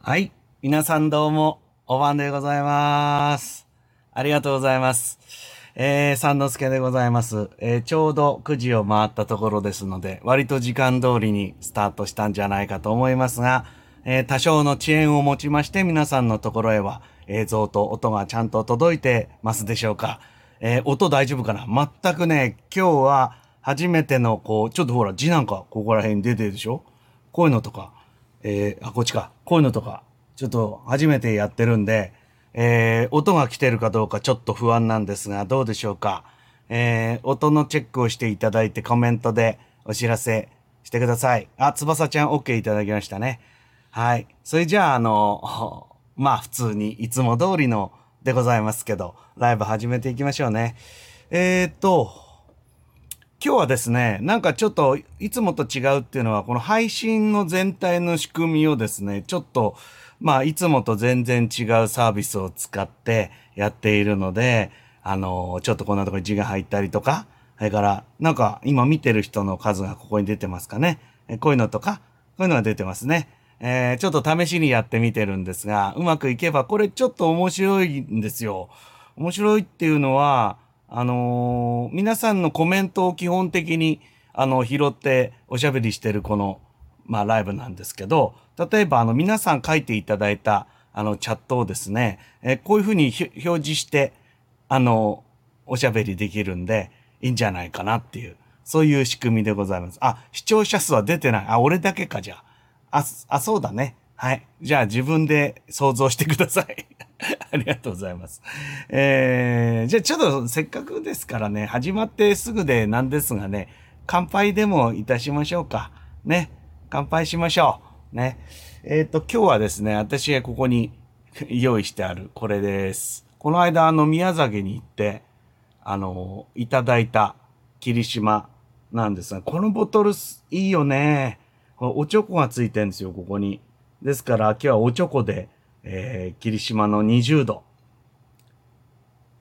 はい。皆さんどうも、お晩でございます。ありがとうございます。えー、三之助でございます。えー、ちょうど9時を回ったところですので、割と時間通りにスタートしたんじゃないかと思いますが、えー、多少の遅延をもちまして皆さんのところへは映像と音がちゃんと届いてますでしょうかえー、音大丈夫かな？全くね、今日は初めての、こう、ちょっとほら、字なんかここら辺に出てるでしょ？こういうのとか、えー、あ、こっちか。こういうのとか、ちょっと初めてやってるんで、えー、音が来てるかどうかちょっと不安なんですが、どうでしょうか。えー、音のチェックをしていただいてコメントでお知らせしてください。あ、翼ちゃん OK いただきましたね。はい。それじゃあ、あの、まあ普通にいつも通りのでございますけど、ライブ始めていきましょうね。えー、っと、今日はですね、なんかちょっといつもと違うっていうのは、この配信の全体の仕組みをですね、ちょっと、まあいつもと全然違うサービスを使ってやっているので、あの、ちょっとこんなところに字が入ったりとか、それから、なんか今見てる人の数がここに出てますかね。こういうのとか、こういうのが出てますね。えー、ちょっと試しにやってみてるんですが、うまくいけば、これちょっと面白いんですよ。面白いっていうのは、あのー皆さんのコメントを基本的に、あの、拾っておしゃべりしてるこの、まあ、ライブなんですけど、例えば、あの、皆さん書いていただいた、あの、チャットをですね、えーこういうふうに表示して、あの、おしゃべりできるんで、いいんじゃないかなっていう、そういう仕組みでございます。あ、視聴者数は出てない。あ、俺だけか、じゃあ。あ、あ、そうだね。はい。じゃあ自分で想像してください。ありがとうございます。えー、じゃあちょっとせっかくですからね、始まってすぐでなんですがね、乾杯でもいたしましょうか。ね。乾杯しましょう。ね。えっ、と、今日はですね、私がここに 用意してあるこれです。この間、あの、宮崎に行って、あの、いただいた霧島なんですが、このボトルいいよね。おチョコがついてるんですよ、ここに。ですから、今日はおチョコで、えー、霧島の20度、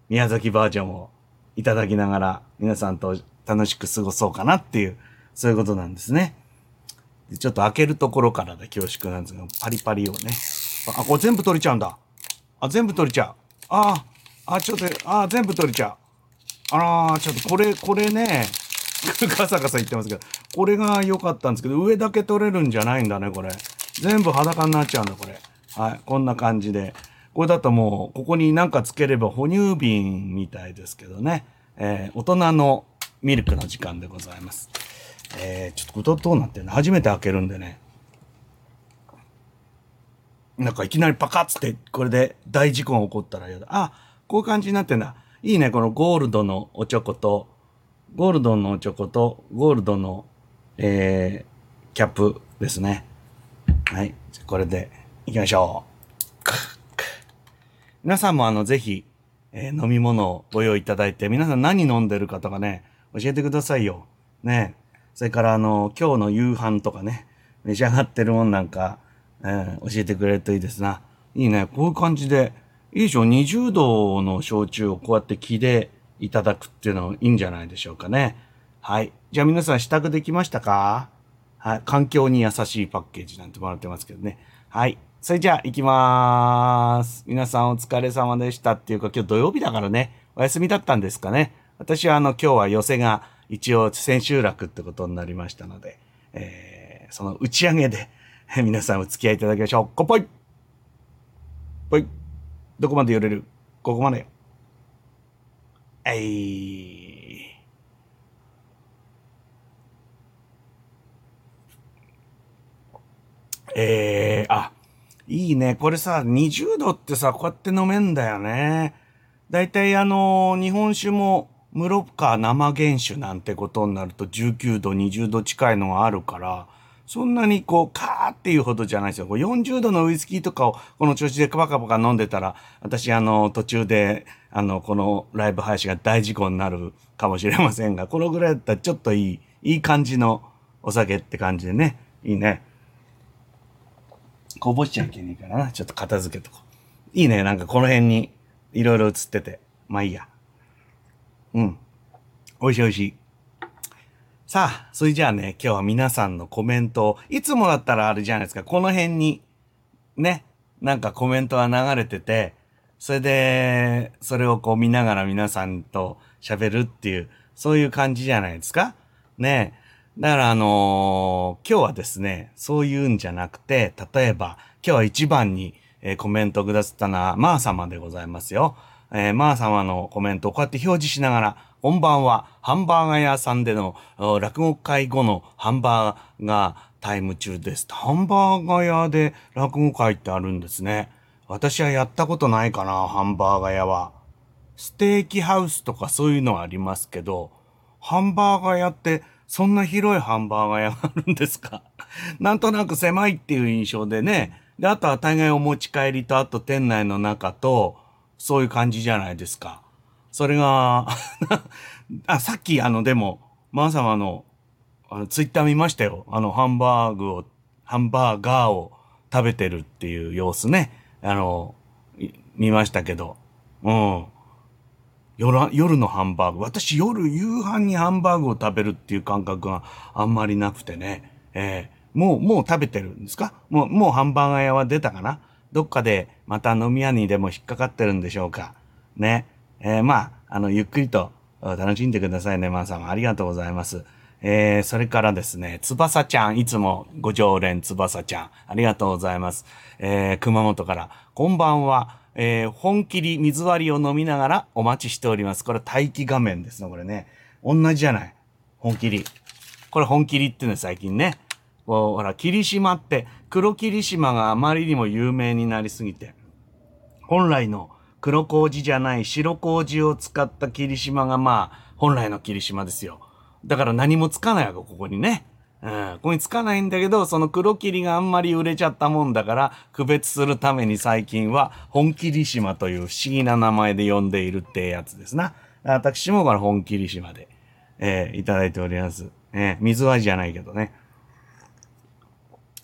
宮崎バージョンをいただきながら、皆さんと楽しく過ごそうかなっていう、そういうことなんですね。ちょっと開けるところからで恐縮なんですが、パリパリをね。あ、これ全部取れちゃうんだ。あ、全部取れちゃう。ああ、あ、ちょっと、あ、全部取れちゃう。あら、ちょっとこれ、これね、ガサガサ言ってますけど、これが良かったんですけど、上だけ取れるんじゃないんだね、これ。全部裸になっちゃうんだ、これ。はい、こんな感じで。これだともう、ここになんかつければ哺乳瓶みたいですけどね。えー大人のミルクの時間でございます。えーちょっとどうなってるの？初めて開けるんでね。なんかいきなりパカッつって、これで大事故が起こったら嫌だ。あ、こういう感じになってんだ。いいね、このゴールドのおチョコと、ゴールドのおチョコと、ゴールドの、えー、キャップですね。はい。これで行きましょう。皆さんもあの、ぜひ、えー飲み物をご用意いただいて、皆さん何飲んでるかとかね、教えてくださいよ。ね。それからあの、今日の夕飯とかね、召し上がってるもんなんか、えー教えてくれるといいですな。いいね。こういう感じで、いいでしょ ?20 度の焼酎をこうやって木でいただくっていうのいいんじゃないでしょうかね。はい。じゃあ皆さん支度できましたか？はい。環境に優しいパッケージなんてもらってますけどね。はい。それじゃあ行きまーす。皆さんお疲れ様でしたっていうか今日土曜日だからね、お休みだったんですかね。私はあの今日は寄せが一応千秋楽ってことになりましたので、えー、その打ち上げで 皆さんお付き合いいただきましょう。乾杯ぽい。どこまで寄れる？ここまでよ。えい。えー、あ、いいね。これさ、20度ってさ、こうやって飲めんだよね。だいたいあの日本酒も、ムロッカー生原酒なんてことになると19度、20度近いのがあるから、そんなにこう、カーっていうほどじゃないですよ。40度のウイスキーとかをこの調子でバカバカ飲んでたら、私あの、途中で、あの、このライブ配信が大事故になるかもしれませんが、このぐらいだったらちょっといい、いい感じのお酒って感じでね。いいね。こぼしちゃいけないからな。ちょっと片付けとこう。いいね。なんかこの辺にいろいろ映ってて。まあいいや。うん。美味しい美味しい。さあ、それじゃあね、今日は皆さんのコメントを、いつもだったらあれじゃないですか、この辺に、ね、なんかコメントが流れてて、それで、それをこう見ながら皆さんと喋るっていう、そういう感じじゃないですかねだからあのー、今日はですね、そういうんじゃなくて、例えば、今日は一番に、えー、コメントくださったのは、まー様でございますよ。えー、まー様のコメントをこうやって表示しながら、こんばんは、ハンバーガー屋さんでの落語会後のハンバーガータイム中です。ハンバーガー屋で落語会ってあるんですね。私はやったことないかな、ハンバーガー屋は。ステーキハウスとかそういうのはありますけど、ハンバーガー屋ってそんな広いハンバーガー屋があるんですか？なんとなく狭いっていう印象でね。で、あとは大概お持ち帰りと、あと店内の中と、そういう感じじゃないですか。それが あ、さっきあの、でも、マー様の、あの、ツイッター見ましたよ。あの、ハンバーグを、ハンバーガーを食べてるっていう様子ね。あの、見ましたけど。うん。夜、夜のハンバーグ。私夜夕飯にハンバーグを食べるっていう感覚があんまりなくてね。えー、もう、もう食べてるんですか？もう、もうハンバーガー屋は出たかな？どっかでまた飲み屋にでも引っかかってるんでしょうか？ね。えー、まあ、あの、ゆっくりと楽しんでくださいね、まーさん。ありがとうございます。えー、それからですね、つばさちゃん、いつもご常連つばさちゃん、ありがとうございます。えー、熊本から、こんばんは、えー、本切り水割りを飲みながらお待ちしております。これ待機画面ですね、これね。同じじゃない。本切り。これ本切りってね、最近ね。ほら、霧島って、黒霧島があまりにも有名になりすぎて、本来の黒麹じゃない白麹を使った霧島がまあ、本来の霧島ですよ。だから何もつかないわけ、ここにね。うん、ここにつかないんだけど、その黒霧があんまり売れちゃったもんだから、区別するために最近は、本霧島という不思議な名前で呼んでいるってやつですな。私もこれ本霧島で、えー、いただいております。えー、水割りじゃないけどね。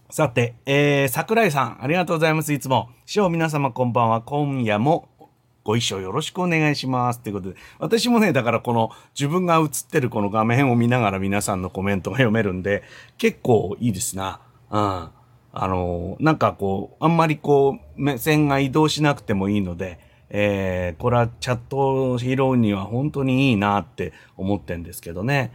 さて、えー、桜井さん、ありがとうございます、いつも。師匠皆様こんばんは。今夜もご一緒よろしくお願いします。ということで、私もね、だからこの自分が映ってるこの画面を見ながら皆さんのコメントが読めるんで、結構いいですな。うん。あの、なんかこう、あんまりこう、目線が移動しなくてもいいので、えー、これはチャットを拾うには本当にいいなって思ってんですけどね。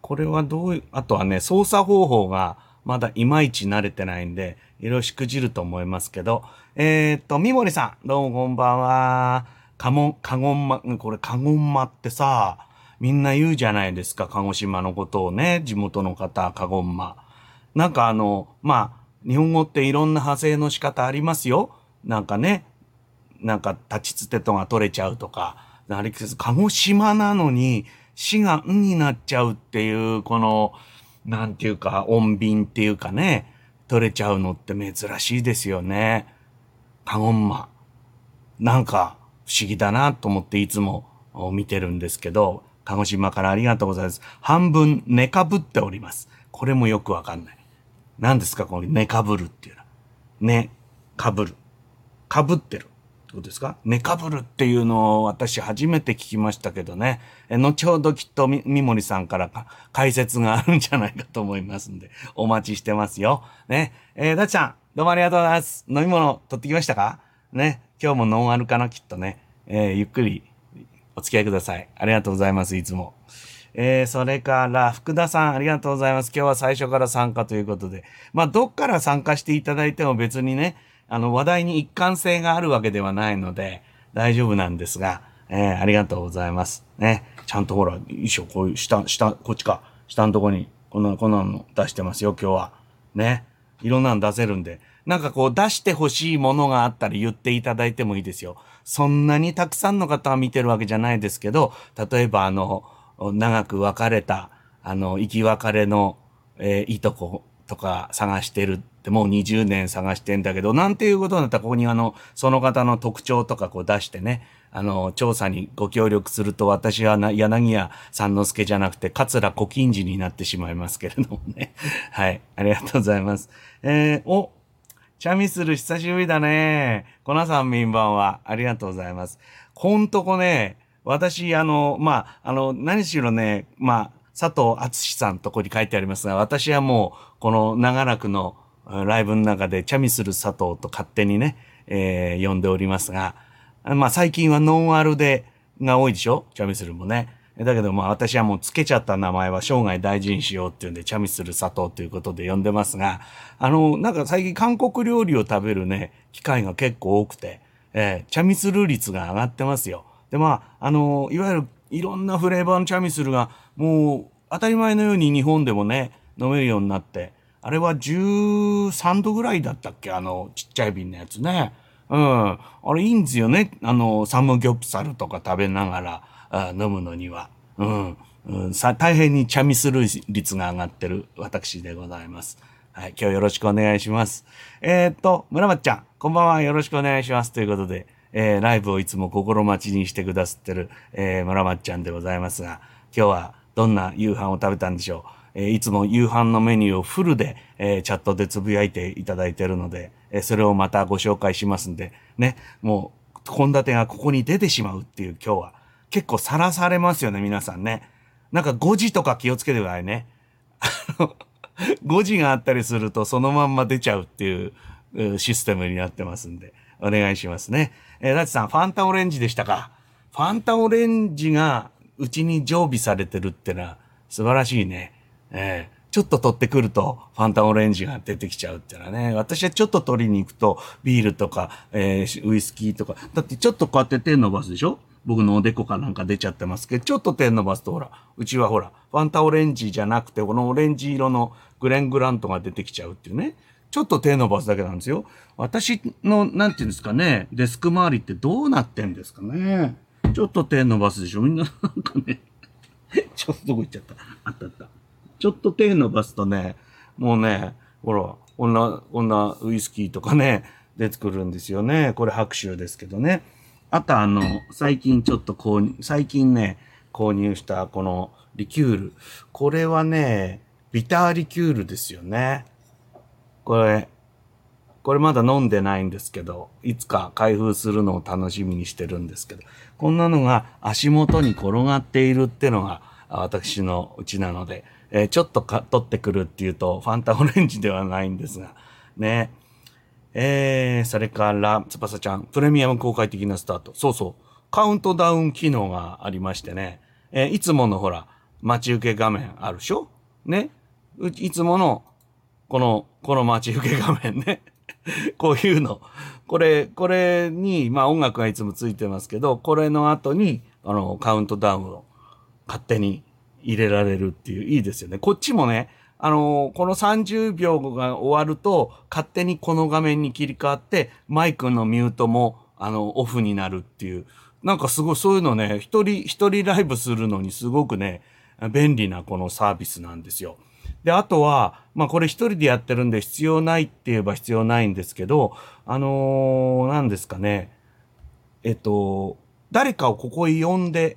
これはどういう、あとはね、操作方法が、まだいまいち慣れてないんで、いろいろしくじると思いますけど、えー、っと、みもりさん、どうもこんばんは。かも、かごんま、これかごんまってさ、みんな言うじゃないですか、鹿児島のことをね、地元の方、かごんま。なんかあの、まあ、日本語っていろんな派生の仕方ありますよ。なんかね、なんか立ちつてとが取れちゃうとか、あれ、鹿児島なのに、死がんになっちゃうっていう、この、なんていうか、穏便っていうかね、取れちゃうのって珍しいですよね。カゴンマ。なんか、不思議だなと思っていつも見てるんですけど、鹿児島からありがとうございます。半分寝かぶっております。これもよくわかんない。何ですかこの寝かぶるっていうのは。寝、かぶる。かぶってる。ってことですか？寝かぶるっていうのを私初めて聞きましたけどね。え後ほどきっとみ、みもりさんから解説があるんじゃないかと思いますんで、お待ちしてますよ。ね。えー、だちゃん、どうもありがとうございます。飲み物取ってきましたか？ね。今日もノンアルかな、きっとね。えー、ゆっくりお付き合いください。ありがとうございます、いつも。えー、それから、福田さん、ありがとうございます。今日は最初から参加ということで。まあ、どっから参加していただいても別にね、あの、話題に一貫性があるわけではないので、大丈夫なんですが、えー、ありがとうございます。ね。ちゃんとほら、衣装、こういう、下、下、こっちか。下のとこに、こんな、こんなの出してますよ、今日は。ね。いろんなの出せるんで。なんかこう、出してほしいものがあったら言っていただいてもいいですよ。そんなにたくさんの方が見てるわけじゃないですけど、例えばあの、長く別れた、あの、生き別れの、えー、いとことか探してるってもう20年探してんだけど、なんていうことになったらここにあの、その方の特徴とかこう出してね、あの、調査にご協力すると私はな柳家三之助じゃなくて桂小金治になってしまいますけれどもね。はい。ありがとうございます。えー、お、チャミスル久しぶりだね。コナさん民番はありがとうございます。ほんとこね、私、あの、まあ、あの、何しろね、まあ、佐藤厚さんとこに書いてありますが、私はもう、この長らくのライブの中でチャミスル佐藤と勝手にね、えー、呼んでおりますが、まあ最近はノンアルで、が多いでしょ？チャミスルもね。だけどまあ私はもうつけちゃった名前は生涯大事にしようっていうんで、チャミスル砂糖ということで呼んでますが、あの、なんか最近韓国料理を食べるね、機会が結構多くて、えー、チャミスル率が上がってますよ。でまあ、あの、いわゆるいろんなフレーバーのチャミスルがもう当たり前のように日本でもね、飲めるようになって、あれは13度ぐらいだったっけ？あの、ちっちゃい瓶のやつね。うん。あれいいんですよね。あの、サムギョプサルとか食べながらあ飲むのには。うん。うん、さ大変にチャミスル率が上がってる私でございます。はい。今日よろしくお願いします。えー、っと、村松ちゃん、こんばんは。よろしくお願いします。ということで、えー、ライブをいつも心待ちにしてくださってる、えー、村松ちゃんでございますが、今日はどんな夕飯を食べたんでしょう？えー、いつも夕飯のメニューをフルで、えー、チャットでつぶやいていただいてるので、えー、それをまたご紹介しますんで、ね、もう、献立がここに出てしまうっていう今日は、結構さらされますよね、皆さんね。なんか5時とか気をつけてくださいね。5時があったりするとそのまんま出ちゃうっていうシステムになってますんで、お願いしますね。えー、ラチさん、ファンタオレンジでしたか？ファンタオレンジがうちに常備されてるってのは素晴らしいね。えーちょっと取ってくると、ファンタオレンジが出てきちゃうっていうのはね。私はちょっと取りに行くと、ビールとか、えー、ウイスキーとか。だってちょっとこうやって手伸ばすでしょ？僕のおでこかなんか出ちゃってますけど、ちょっと手伸ばすとほら、うちはほら、ファンタオレンジじゃなくて、このオレンジ色のグレングラントが出てきちゃうっていうね。ちょっと手伸ばすだけなんですよ。私の、なんていうんですかね、デスク周りってどうなってんですかね。ちょっと手伸ばすでしょ？みんな、なんかね、ちょっとどこ行っちゃった？あったあった。ちょっと手伸ばすとね、もうね、ほら、こんな、こんなウイスキーとかね、出てくるんですよね。これ白州ですけどね。あとあの、最近ちょっと購入、最近ね、購入したこのリキュール。これはね、ビターリキュールですよね。これ、これまだ飲んでないんですけど、いつか開封するのを楽しみにしてるんですけど、こんなのが足元に転がっているってのが私のうちなので、えー、ちょっとか取ってくるっていうと、ファンタオレンジではないんですが、ね。えー、それから、つばさちゃん、プレミアム公開的なスタート。そうそう。カウントダウン機能がありましてね。えー、いつものほら、待ち受け画面あるでしょ？ね。うちいつもの、この、この待ち受け画面ね。こういうの。これ、これに、まあ音楽がいつもついてますけど、これの後に、あの、カウントダウンを勝手に入れられるっていう、いいですよね。こっちもね、あのー、この30秒が終わると、勝手にこの画面に切り替わって、マイクのミュートも、あの、オフになるっていう。なんかすごい、そういうのね、一人、一人ライブするのにすごくね、便利なこのサービスなんですよ。で、あとは、まあこれ一人でやってるんで必要ないって言えば必要ないんですけど、あのー、何ですかね。えっと、誰かをここへ呼んで、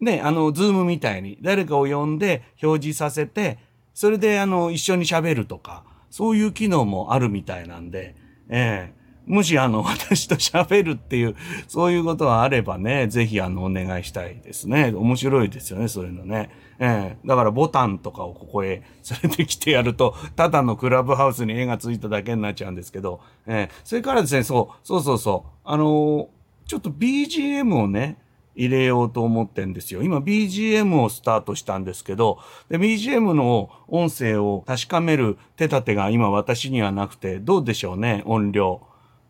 ね、あの、ズームみたいに誰かを呼んで表示させて、それであの、一緒に喋るとか、そういう機能もあるみたいなんで、ええもしあの、私と喋るっていう、そういうことがあればね、ぜひあの、お願いしたいですね。面白いですよね、そういうのね。ええだからボタンとかをここへ連れてきてやると、ただのクラブハウスに絵がついただけになっちゃうんですけど、ええそれからですね、そう、そうそうそう、あのちょっと BGM をね、入れようと思ってんですよ。今 BGM をスタートしたんですけど、で BGM の音声を確かめる手立てが今私にはなくて、どうでしょうね、音量。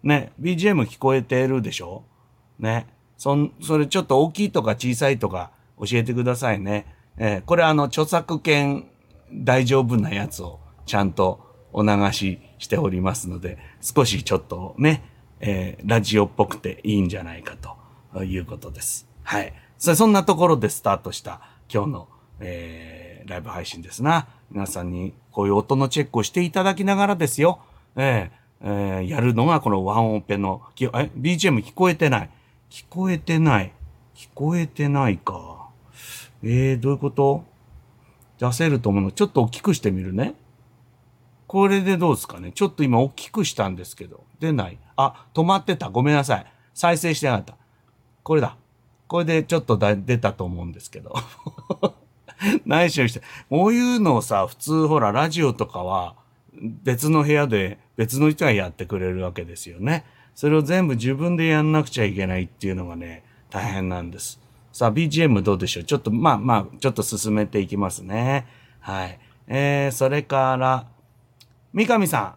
ね、BGM 聞こえてるでしょ？ね。そん、それちょっと大きいとか小さいとか教えてくださいね。えー、これあの著作権大丈夫なやつをちゃんとお流ししておりますので、少しちょっとね、えー、ラジオっぽくていいんじゃないかということです。はい。そそんなところでスタートした今日の、えー、ライブ配信ですな。皆さんにこういう音のチェックをしていただきながらですよ。えー、えー、やるのがこのワンオペの、え、BGM 聞こえてない。聞こえてない。聞こえてないか。えー、どういうこと？出せると思うの？ちょっと大きくしてみるね。これでどうですかね？ちょっと今大きくしたんですけど。出ない。あ、止まってた。ごめんなさい。再生してなかった。これだ。これでちょっとだ出たと思うんですけど。内緒にして。こういうのをさ、普通ほら、ラジオとかは別の部屋で別の人がやってくれるわけですよね。それを全部自分でやんなくちゃいけないっていうのがね、大変なんです。さあ、BGM どうでしょう？ちょっと、まあまあ、ちょっと進めていきますね。はい。えー、それから、三上さん。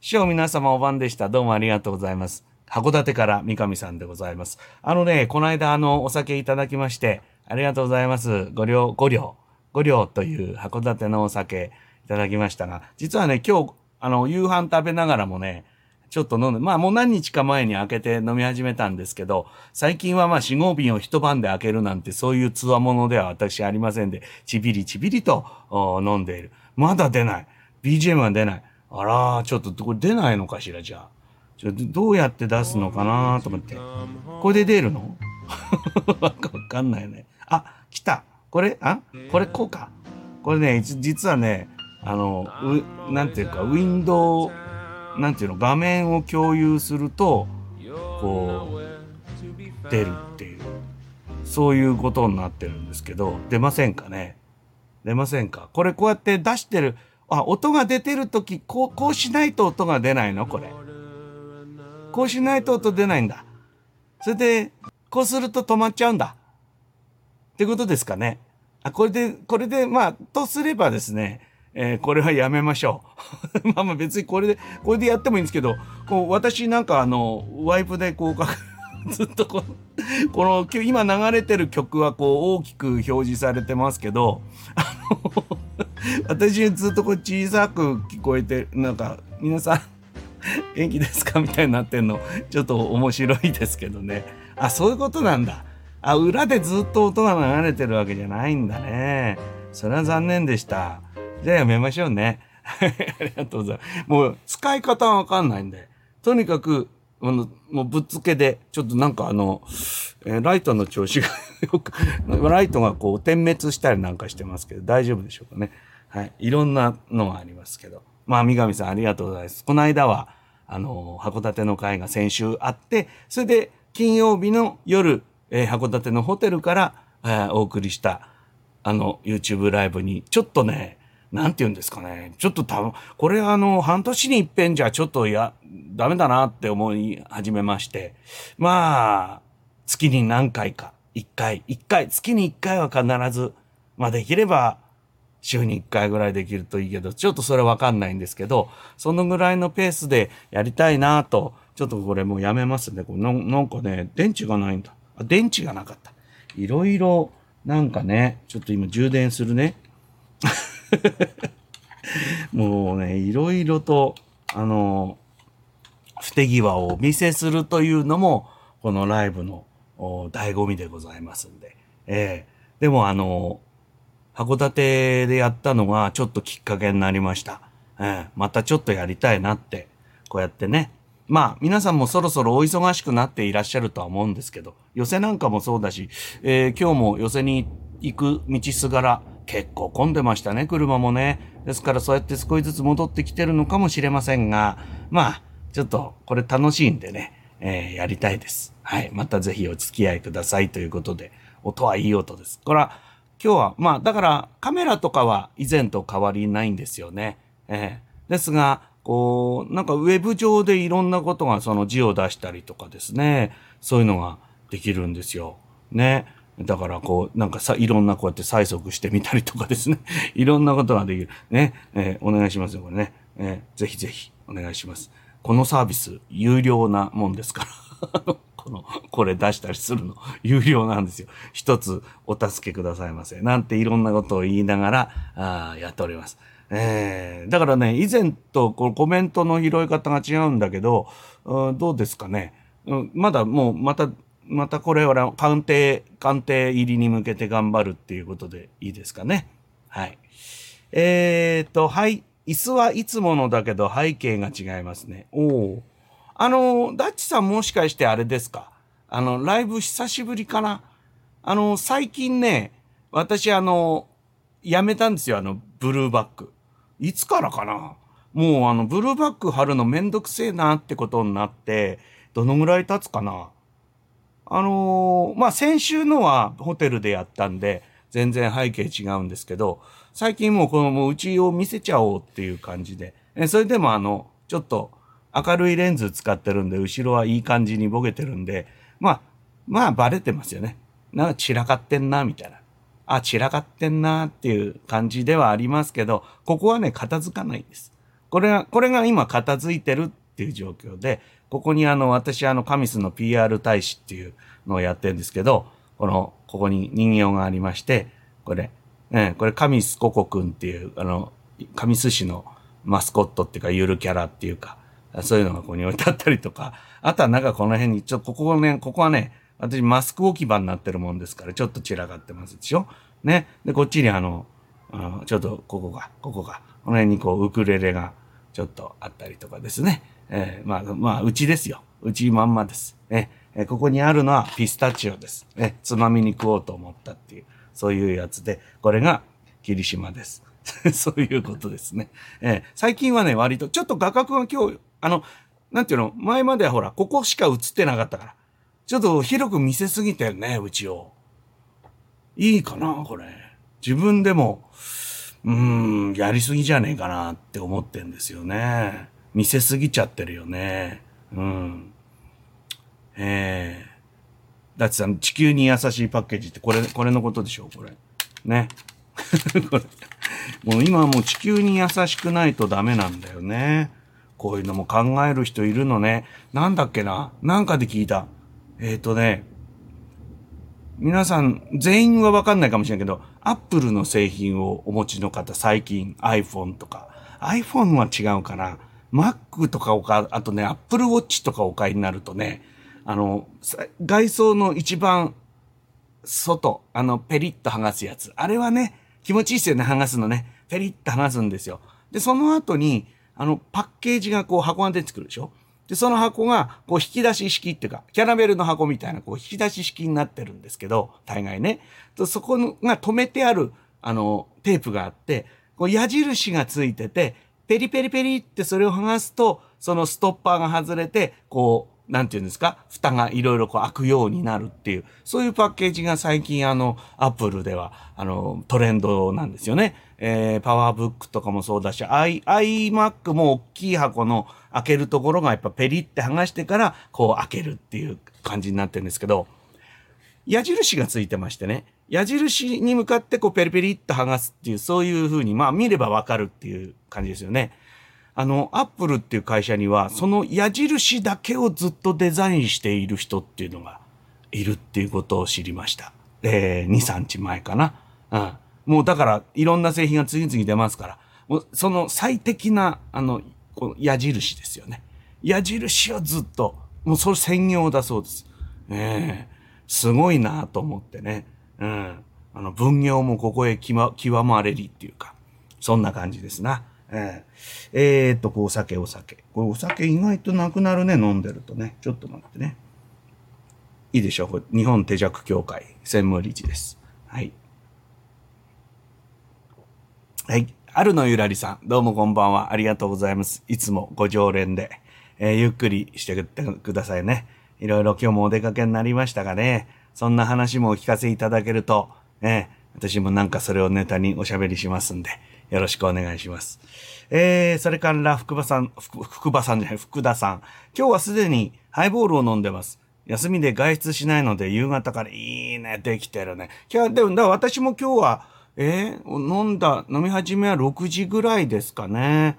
師匠皆様お晩でした。どうもありがとうございます。函館から三上さんでございます。あのね、この間あの、お酒いただきまして、ありがとうございます。ご両、ご両、ご両という函館のお酒いただきましたが、実はね、今日、あの、夕飯食べながらもね、ちょっと飲んで、まあもう何日か前に開けて飲み始めたんですけど、最近はまあ4号瓶を一晩で開けるなんてそういう強者では私ありませんで、ちびりちびりと飲んでいる。まだ出ない。BGM は出ない。あら、ちょっとこれ出ないのかしら、じゃあ。ちょどうやって出すのかなと思って。これで出るの？わかんないね。あ、来た。これ、あ？これこうか。これね、実はね、あの、う、なんていうか、ウィンドウ、なんていうの、画面を共有すると、こう、出るっていう、そういうことになってるんですけど、出ませんかね？出ませんか？これこうやって出してる、あ、音が出てるとき、こう、こうしないと音が出ないの？これ。こうしないと音出ないんだ。それで、こうすると止まっちゃうんだ。ってことですかね。あ、これで、これで、まあ、とすればですね、えー、これはやめましょう。まあまあ別にこれで、これでやってもいいんですけど、こう私なんかあの、ワイプでこう、ずっとこの、この、今流れてる曲はこう大きく表示されてますけど、あの、私ずっとこう小さく聞こえて、なんか、皆さん、元気ですか？みたいになってんの、ちょっと面白いですけどね。あ、そういうことなんだ。あ、裏でずっと音が流れてるわけじゃないんだね。それは残念でした。じゃあやめましょうね。ありがとうございます。もう使い方はわかんないんで。とにかく、あの、もうぶっつけで、ちょっとなんかあの、えー、ライトの調子が よく、ライトがこう点滅したりなんかしてますけど、大丈夫でしょうかね。はい。いろんなのがありますけど。まあ、三上さんありがとうございます。この間は、あの、函館の会が先週あって、それで金曜日の夜、えー、函館のホテルから、えー、お送りした、あの、YouTube ライブに、ちょっとね、なんて言うんですかね。ちょっと多分、これあの、半年に一遍じゃちょっとや、ダメだなって思い始めまして。まあ、月に何回か、一回、一回、月に一回は必ず、まあできれば、週に一回ぐらいできるといいけど、ちょっとそれわかんないんですけど、そのぐらいのペースでやりたいなと、ちょっとこれもうやめますね。これなんかね、電池がないんだ。あ、電池がなかった。いろいろ、なんかね、ちょっと今充電するね。もうね、いろいろと、あの、不手際をお見せするというのも、このライブの醍醐味でございますんで。ええー、でもあの、函館でやったのがちょっときっかけになりました。えー、またちょっとやりたいなって、こうやってね。まあ、皆さんもそろそろお忙しくなっていらっしゃるとは思うんですけど、寄せなんかもそうだし、えー、今日も寄せに行く道すがら、結構混んでましたね、車もね。ですからそうやって少しずつ戻ってきてるのかもしれませんが、まあ、ちょっとこれ楽しいんでね、えー、やりたいです。はい。またぜひお付き合いくださいということで、音はいい音です。これは、今日は、まあ、だからカメラとかは以前と変わりないんですよね。えー、ですが、こう、なんかウェブ上でいろんなことがその字を出したりとかですね、そういうのができるんですよ。ね。だからこう、なんかさ、いろんなこうやって催促してみたりとかですね。いろんなことができる。ね。えー、お願いしますよ、これね。えー、ぜひぜひお願いします。このサービス、有料なもんですから。この、これ出したりするの、有料なんですよ。一つお助けくださいませ。なんていろんなことを言いながら、あやっております。えー、だからね、以前とこのコメントの拾い方が違うんだけど、うん、どうですかね。うん、まだもう、またまたこれは鑑定、鑑定入りに向けて頑張るっていうことでいいですかね。はい。えー、っと、はい。椅子はいつものだけど背景が違いますね。おお。あの、ダッチさんもしかしてあれですか？あの、ライブ久しぶりかな？あの、最近ね、私あの、やめたんですよ、あの、ブルーバック。いつからかな？もうあの、ブルーバック貼るのめんどくせえなってことになって、どのぐらい経つかな？あのー、まあ、先週のはホテルでやったんで、全然背景違うんですけど、最近もうこのもううちを見せちゃおうっていう感じで、えそれでもあの、ちょっと、明るいレンズ使ってるんで、後ろはいい感じにボケてるんで、まあ、まあバレてますよね。なんか散らかってんな、みたいな。あ、散らかってんなっていう感じではありますけど、ここはね、片付かないんです。これが、これが今片付いてるっていう状況で、ここにあの、私あの、カミスの PR 大使っていうのをやってるんですけど、この、ここに人形がありまして、これ、えこれカミスココくんっていう、あの、カミス市のマスコットっていうか、ゆるキャラっていうか、そういうのがここに置いてあったりとか、あとはなんかこの辺に、ちょ、ここね、ここはね、私マスク置き場になってるもんですから、ちょっと散らかってますでしょ？ね？で、こっちにあの、あちょっとここが、ここが、この辺にこうウクレレがちょっとあったりとかですね。えー、まあ、まあ、うちですよ。うちまんまです。えー、ここにあるのはピスタチオです。え、つまみに食おうと思ったっていう、そういうやつで、これが霧島です。そういうことですね。えー、最近はね、割と、ちょっと画角が今日、あの、なんていうの、前まではほら、ここしか映ってなかったから。ちょっと広く見せすぎてるね、うちを。いいかな、これ。自分でも、うーん、やりすぎじゃねえかなって思ってんですよね。見せすぎちゃってるよね。うん。ええー。だってさ、地球に優しいパッケージってこれ、これのことでしょ、これ。ね。これ。もう今はもう地球に優しくないとダメなんだよね。こういうのも考える人いるのね。なんだっけな？なんかで聞いた。えっ、ー、とね、皆さん、全員はわかんないかもしれないけど、アップルの製品をお持ちの方、最近 iPhone とか、iPhone は違うかな。Mac とかおか、あとね、Apple Watch とかお買いになるとね、あの、外装の一番外、あの、ペリッと剥がすやつ。あれはね、気持ちいいですよね、剥がすのね。ペリッと剥がすんですよ。で、その後に、あの、パッケージがこう箱が出てくるでしょ？で、その箱が、こう、引き出し式っていうか、キャラメルの箱みたいな、こう、引き出し式になってるんですけど、大概ね。そこが止めてある、あの、テープがあって、こう、矢印がついてて、ペリペリペリってそれを剥がすと、そのストッパーが外れて、こう、なんていうんですか？蓋がいろいろこう開くようになるっていう、そういうパッケージが最近あの、アップルでは、あの、トレンドなんですよね。えー、パワーブックとかもそうだし、i、iMac も大きい箱の開けるところがやっぱペリって剥がしてから、こう開けるっていう感じになってるんですけど、矢印がついてましてね、矢印に向かってこうペリペリっと剥がすっていう、そういう風に、まあ見ればわかるっていう感じですよね。あの、アップルっていう会社には、その矢印だけをずっとデザインしている人っていうのがいるっていうことを知りました。えー、2、3日前かな。うん。もうだから、いろんな製品が次々出ますから、もうその最適な、あの、この矢印ですよね。矢印をずっと、もうそれ専用だそうです。ええ、すごいなと思ってね。うん。あの、分業もここへきま極まれりっていうか、そんな感じですな。えー、えー、っと、こう、お酒、お酒。これお酒意外となくなるね、飲んでるとね。ちょっと待ってね。いいでしょ？う。日本手弱協会専務理事です。はい。はい。春のゆらりさん、どうもこんばんは。ありがとうございます。いつもご常連で、えー、ゆっくりしてくださいね。いろいろ今日もお出かけになりましたがね、そんな話もお聞かせいただけると、え、私もなんかそれをネタにおしゃべりしますんで、よろしくお願いします。えー、それから福場さん、福福場さんじゃない、福田さん。今日はすでにハイボールを飲んでます。休みで外出しないので夕方からいいね、できてるね。今日、でも、だ私も今日はえー、飲んだ、飲み始めは6時ぐらいですかね。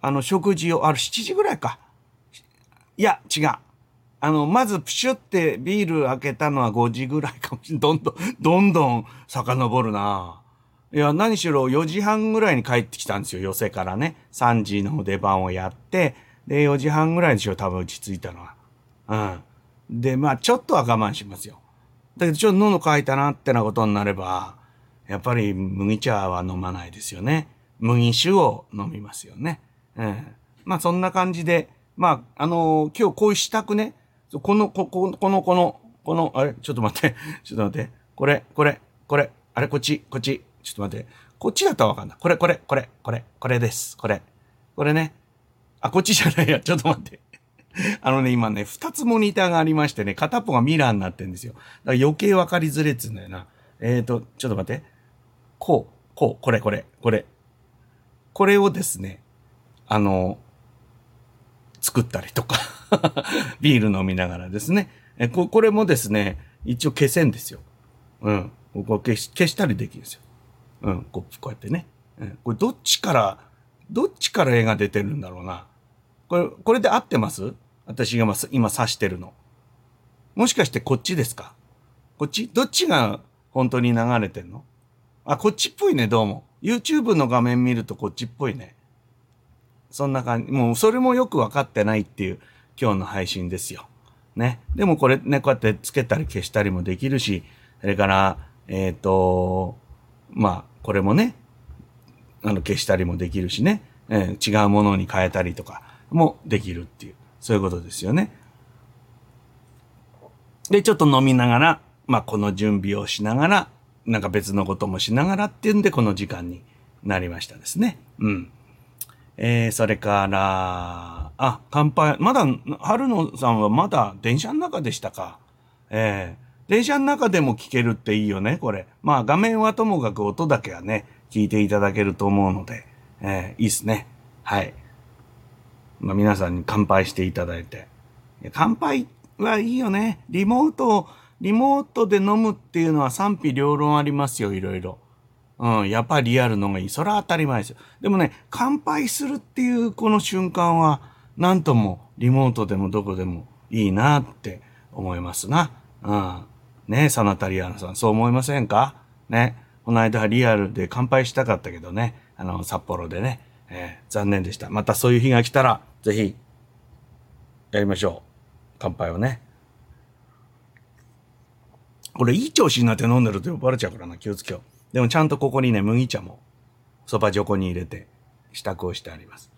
あの、食事を、あれ7時ぐらいか。いや、違う。あの、まずプシュってビール開けたのは5時ぐらいかもしれん。どんどん、どんどん遡るな。いや、何しろ4時半ぐらいに帰ってきたんですよ、寄せからね。3時の出番をやって、で、4時半ぐらいでしょ、多分落ち着いたのは。うん。で、まあ、ちょっとは我慢しますよ。だけど、ちょっと喉乾いたなってなことになれば、やっぱり麦茶は飲まないですよね。麦酒を飲みますよね。ええまあそんな感じで、まあ、あのー、今日こういう支度ね、この、こ、こ、この、この、この、あれ？ちょっと待って、ちょっと待って、これ、これ、これ、あれ？こっち、こっち、ちょっと待って、こっちだったらわかんない。これ、これ、これ、これ、これです。これ。これね。あ、こっちじゃないや。ちょっと待って。あのね、今ね、二つモニターがありましてね、片っぽがミラーになってんですよ。だから余計わかりづれっつうんだよな。えっ、ー、と、ちょっと待って。こう、こう、これこれ、これ。これをですね、あの、作ったりとか ビール飲みながらですね。えここれもですね、一応消せんですよ。うん。ここ消し消したりできるんですよ。うん。こうこうやってね。うん、これどっちから、どっちから絵が出てるんだろうな。これ、これで合ってます？私が今指してるの。もしかしてこっちですか？こっち？どっちが本当に流れてんの？あ、こっちっぽいね、どうも。YouTube の画面見るとこっちっぽいね。そんな感じ。もうそれもよくわかってないっていう今日の配信ですよ。ね。でもこれね、こうやってつけたり消したりもできるし、それから、えっ、ー、と、まあ、これもね、あの、消したりもできるしね、えー、違うものに変えたりとかもできるっていう、そういうことですよね。で、ちょっと飲みながら、まあ、この準備をしながら、なんか別のこともしながらっていうんで、この時間になりましたですね。うん。えー、それから、あ、乾杯。まだ、春野さんはまだ電車の中でしたか？えー、電車の中でも聞けるっていいよね、これ。まあ画面はともかく音だけはね、聞いていただけると思うので、えー、いいっすね。はい。まあ皆さんに乾杯していただいて。乾杯はいいよね。リモート、リモートで飲むっていうのは賛否両論ありますよ、いろいろ。うん、やっぱりリアルのがいい。それは当たり前ですよ。でもね、乾杯するっていうこの瞬間は、なんともリモートでもどこでもいいなって思いますな。うん。ねサナタリアンさん、そう思いませんか？ね。この間はリアルで乾杯したかったけどね。あの、札幌でね。えー、残念でした。またそういう日が来たら、ぜひ、やりましょう。乾杯をね。これいい調子になって飲んでると酔っ払っちゃうからな。気をつけよう。でもちゃんとここにね、麦茶もそば横に入れて支度をしてあります。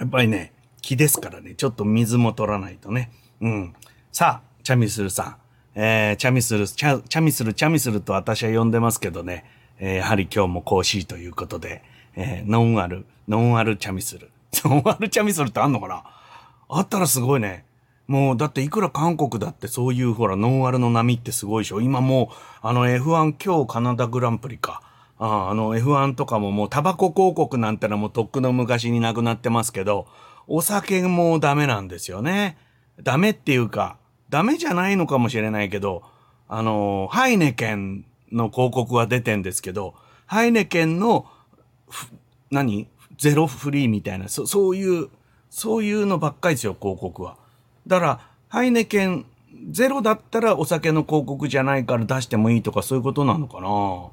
やっぱりね、木ですからね、ちょっと水も取らないとね。うん。さあ、チャミスルさん。えー、チャミスル、チャチャミスル、チャミスルと私は呼んでますけどね、えー、やはり今日も講師ということで、えー、ノンアル、ノンアルチャミスル。ノンアルチャミスルってあんのかな？あったらすごいね。もう、だっていくら韓国だってそういうほら、ノンアルの波ってすごいでしょ今もう、あの F1 今日カナダグランプリか。ああの F1 とかももうタバコ広告なんてのはもうとっくの昔になくなってますけど、お酒もダメなんですよね。ダメっていうか、ダメじゃないのかもしれないけど、あの、ハイネケンの広告は出てんですけど、ハイネケンの、何？ゼロフリーみたいな、そそういう、そういうのばっかりですよ、広告は。だから、ハイネケンゼロだったらお酒の広告じゃないから出してもいいとかそういうことなのかな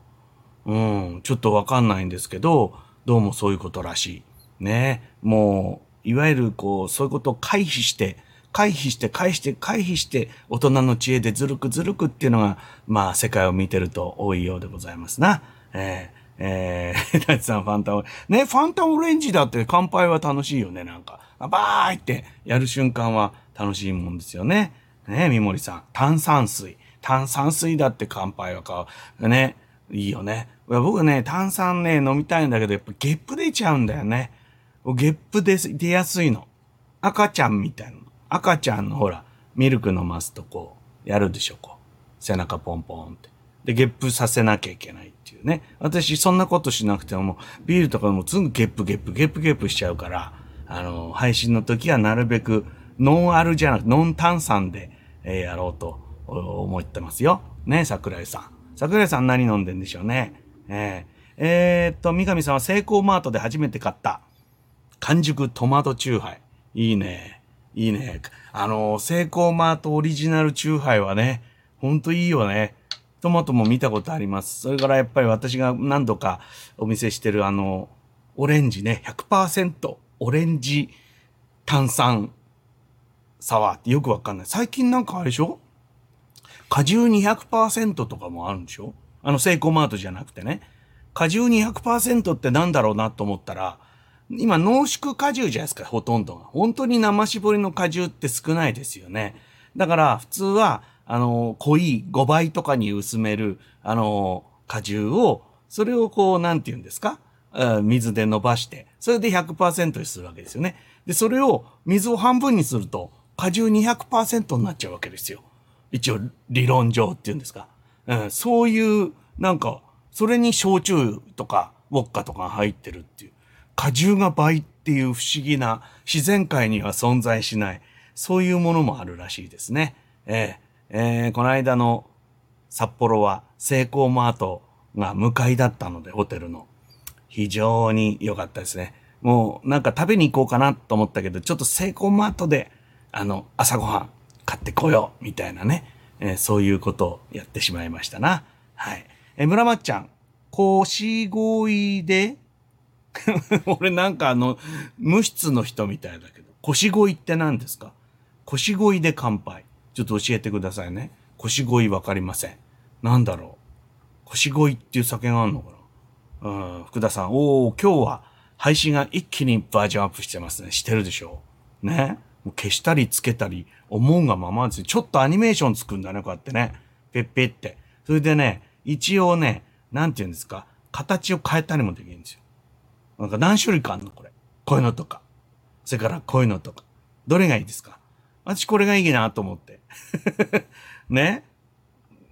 うん、ちょっとわかんないんですけど、どうもそういうことらしい。ね。もう、いわゆるこう、そういうことを回避して、回避して、回避して、回避して、大人の知恵でずるくずるくっていうのが、まあ、世界を見てると多いようでございますな。えー、えー、大地さんファンタオレンジね、ファンタオレンジだって乾杯は楽しいよね、なんか。バーイってやる瞬間は楽しいもんですよね。ね三森さん。炭酸水。炭酸水だって乾杯はか、ね、いいよね。僕ね、炭酸ね、飲みたいんだけど、やっぱゲップ出ちゃうんだよね。ゲップ出出やすいの。赤ちゃんみたいな。赤ちゃんのほら、ミルク飲ますとこう、やるでしょ、こう。背中ポンポンって。で、ゲップさせなきゃいけないっていうね。私、そんなことしなくても、ビールとかもすぐゲップゲップ、ゲップゲップしちゃうから、あの、配信の時はなるべく、ノンアルじゃなく、ノン炭酸で、えー、やろうと思ってますよ。ね、桜井さん。桜井さん何飲んでんでしょうね。えー、えー、っと、三上さんはセイコーマートで初めて買った、完熟トマトチューハイ。いいね。いいね。あの、セイコーマートオリジナルチューハイはね、ほんといいよね。トマトも見たことあります。それからやっぱり私が何度かお見せしてるあの、オレンジね、100%オレンジ炭酸サワーってよくわかんない。最近なんかあれでしょ？果汁200%とかもあるんでしょ？あの、セイコーマートじゃなくてね。果汁200%ってなんだろうなと思ったら、今濃縮果汁じゃないですか、ほとんどが。本当に生搾りの果汁って少ないですよね。だから普通は、あの、濃い5倍とかに薄める、あの、果汁を、それをこう、なんて言うんですか？水で伸ばして、それで100%にするわけですよね。で、それを水を半分にすると、果汁200%になっちゃうわけですよ。一応理論上っていうんですか。うん、そういう、なんか、それに焼酎とか、ウォッカとか入ってるっていう。果汁が倍っていう不思議な自然界には存在しない、そういうものもあるらしいですね。えー、えー、この間の札幌はセイコーマートが向かいだったので、ホテルの。非常に良かったですね。もうなんか食べに行こうかなと思ったけど、ちょっとセイコーマートで、あの、朝ごはん買ってこよう、みたいなね。えー、そういうことをやってしまいましたな。はい。えー、村松ちゃん、腰いで？俺なんかあの、無質の人みたいだけど、腰いって何ですか？腰いで乾杯。ちょっと教えてくださいね。腰いわかりません。なんだろう？腰いっていう酒があるのかな？うん、福田さん、おー、今日は配信が一気にバージョンアップしてますね。してるでしょ？うね？もう消したりつけたり、思うがままです。ちょっとアニメーションつくんだね、こうやってね。ペッペって。それでね、一応ね、なんて言うんですか、形を変えたりもできるんですよ。なんか何種類かあるの、これ。こういうのとか。それからこういうのとか。どれがいいですか？私これがいいなと思って。ね？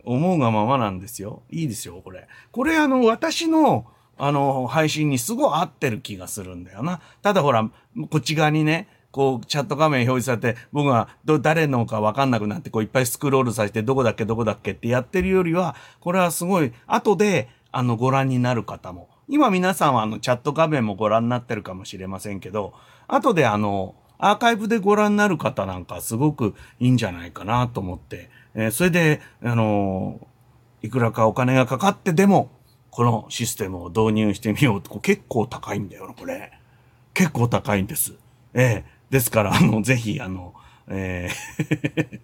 思うがままなんですよ。いいですよ、これ。これあの、私のあの、配信にすごい合ってる気がするんだよな。ただほら、こっち側にね、こう、チャット画面表示されて、僕がど、誰のかわかんなくなって、こう、いっぱいスクロールさせて、どこだっけ、どこだっけってやってるよりは、これはすごい、後で、あの、ご覧になる方も。今皆さんはあの、チャット画面もご覧になってるかもしれませんけど、後であの、アーカイブでご覧になる方なんかすごくいいんじゃないかなと思って、えー、それで、あのいくらかお金がかかってでも、このシステムを導入してみようと、結構高いんだよな、これ。結構高いんです。ええですから、あの、ぜひ、あの、えー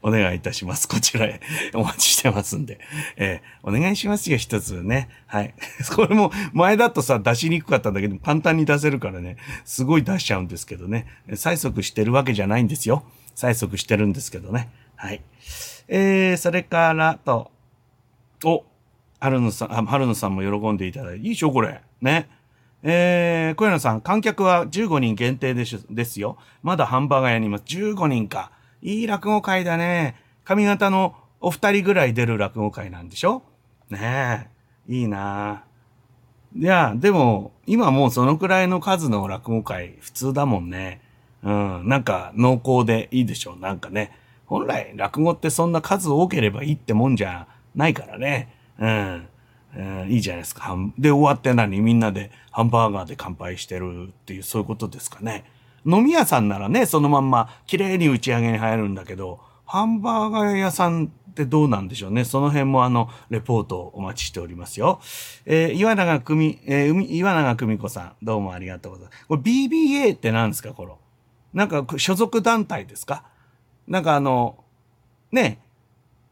お願いいたします。こちらへお待ちしてますんで。えー、お願いしますよ、一つね。はい。これも前だとさ、出しにくかったんだけど、簡単に出せるからね、すごい出しちゃうんですけどね。催促してるわけじゃないんですよ。催促してるんですけどね。はい。えー、それからと、お、春野さん、春野さんも喜んでいただいて、いいでしょ、これ。ね。えー、小柳さん、観客は15人限定ですですよ。まだハンバーガー屋にいます。15人か。いい落語会だね。髪型のお二人ぐらい出る落語会なんでしょ？ねえ。いいないや、でも、今もうそのくらいの数の落語会、普通だもんね。うん、なんか濃厚でいいでしょう。なんかね。本来、落語ってそんな数多ければいいってもんじゃないからね。うん。えー、いいじゃないですか。で、終わって何？みんなでハンバーガーで乾杯してるっていう、そういうことですかね。飲み屋さんならね、そのまんま綺麗に打ち上げに入るんだけど、ハンバーガー屋さんってどうなんでしょうね。その辺もあの、レポートをお待ちしておりますよ。えー、岩永久美、えー、岩永久美子さん、どうもありがとうございます。これ BBA って何ですか？この。なんか所属団体ですか？なんかあの、ね、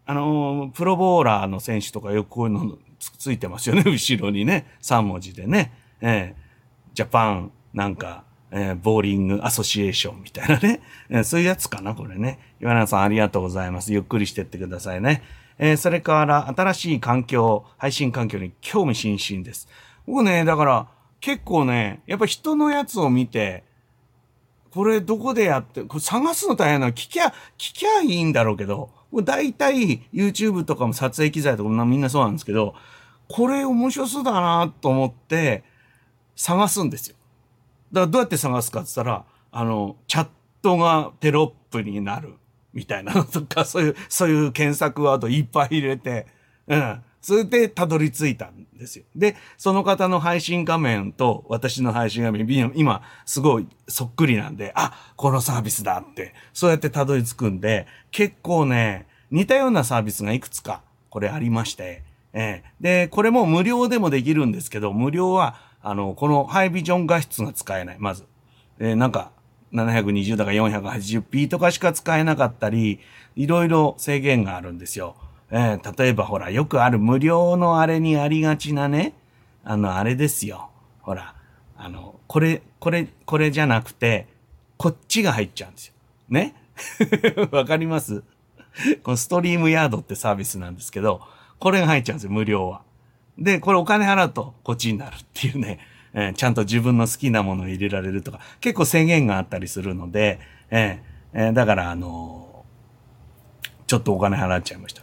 あの、プロボーラーの選手とかよくこういうのつついてますよね、後ろにね。3文字でね。えー、ジャパン、なんか、えー、ボーリングアソシエーションみたいなね。えー、そういうやつかな、これね。岩永さんありがとうございます。ゆっくりしてってくださいね。えー、それから新しい環境、配信環境に興味津々です。僕ね、だから結構ね、やっぱ人のやつを見て、これどこでやって、これ探すの大変なの。聞きゃ、聞きゃいいんだろうけど、大体 YouTube とかも撮影機材とかもみんなそうなんですけど、これ面白そうだなと思って探すんですよ。だからどうやって探すかって言ったら、あの、チャットがテロップになるみたいなのとか、そういう、そういう検索ワードいっぱい入れて、うん。それでたどり着いたんですよ。で、その方の配信画面と私の配信画面、今すごいそっくりなんで、あ、このサービスだって、そうやってたどり着くんで、結構ね、似たようなサービスがいくつか、これありまして、えー、で、これも無料でもできるんですけど、無料は、あの、このハイビジョン画質が使えない、まず。えー、なんか、720だか 480p とかしか使えなかったり、いろいろ制限があるんですよ。えー、例えばほら、よくある無料のあれにありがちなね、あの、あれですよ。ほら、あの、これ、これ、これじゃなくて、こっちが入っちゃうんですよ。ね？わかります？このストリームヤードってサービスなんですけど、これが入っちゃうんですよ、無料は。で、これお金払うとこっちになるっていうね、えー、ちゃんと自分の好きなものを入れられるとか、結構制限があったりするので、えーえー、だからあのちょっとお金払っちゃいました。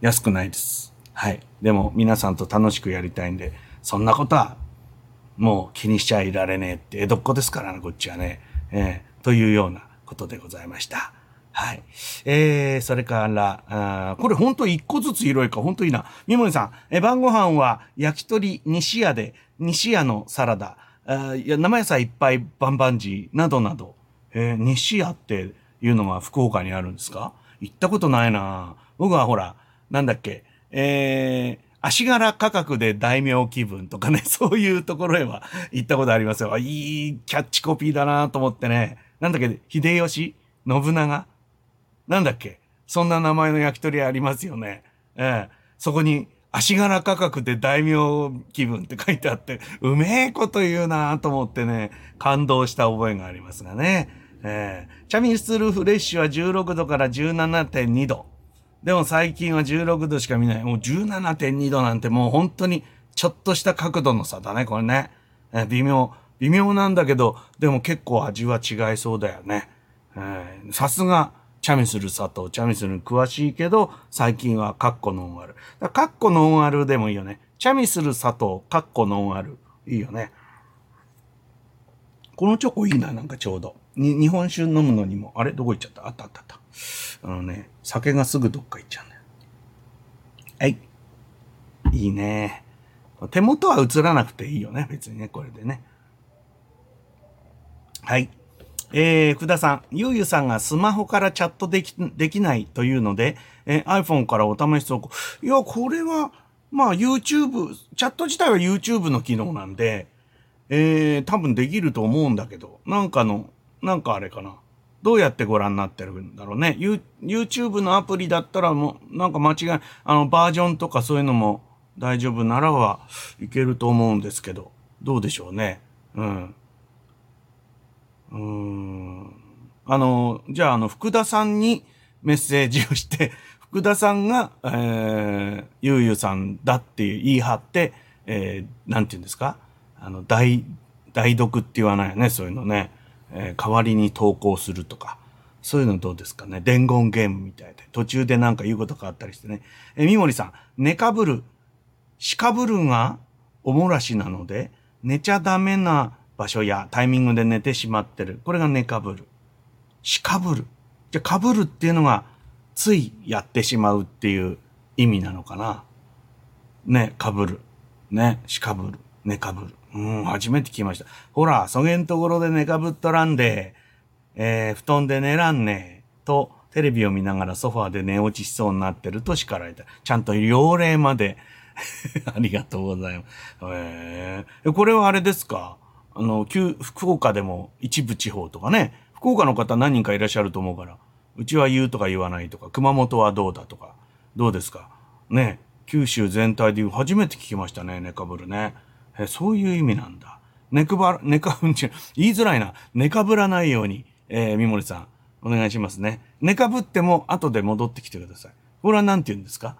安くないです。はい。でも皆さんと楽しくやりたいんで、そんなことはもう気にしちゃいられねえって江戸っ子ですからね、こっちはね。えー、というようなことでございました。はい。えー、それから、あこれほんと一個ずつ色いか、ほんといいな。みもりさん、え晩ご飯は焼き鳥西屋で、西屋のサラダ、あいや生野菜いっぱいバンバンジーなどなど。えー、西屋っていうのが福岡にあるんですか？行ったことないな僕はほら、なんだっけ、えー、足柄価格で大名気分とかね、そういうところへは行ったことありますよ。いいキャッチコピーだなと思ってね。なんだっけ、秀吉？信長？なんだっけ？そんな名前の焼き鳥ありますよね。ええそこに、足柄価格で大名気分って書いてあって、うめえこと言うなと思ってね、感動した覚えがありますがね。ええチャミスルフレッシュは16度から17.2度。でも最近は16度しか見ない。もう17.2度なんてもう本当にちょっとした角度の差だね、これね。え微妙。微妙なんだけど、でも結構味は違いそうだよね。さすが、チャミスル佐藤、チャミスルに詳しいけど、最近はカッコノンアル。カッコノンアルでもいいよね。チャミスル佐藤、カッコノンアル。いいよね。このチョコいいな、なんかちょうど。に、日本酒飲むのにも、あれ？どこ行っちゃった？あったあったあった。あのね、酒がすぐどっか行っちゃうんだよ。はい。いいね。手元は映らなくていいよね。別にね、これでね。はい。えー、福田さん、ゆうゆさんがスマホからチャットでき、できないというので、えー、iPhone からお試し投稿。いや、これは、まあ YouTube、チャット自体は YouTube の機能なんで、えー、多分できると思うんだけど、なんかの、なんかあれかな。どうやってご覧になってるんだろうね。YouTube のアプリだったらもう、なんか間違い、あの、バージョンとかそういうのも大丈夫ならはいけると思うんですけど、どうでしょうね。うん。うーん。あの、じゃあ、あの、福田さんにメッセージをして、福田さんが、えー、ゆうゆうさんだって言い張って、えー、なんて言うんですか？あの、代、代読って言わないよね、そういうのね。えー、代わりに投稿するとか、そういうのどうですかね？伝言ゲームみたいで。途中でなんか言うことがあったりしてね。えー、三森さん、寝かぶる。しかぶるがおもらしなので、寝ちゃダメな場所やタイミングで寝てしまってる。これが寝かぶる。しかぶる。じゃ、かぶるっていうのが、ついやってしまうっていう意味なのかな？ね、かぶる。ね、しかぶる。寝かぶる。うん、初めて聞きました。ほら、そげんところで寝かぶっとらんで、えー、布団で寝らんねと、テレビを見ながらソファーで寝落ちしそうになってると叱られた。ちゃんと要例まで。ありがとうございます。えー、これはあれですか？あの、旧、福岡でも一部地方とかね、福岡の方何人かいらっしゃると思うから、うちは言うとか言わないとか、熊本はどうだとか、どうですか？ね、九州全体で言う、初めて聞きましたね、ネカブルね。えそういう意味なんだ。寝くば、寝か、言いづらいな。寝かぶらないように、えー、三森さん、お願いしますね。寝かぶっても後で戻ってきてください。これは何て言うんですか？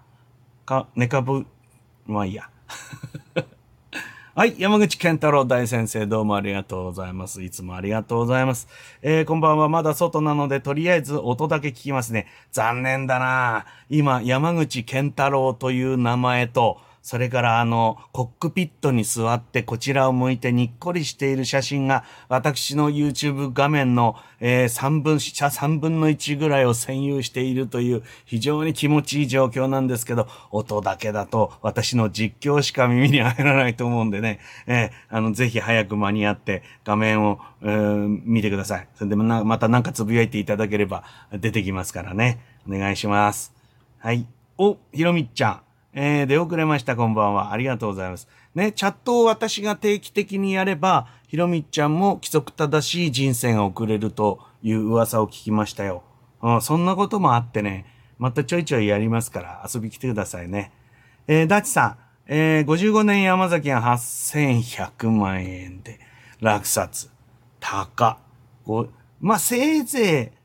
か、寝かぶ、まあいいや。はい。山口健太郎大先生、どうもありがとうございます。いつもありがとうございます。えー、こんばんは。まだ外なので、とりあえず音だけ聞きますね。残念だな今、山口健太郎という名前と、それからあの、コックピットに座ってこちらを向いてにっこりしている写真が、私の YouTube 画面の、えー、3分、下3分の1ぐらいを占有しているという非常に気持ちいい状況なんですけど、音だけだと私の実況しか耳に入らないと思うんでね、えー、あの、ぜひ早く間に合って画面を、えー、見てください。それでままたなんかつぶやいていただければ出てきますからね。お願いします。はい。お、ひろみっちゃん。えー、出遅れました、こんばんは。ありがとうございます。ね、チャットを私が定期的にやれば、ひろみちゃんも規則正しい人生が送れるという噂を聞きましたよ。うん、そんなこともあってね、またちょいちょいやりますから遊び来てくださいね。えー、ダチさん、えー、55年山崎が8100万円で落札。高。まあ、せいぜい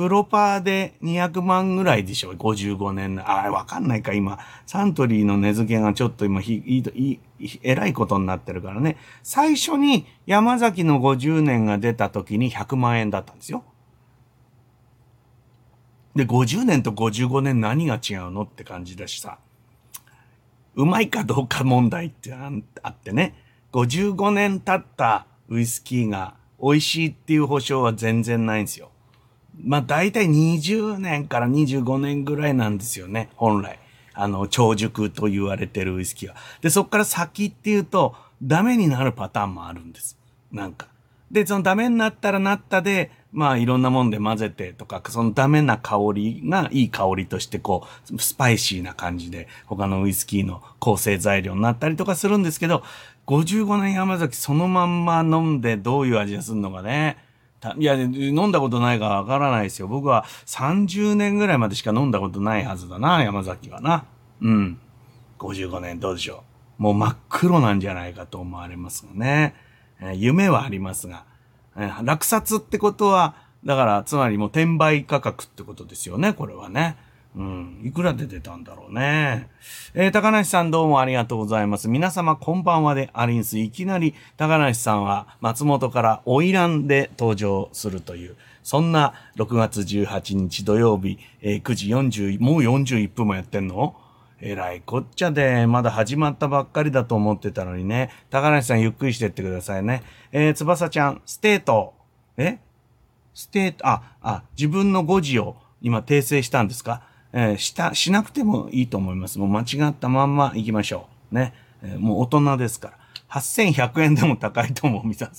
プロパーで200万ぐらいでしょ ?55 年。ああ、わかんないか、今。サントリーの値付けがちょっと今、ひ、いい、えらいことになってるからね。最初に山崎の50年が出た時に100万円だったんですよ。で、50年と55年何が違うのって感じだしさ。うまいかどうか問題ってあってね。55年経ったウイスキーが美味しいっていう保証は全然ないんですよ。まあ大体20年から25年ぐらいなんですよね、本来。あの、長熟と言われてるウイスキーは。で、そっから先っていうと、ダメになるパターンもあるんです。なんか。で、そのダメになったらなったで、まあいろんなもんで混ぜてとか、そのダメな香りがいい香りとしてこう、スパイシーな感じで他のウイスキーの構成材料になったりとかするんですけど、55年山崎そのまんま飲んでどういう味がするのかね。いや、飲んだことないからわからないですよ。僕は30年ぐらいまでしか飲んだことないはずだな、山崎はな。うん。55年どうでしょう。もう真っ黒なんじゃないかと思われますがね。えー、夢はありますが、えー、落札ってことは、だから、つまりもう転売価格ってことですよね、これはね。うん。いくらで出たんだろうね。えー、高梨さんどうもありがとうございます。皆様こんばんはでアリンス。いきなり高梨さんは松本から花魁で登場するという、そんな6月18日土曜日、えー、9時40、もう41分もやってんの？えらいこっちゃで、まだ始まったばっかりだと思ってたのにね。高梨さんゆっくりしてってくださいね。えー、翼ちゃん、ステート。え？ステート、あ、あ、自分の誤字を今訂正したんですか？えー、した、しなくてもいいと思います。もう間違ったまんま行きましょう。ね。えー、もう大人ですから。8100円でも高いと思う、皆さん。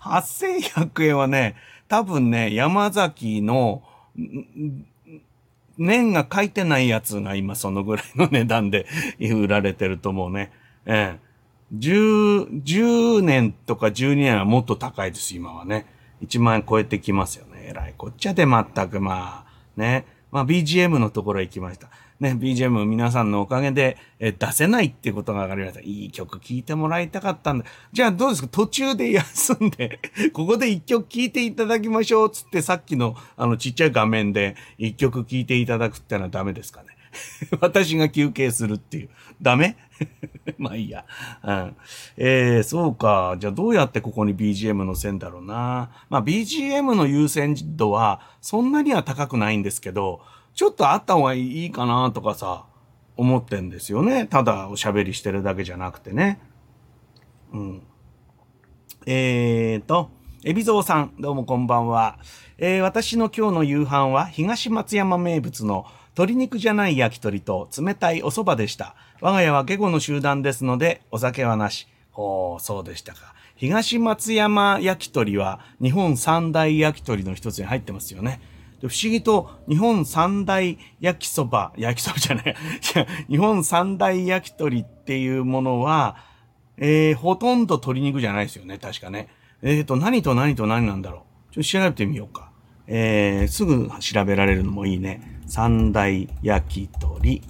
8100円はね、多分ね、山崎の、年が書いてないやつが今そのぐらいの値段で 売られてると思うね。ええ。10、10年とか12年はもっと高いです、今はね。1万円超えてきますよね。えらい。こっちゃで全くまあ、ね。まあ BGM のところへ行きました。ね、BGM 皆さんのおかげで、え出せないってことが分かりました。いい曲聴いてもらいたかったんだ。じゃあどうですか？途中で休んで、ここで一曲聴いていただきましょうつってさっきのあのちっちゃい画面で一曲聴いていただくってのはダメですかね？私が休憩するっていう。ダメ？まあいいや。うん。えー、そうか。じゃあどうやってここに BGM のせんだろうな。まあ BGM の優先度はそんなには高くないんですけど、ちょっとあった方がいいかなとかさ、思ってんですよね。ただおしゃべりしてるだけじゃなくてね。うん。えーと、エビゾウさん、どうもこんばんは。えー、私の今日の夕飯は東松山名物の鶏肉じゃない焼き鳥と冷たいお蕎麦でした。我が家は下後の集団ですので、お酒はなし。ほう、そうでしたか。東松山焼き鳥は日本三大焼き鳥の一つに入ってますよね。で不思議と日本三大焼きそば、焼きそばじゃない、日本三大焼き鳥っていうものは、えー、ほとんど鶏肉じゃないですよね、確かね。えっ、ー、と、何と何と何なんだろう。ちょっと調べてみようか。えー、すぐ調べられるのもいいね。三大焼き鳥。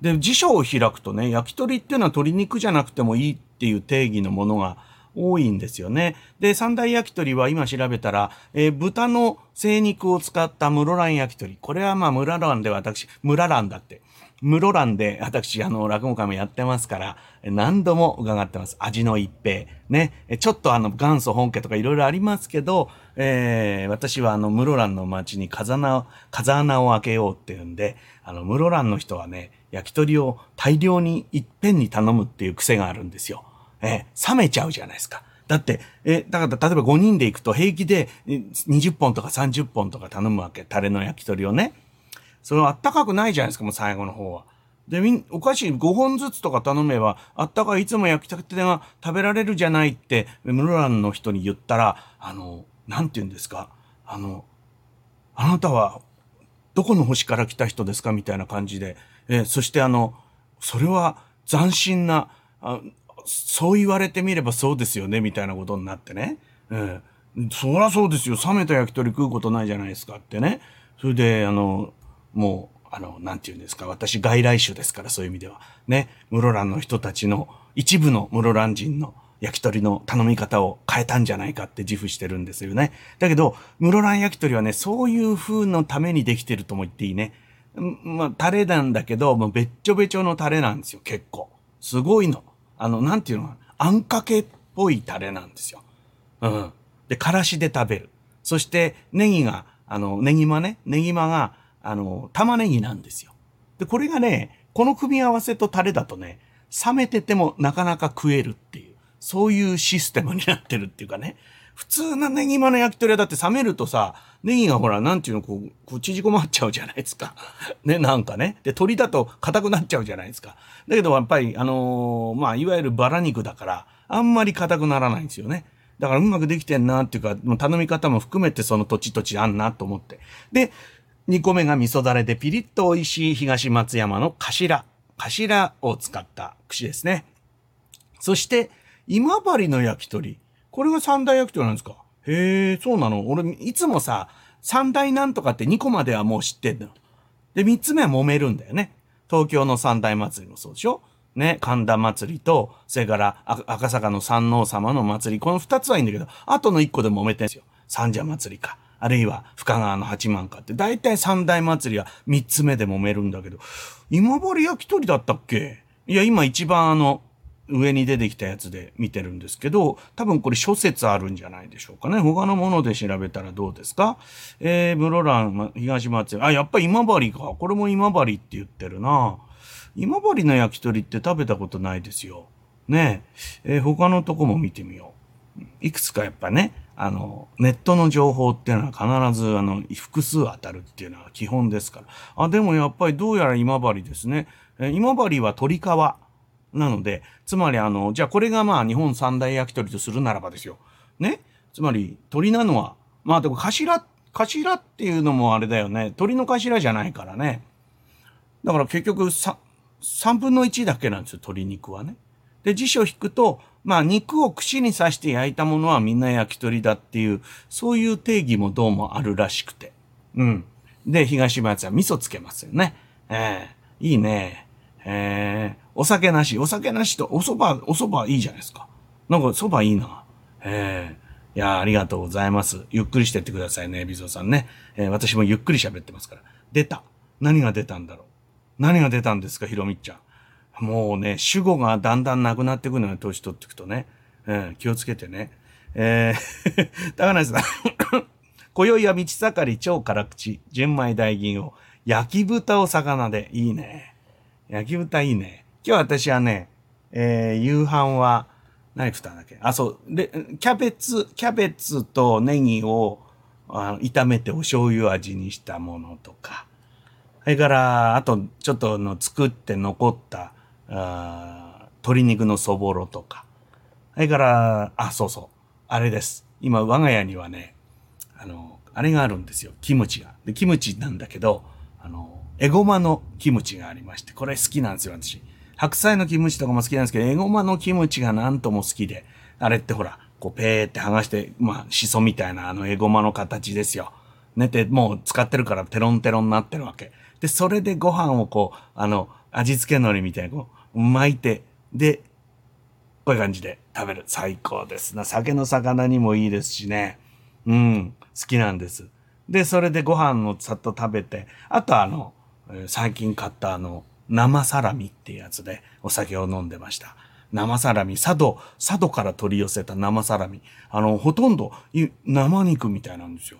で、辞書を開くとね、焼き鳥っていうのは鶏肉じゃなくてもいいっていう定義のものが多いんですよね。で、三大焼き鳥は今調べたら、えー、豚の精肉を使った室蘭焼き鳥。これはまあ村蘭で私、村蘭だって。室蘭で私、あの、落語会もやってますから、何度も伺ってます。味の一平。ね。ちょっとあの、元祖本家とかいろいろありますけど、えー、私はあの、室蘭の町に風穴を、風穴を開けようっていうんで、あの、室蘭の人はね、焼き鳥を大量にいっぺんに頼むっていう癖があるんですよ。えー、冷めちゃうじゃないですか。だって、え、だから例えば5人で行くと平気で20本とか30本とか頼むわけ。タレの焼き鳥をね。それはあったかくないじゃないですか、もう最後の方は。で、みん、おかしい、5本ずつとか頼めば、あったかい、いつも焼きたてが食べられるじゃないって、室蘭の人に言ったら、あの、なんて言うんですか、あの、あなたは、どこの星から来た人ですか？みたいな感じで、えー、そしてあの、それは斬新な、あそう言われてみればそうですよね、みたいなことになってね。えー、そりゃそうですよ。冷めた焼き鳥食うことないじゃないですかってね。それで、あの、もう、あの、なんて言うんですか。私、外来種ですから、そういう意味では。ね。室蘭の人たちの、一部の室蘭人の焼き鳥の頼み方を変えたんじゃないかって自負してるんですよね。だけど、室蘭焼き鳥はね、そういう風のためにできてるとも言っていいね。まあ、タレなんだけど、もうべっちょべちょのタレなんですよ、結構。すごいの。あの、なんていうのあんかけっぽいタレなんですよ。うん。で、からしで食べる。そして、ネギが、あの、ネギマね、ネギマが、あの、玉ねぎなんですよ。で、これがね、この組み合わせとタレだとね、冷めててもなかなか食えるっていう。そういうシステムになってるっていうかね。普通のネギマの焼き鳥はだって冷めるとさ、ネギがほら、なんていうの、こう、こう縮こまっちゃうじゃないですか。ね、なんかね。で、鳥だと硬くなっちゃうじゃないですか。だけどやっぱり、あのー、まあ、いわゆるバラ肉だから、あんまり硬くならないんですよね。だからうまくできてんなっていうか、もう頼み方も含めてその土地土地あんなと思って。で、2個目が味噌だれでピリッと美味しい東松山の頭。頭を使った串ですね。そして、今治の焼き鳥。これが三大焼き鳥なんですか？へえ、そうなの俺、いつもさ、三大なんとかって2個まではもう知ってんの。で、3つ目は揉めるんだよね。東京の三大祭りもそうでしょ？ね、神田祭りと、それから赤坂の三王様の祭り。この2つはいいんだけど、あとの1個で揉めてんですよ。三社祭りか。あるいは深川の八幡かって、だいたい三大祭りは3つ目で揉めるんだけど、今治焼き鳥だったっけ？いや、今一番あの、上に出てきたやつで見てるんですけど、多分これ諸説あるんじゃないでしょうかね。他のもので調べたらどうですか？えー、室蘭、東松あ、やっぱ今治か。これも今治って言ってるな。今治の焼き鳥って食べたことないですよ。ねえ。えー、他のとこも見てみよう。いくつかやっぱね、あの、ネットの情報っていうのは必ず、あの、複数当たるっていうのは基本ですから。あ、でもやっぱりどうやら今治ですね。え、今治は鳥皮。なので、つまりあの、じゃあこれがまあ日本三大焼き鳥とするならばですよ。ね？つまり鳥なのは、まあでも頭、頭っていうのもあれだよね。鳥の頭じゃないからね。だから結局さ、3分の1だけなんですよ、鶏肉はね。で、辞書を引くと、まあ肉を串に刺して焼いたものはみんな焼き鳥だっていう、そういう定義もどうもあるらしくて。うん。で、東松は味噌つけますよね。ええー、いいね。ええー、お酒なし、お酒なしと、お蕎麦、お蕎麦いいじゃないですか。なんか蕎麦いいな。ええー、いや、ありがとうございます。ゆっくりしてってくださいね、ビゾさんね。えー、私もゆっくり喋ってますから。出た。何が出たんだろう。何が出たんですか、ひろみっちゃん。もうね、主語がだんだんなくなってくるのよ、年取っていくとね。うん、気をつけてね。えー、高梨さん。今宵は道盛り超辛口、純米大銀を、焼き豚を魚で。いいね。焼き豚いいね。今日私はね、えー、夕飯は、何食ったんだっけ？あ、そう。で、キャベツ、キャベツとネギをあ炒めてお醤油味にしたものとか、それから、あと、ちょっとの作って残った、あ鶏肉のそぼろとか。それから、あ、そうそう。あれです。今、我が家にはね、あの、あれがあるんですよ。キムチが。で、キムチなんだけど、あの、エゴマのキムチがありまして、これ好きなんですよ、私。白菜のキムチとかも好きなんですけど、エゴマのキムチがなんとも好きで、あれってほら、こう、ペーって剥がして、まあ、シソみたいなあのエゴマの形ですよ。ねて、もう使ってるからテロンテロンになってるわけ。で、それでご飯をこう、あの、味付け海苔みたいにこう、巻いて、で、こういう感じで食べる。最高ですな。酒の魚にもいいですしね。うん、好きなんです。で、それでご飯をさっと食べて、あとあの、最近買ったあの、生サラミっていうやつでお酒を飲んでました。生サラミ、佐渡、佐渡から取り寄せた生サラミ。あの、ほとんど生肉みたいなんですよ。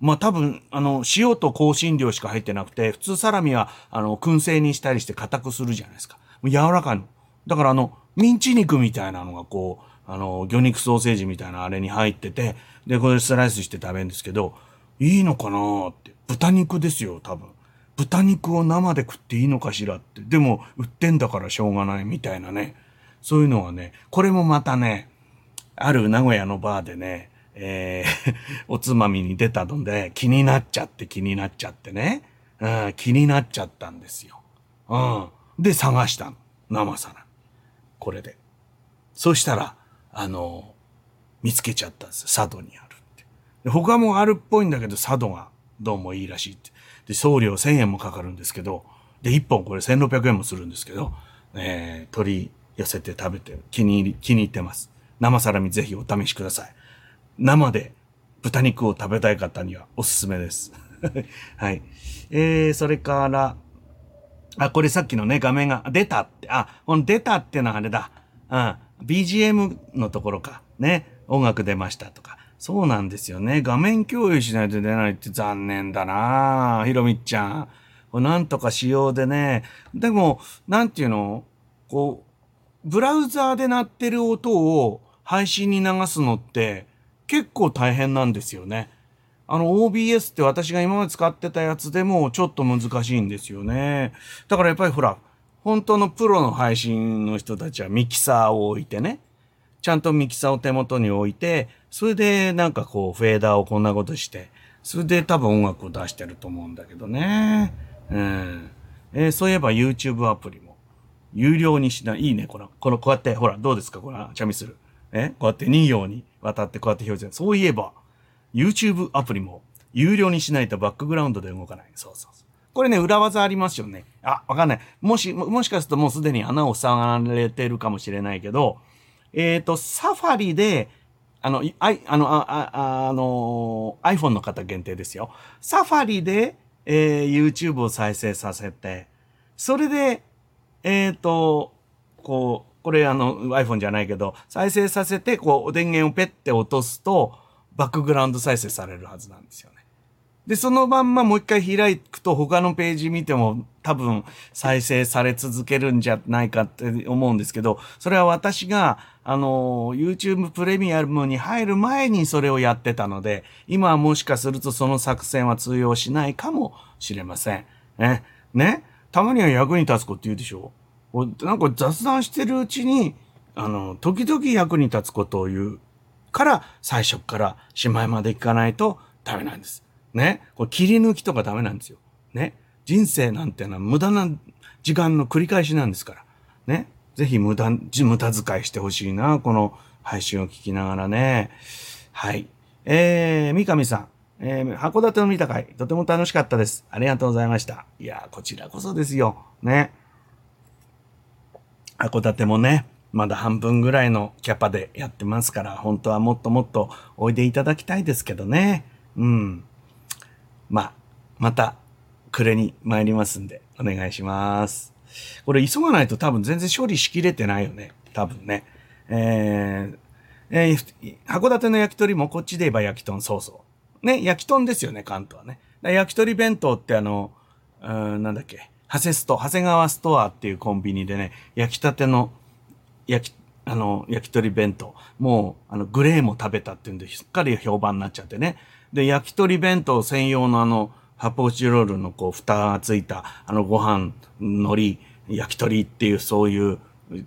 まあ多分、あの、塩と香辛料しか入ってなくて、普通サラミは、あの、燻製にしたりして硬くするじゃないですか。柔らかいの。だからあの、ミンチ肉みたいなのがこう、あの、魚肉ソーセージみたいなあれに入ってて、で、これスライスして食べるんですけど、いいのかなって。豚肉ですよ、多分。豚肉を生で食っていいのかしらって。でも、売ってんだからしょうがないみたいなね。そういうのはね、これもまたね、ある名古屋のバーでね、えー、おつまみに出たので、気になっちゃって気になっちゃってね。うん、気になっちゃったんですよ。うん。で、探したの。生皿。これで。そしたら、あの、見つけちゃったんです佐渡にあるって。で他もあるっぽいんだけど、佐渡がどうもいいらしいって。で、送料1000円もかかるんですけど、で、1本これ1600円もするんですけど、えー、取り寄せて食べて気に入り、気に入ってます。生サラミぜひお試しください。生で豚肉を食べたい方にはおすすめです。はい。えー、それから、あ、これさっきのね、画面が出たって、あ、この出たってのはあれだ。うん。BGM のところか。ね。音楽出ましたとか。そうなんですよね。画面共有しないと出ないって残念だなひろみっちゃん。これなんとかしようでね。でも、なんていうの？こう、ブラウザーで鳴ってる音を配信に流すのって結構大変なんですよね。あの OBS って私が今まで使ってたやつでもちょっと難しいんですよね。だからやっぱりほら、本当のプロの配信の人たちはミキサーを置いてね、ちゃんとミキサーを手元に置いて、それでなんかこうフェーダーをこんなことして、それで多分音楽を出してると思うんだけどね。うん。えー、そういえば YouTube アプリも有料にしない。いいね、この、この、こうやって、ほら、どうですか？これ、チャミする。え？こうやって2行に渡ってこうやって表示するそういえば、YouTube アプリも有料にしないとバックグラウンドで動かない。そうそうそう。これね、裏技ありますよね。あ、わかんない。もし、もしかするともうすでに穴を塞がれてるかもしれないけど、えっ、ー、と、サファリで、あの、I、あの、あ、ああの、iPhone の方限定ですよ。サファリで、えー、YouTube を再生させて、それで、えっ、ー、と、こう、これあの iPhone じゃないけど、再生させて、こう、電源をペッて落とすと、バックグラウンド再生されるはずなんですよね。で、そのまんまもう一回開くと他のページ見ても多分再生され続けるんじゃないかって思うんですけど、それは私が、あの、YouTube プレミアムに入る前にそれをやってたので、今はもしかするとその作戦は通用しないかもしれません。ね。ね？たまには役に立つこと言うでしょ？なんか雑談してるうちに、あの、時々役に立つことを言うから、最初からしまいまで聞かないとダメなんです。ね？これ切り抜きとかダメなんですよ。ね？人生なんてのは無駄な時間の繰り返しなんですから。ね？ぜひ無駄、無駄遣いしてほしいな。この配信を聞きながらね。はい。えー、三上さん。えー、函館の見た会、とても楽しかったです。ありがとうございました。いやこちらこそですよ。ね？函館もね、まだ半分ぐらいのキャパでやってますから、本当はもっともっとおいでいただきたいですけどね。うん。まあ、また、暮れに参りますんで、お願いします。これ急がないと多分全然処理しきれてないよね。多分ね。えー、えー、函館の焼き鳥もこっちで言えば焼き豚、そうそう。ね、焼き豚ですよね、関東はね。焼き鳥弁当ってあの、うん、なんだっけ、ハセスト、長谷川ストアっていうコンビニでね、焼きたての、焼き、あの、焼き鳥弁当、もう、あの、グレーも食べたっていうんで、しっかり評判になっちゃってね。で、焼き鳥弁当専用のあの、発泡スチロールのこう、蓋がついた、あの、ご飯、海苔、焼き鳥っていうそういう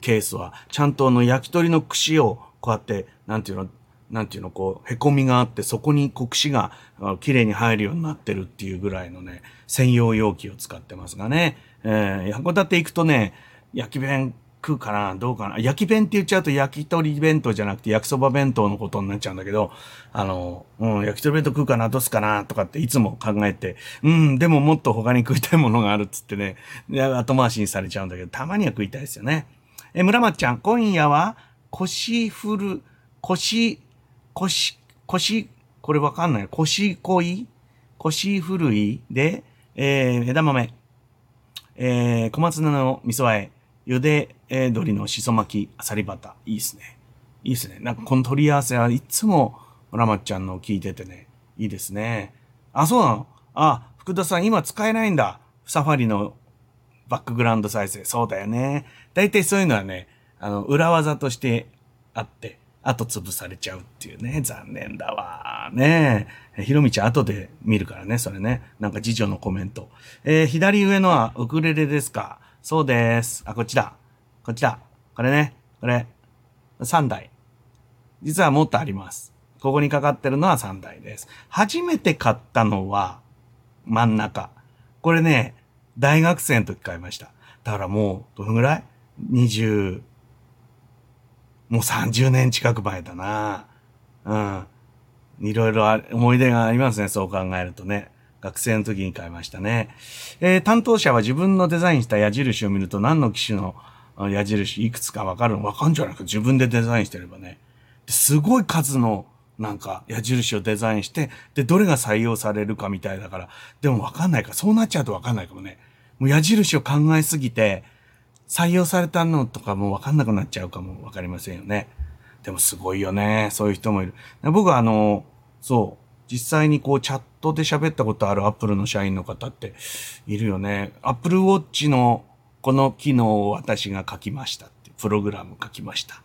ケースは、ちゃんとあの、焼き鳥の串を、こうやって、なんていうの、なんていうの、こう、凹みがあって、そこにこう串が綺麗に入るようになってるっていうぐらいのね、専用容器を使ってますがね。えー、函館行くとね、焼き弁食うかなどうかな。焼き弁って言っちゃうと焼き鳥弁当じゃなくて焼きそば弁当のことになっちゃうんだけど、あの、うん、焼き鳥弁当食うかなどうすかなとかっていつも考えて、うん、でももっと他に食いたいものがあるっつってね、後回しにされちゃうんだけど、たまには食いたいですよね。え、村松ちゃん、今夜は腰振る、腰、腰、腰、これわかんない。腰恋腰ふい？で、えー、枝豆、えー、小松菜の味噌和え、茹で、えー、鶏のしそ巻き、あさりバター。いいっすね。いいっすね。なんかこの取り合わせはいつも、ラマちゃんの聞いててね、いいですね。あ、そうなの？あ、福田さん今使えないんだ。サファリのバックグラウンド再生。そうだよね。大体そういうのはね、あの、裏技としてあって、後潰されちゃうっていうね。残念だわ。ねえ。ひろみちゃん後で見るからね、それね。なんか次女のコメント。えー、左上のはウクレレですか？そうです。あ、こっちだ。こっちだ。これね。これ。3台。実はもっとあります。ここにかかってるのは3台です。初めて買ったのは真ん中。これね、大学生の時買いました。だからもう、どのぐらい ?20、もう30年近く前だな。うん。いろいろ思い出がありますね、そう考えるとね。学生の時に買いましたね。えー、担当者は自分のデザインした矢印を見ると何の機種の矢印いくつかわかるのわかんじゃないか。自分でデザインしてればね。すごい数のなんか矢印をデザインして、で、どれが採用されるかみたいだから、でもわかんないか。そうなっちゃうとわかんないかもね。もう矢印を考えすぎて、採用されたのとかもわかんなくなっちゃうかもわかりませんよね。でもすごいよね。そういう人もいる。僕はあの、そう、実際にこうチャットで喋ったことあるアップルの社員の方っているよね。アップルウォッチのこの機能を私が書きましたってプログラム書きました。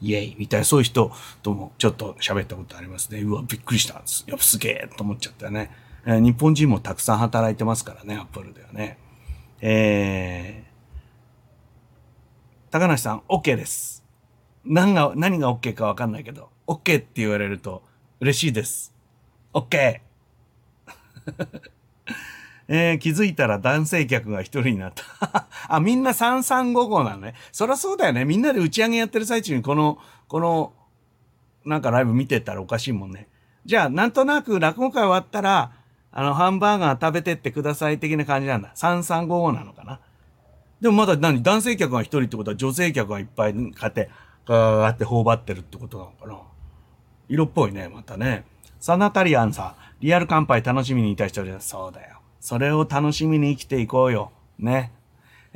イェイみたいな、そういう人ともちょっと喋ったことありますね。うわ、びっくりしたんです。やっぱすげえと思っちゃったよね。えー、日本人もたくさん働いてますからね、アップルではね。えー、高梨さん、OK です。何が、何が OK かわかんないけど、OK って言われると嬉しいです。OK! えー、気づいたら男性客が一人になった。あ、みんな3355なのね。そりゃそうだよね。みんなで打ち上げやってる最中にこの、この、なんかライブ見てたらおかしいもんね。じゃあ、なんとなく落語会終わったら、あの、ハンバーガー食べてってください的な感じなんだ。3355なのかな。でもまだ何？男性客が一人ってことは女性客がいっぱい買って、ガーって頬張ってるってことなのかな。色っぽいね、またね。サナタリアンさん、リアル乾杯楽しみにいた人です。そうだよ。それを楽しみに生きていこうよ。ね。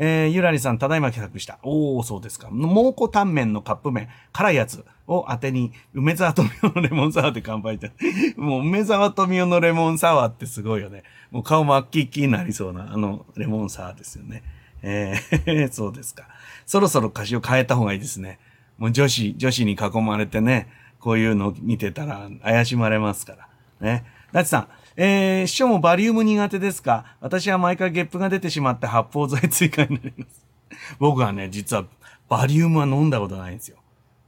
えー、ゆらりさん、ただいま企画した。おー、そうですか。蒙古タンメンのカップ麺、辛いやつを当てに、梅沢富美男のレモンサワーで乾杯して。もう、梅沢富美男のレモンサワーってすごいよね。もう顔真っ黄きになりそうな、あの、レモンサワーですよね。えー、そうですか。そろそろ歌詞を変えた方がいいですね。もう女子、女子に囲まれてね、こういうの見てたら怪しまれますから。ね。ダチさん、えー、師匠もバリウム苦手ですか？私は毎回ゲップが出てしまって発泡剤追加になります。僕はね、実はバリウムは飲んだことないんですよ。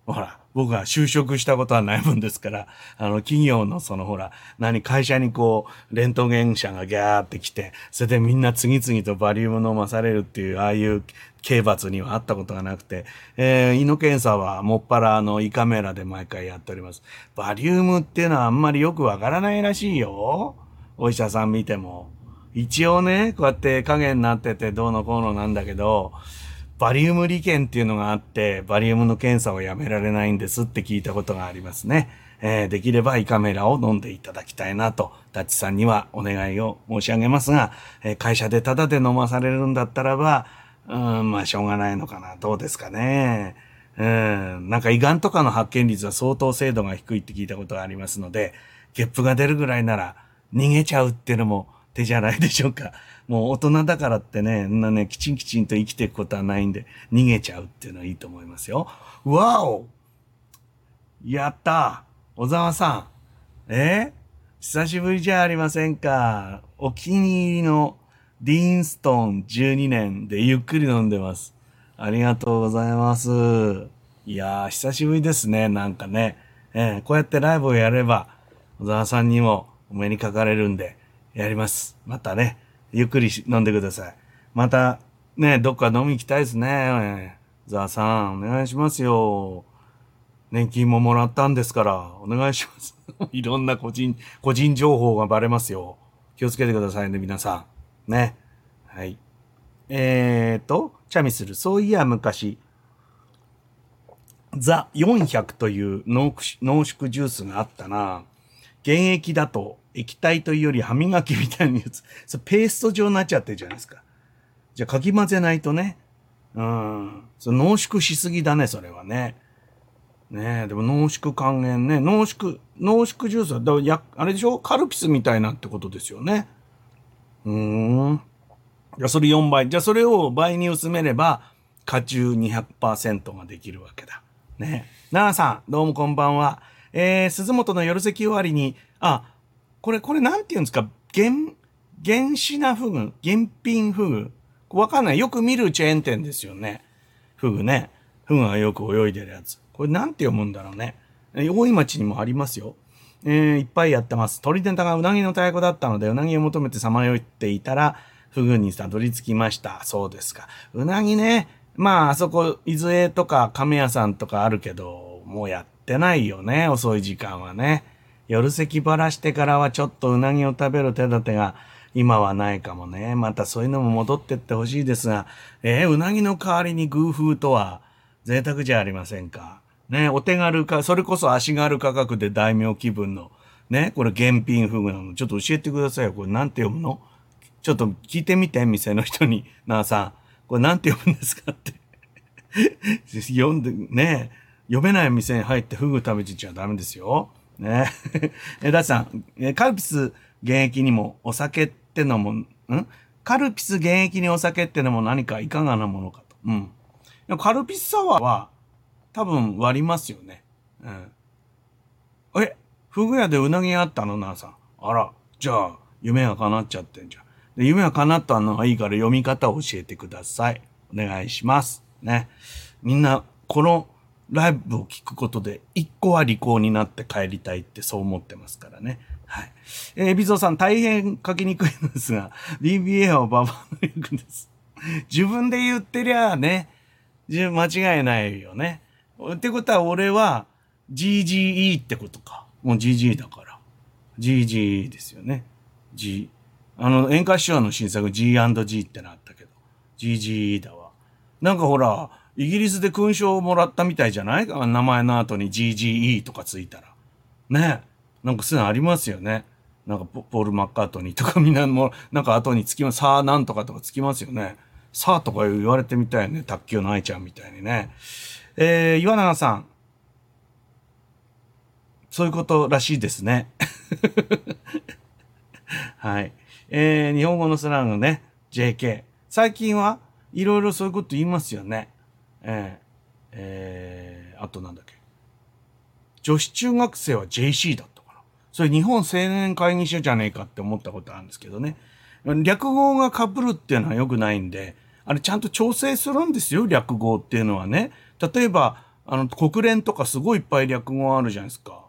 ほら、僕は就職したことはないもんですから、あの、企業のそのほら、何、会社にこう、レントゲン車がギャーって来て、それでみんな次々とバリウム飲まされるっていう、ああいう刑罰にはあったことがなくて、えー、胃の検査はもっぱらあの、胃カメラで毎回やっております。バリウムっていうのはあんまりよくわからないらしいよ。お医者さん見ても。一応ね、こうやって影になっててどうのこうのなんだけど、バリウム利権っていうのがあって、バリウムの検査をやめられないんですって聞いたことがありますね。えー、できれば胃カメラを飲んでいただきたいなと、ダッチさんにはお願いを申し上げますが、えー、会社でタダで飲まされるんだったらば、うん、まあしょうがないのかな。どうですかね。うん、なんか胃がんとかの発見率は相当精度が低いって聞いたことがありますので、ゲップが出るぐらいなら逃げちゃうっていうのも手じゃないでしょうか。もう大人だからってね、んなね、きちんきちんと生きていくことはないんで、逃げちゃうっていうのはいいと思いますよ。わおやった小沢さん。え？久しぶりじゃありませんか？お気に入りのディーンストン12年でゆっくり飲んでます。ありがとうございます。いやー、久しぶりですね、なんかね。えー、こうやってライブをやれば、小沢さんにもお目にかかれるんで、やります。またね。ゆっくり飲んでください。また、ね、どっか飲み行きたいですね。ザーさん、お願いしますよ。年金ももらったんですから、お願いします。いろんな個人、個人情報がバレますよ。気をつけてくださいね、皆さん。ね。はい。えーと、チャミする。そういや、昔、ザ400という濃縮ジュースがあったな。現役だと液体というより歯磨きみたいなやつ、そペースト状になっちゃってるじゃないですか。じゃあかき混ぜないとね。うん。そ濃縮しすぎだね、それはね。ねえ、でも濃縮還元ね。濃縮、濃縮ジュースは、だやあれでしょ？カルピスみたいなってことですよね。うーん。じゃあそれ4倍。じゃあそれを倍に薄めれば、果汁200%ができるわけだ。ね。奈々さん、どうもこんばんは。えー、鈴本の夜席終わりに、あ、これ、これなんて言うんですか？原、原子なフグ？原品フグ？わかんない。よく見るチェーン店ですよね。フグね。フグがよく泳いでるやつ。これなんて読むんだろうね。大井町にもありますよ。えー、いっぱいやってます。鳥ネタがうなぎの太鼓だったので、うなぎを求めてさまよっていたら、フグにたどり着きました。そうですか。うなぎね。まあ、あそこ、伊豆江とか亀屋さんとかあるけど、もうやってないよね。遅い時間はね。夜席ばらしてからはちょっとうなぎを食べる手立てが今はないかもね。またそういうのも戻ってってほしいですが、えー、うなぎの代わりに偶風とは贅沢じゃありませんか？ね、お手軽か、それこそ足軽価格で大名気分の、ね、これ現品フグなの。ちょっと教えてくださいよ。これなんて読むの？ちょっと聞いてみて、店の人に。なあさん、これなんて読むんですかって 読んで、ね、読めない店に入ってフグ食べてちゃダメですよ。ね。え、ダチさん、カルピス現役にもお酒ってのも、ん？カルピス現役にお酒ってのも何かいかがなものかと。うん。カルピスサワーは多分割りますよね。うん。え、フグ屋でうなぎあったの？なあさん。あら、じゃあ、夢が叶っちゃってんじゃん。で夢が叶ったのはいいから読み方を教えてください。お願いします。ね。みんな、このライブを聞くことで、一個は利口になって帰りたいってそう思ってますからね。はい。えー、ビゾさん、大変書きにくいのですが、BBA はババの役です。自分で言ってりゃあね、間違いないよね。ってことは、俺は GGE ってことか。もう GG だから。GGE ですよね。G。あの、演歌師匠の新作 G&G ってなったけど。GGE だわ。なんかほら、イギリスで勲章をもらったみたいじゃない？名前の後に GGE とかついたら。ねなんかそういうのありますよね。なんかポール・マッカートニーとかみんなも、なんか後につきます、さあなんとかとかつきますよね。さあとか言われてみたいね。卓球の愛ちゃんみたいにね。えー、岩永さん。そういうことらしいですね。はい。えー、日本語のスラングね。JK。最近はいろいろそういうこと言いますよね。えー、えー、あとなんだっけ。女子中学生は JC だったかな。それ日本青年会議所じゃねえかって思ったことあるんですけどね。略語が被るっていうのは良くないんで、あれちゃんと調整するんですよ、略語っていうのはね。例えば、あの、国連とかすごいいっぱい略語あるじゃないですか。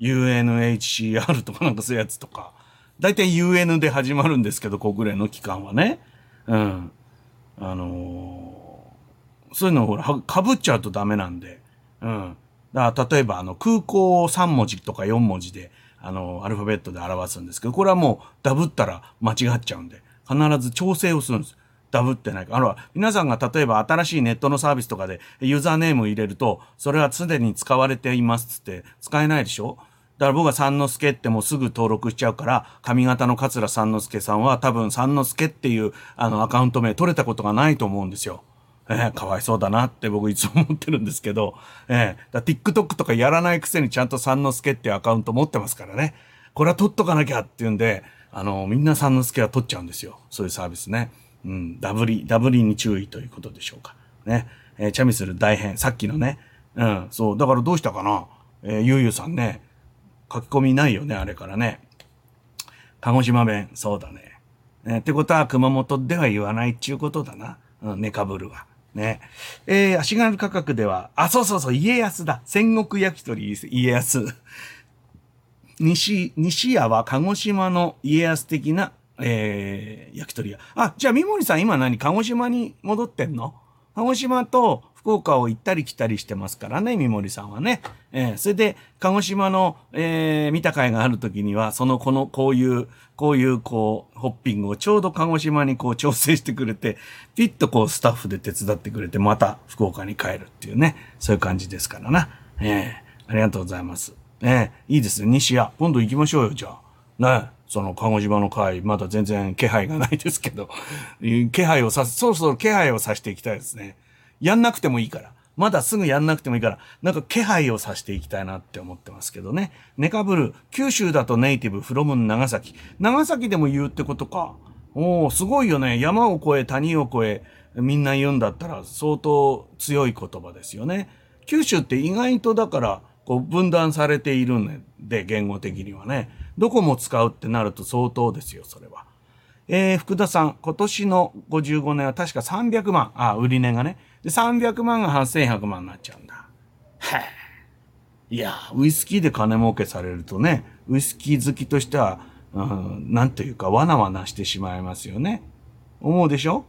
UNHCR とかなんかそういうやつとか。大体 UN で始まるんですけど、国連の機関はね。うん。あのー、そういうのほら、かぶっちゃうとダメなんで。うん。だから例えば、あの、空港を3文字とか4文字で、あの、アルファベットで表すんですけど、これはもうダブったら間違っちゃうんで、必ず調整をするんです。ダブってないか。あの、皆さんが例えば新しいネットのサービスとかでユーザーネームを入れると、それは常に使われていますって使えないでしょ？だから僕は三之助ってもうすぐ登録しちゃうから、髪型の桂三之助さんは多分三之助っていうあのアカウント名取れたことがないと思うんですよ。えー、かわいそうだなって僕いつも思ってるんですけど、えー、だ TikTok とかやらないくせにちゃんと三之助っていうアカウント持ってますからね。これは取っとかなきゃっていうんで、あの、みんな三之助は取っちゃうんですよ。そういうサービスね。うん、ダブリ、ダブリに注意ということでしょうか。ね。えー、チャミスル大変。さっきのね。うん、そう。だからどうしたかなえー、ゆうゆうさんね。書き込みないよね、あれからね。鹿児島弁、そうだね。ねってことは、熊本では言わないっちゅうことだな。うん、ネカブルは。ね。えー、足軽価格では、あ、そうそうそう、家康だ。戦国焼き鳥、家康。西、西屋は鹿児島の家康的な、えー、焼き鳥屋。あ、じゃあ、三森さん今何鹿児島に戻ってんの？鹿児島と福岡を行ったり来たりしてますからね、三森さんはね。えー、それで、鹿児島の、えー、見た会がある時には、その、この、こういう、こういう、こう、ホッピングをちょうど鹿児島にこう調整してくれて、ピッとこうスタッフで手伝ってくれて、また福岡に帰るっていうね、そういう感じですからな。えー、ありがとうございます。えー、いいですね、西屋。今度行きましょうよ、じゃあ。ね。その鹿児島の会、まだ全然気配がないですけど、気配をさ、そろそろ気配をさしていきたいですね。やんなくてもいいから。まだすぐやんなくてもいいから、なんか気配をさしていきたいなって思ってますけどね。ネカブル、九州だとネイティブ、フロム長崎。長崎でも言うってことか。おおすごいよね。山を越え、谷を越え、みんな言うんだったら相当強い言葉ですよね。九州って意外とだから、こう分断されているんで、言語的にはね。どこも使うってなると相当ですよ、それは。えー、福田さん、今年の55年は確か300万。あ、売り値がね。で、300万が8100万になっちゃうんだ。へいや、ウイスキーで金儲けされるとね、ウイスキー好きとしては、うん、なんというか、わなわなしてしまいますよね。思うでしょ？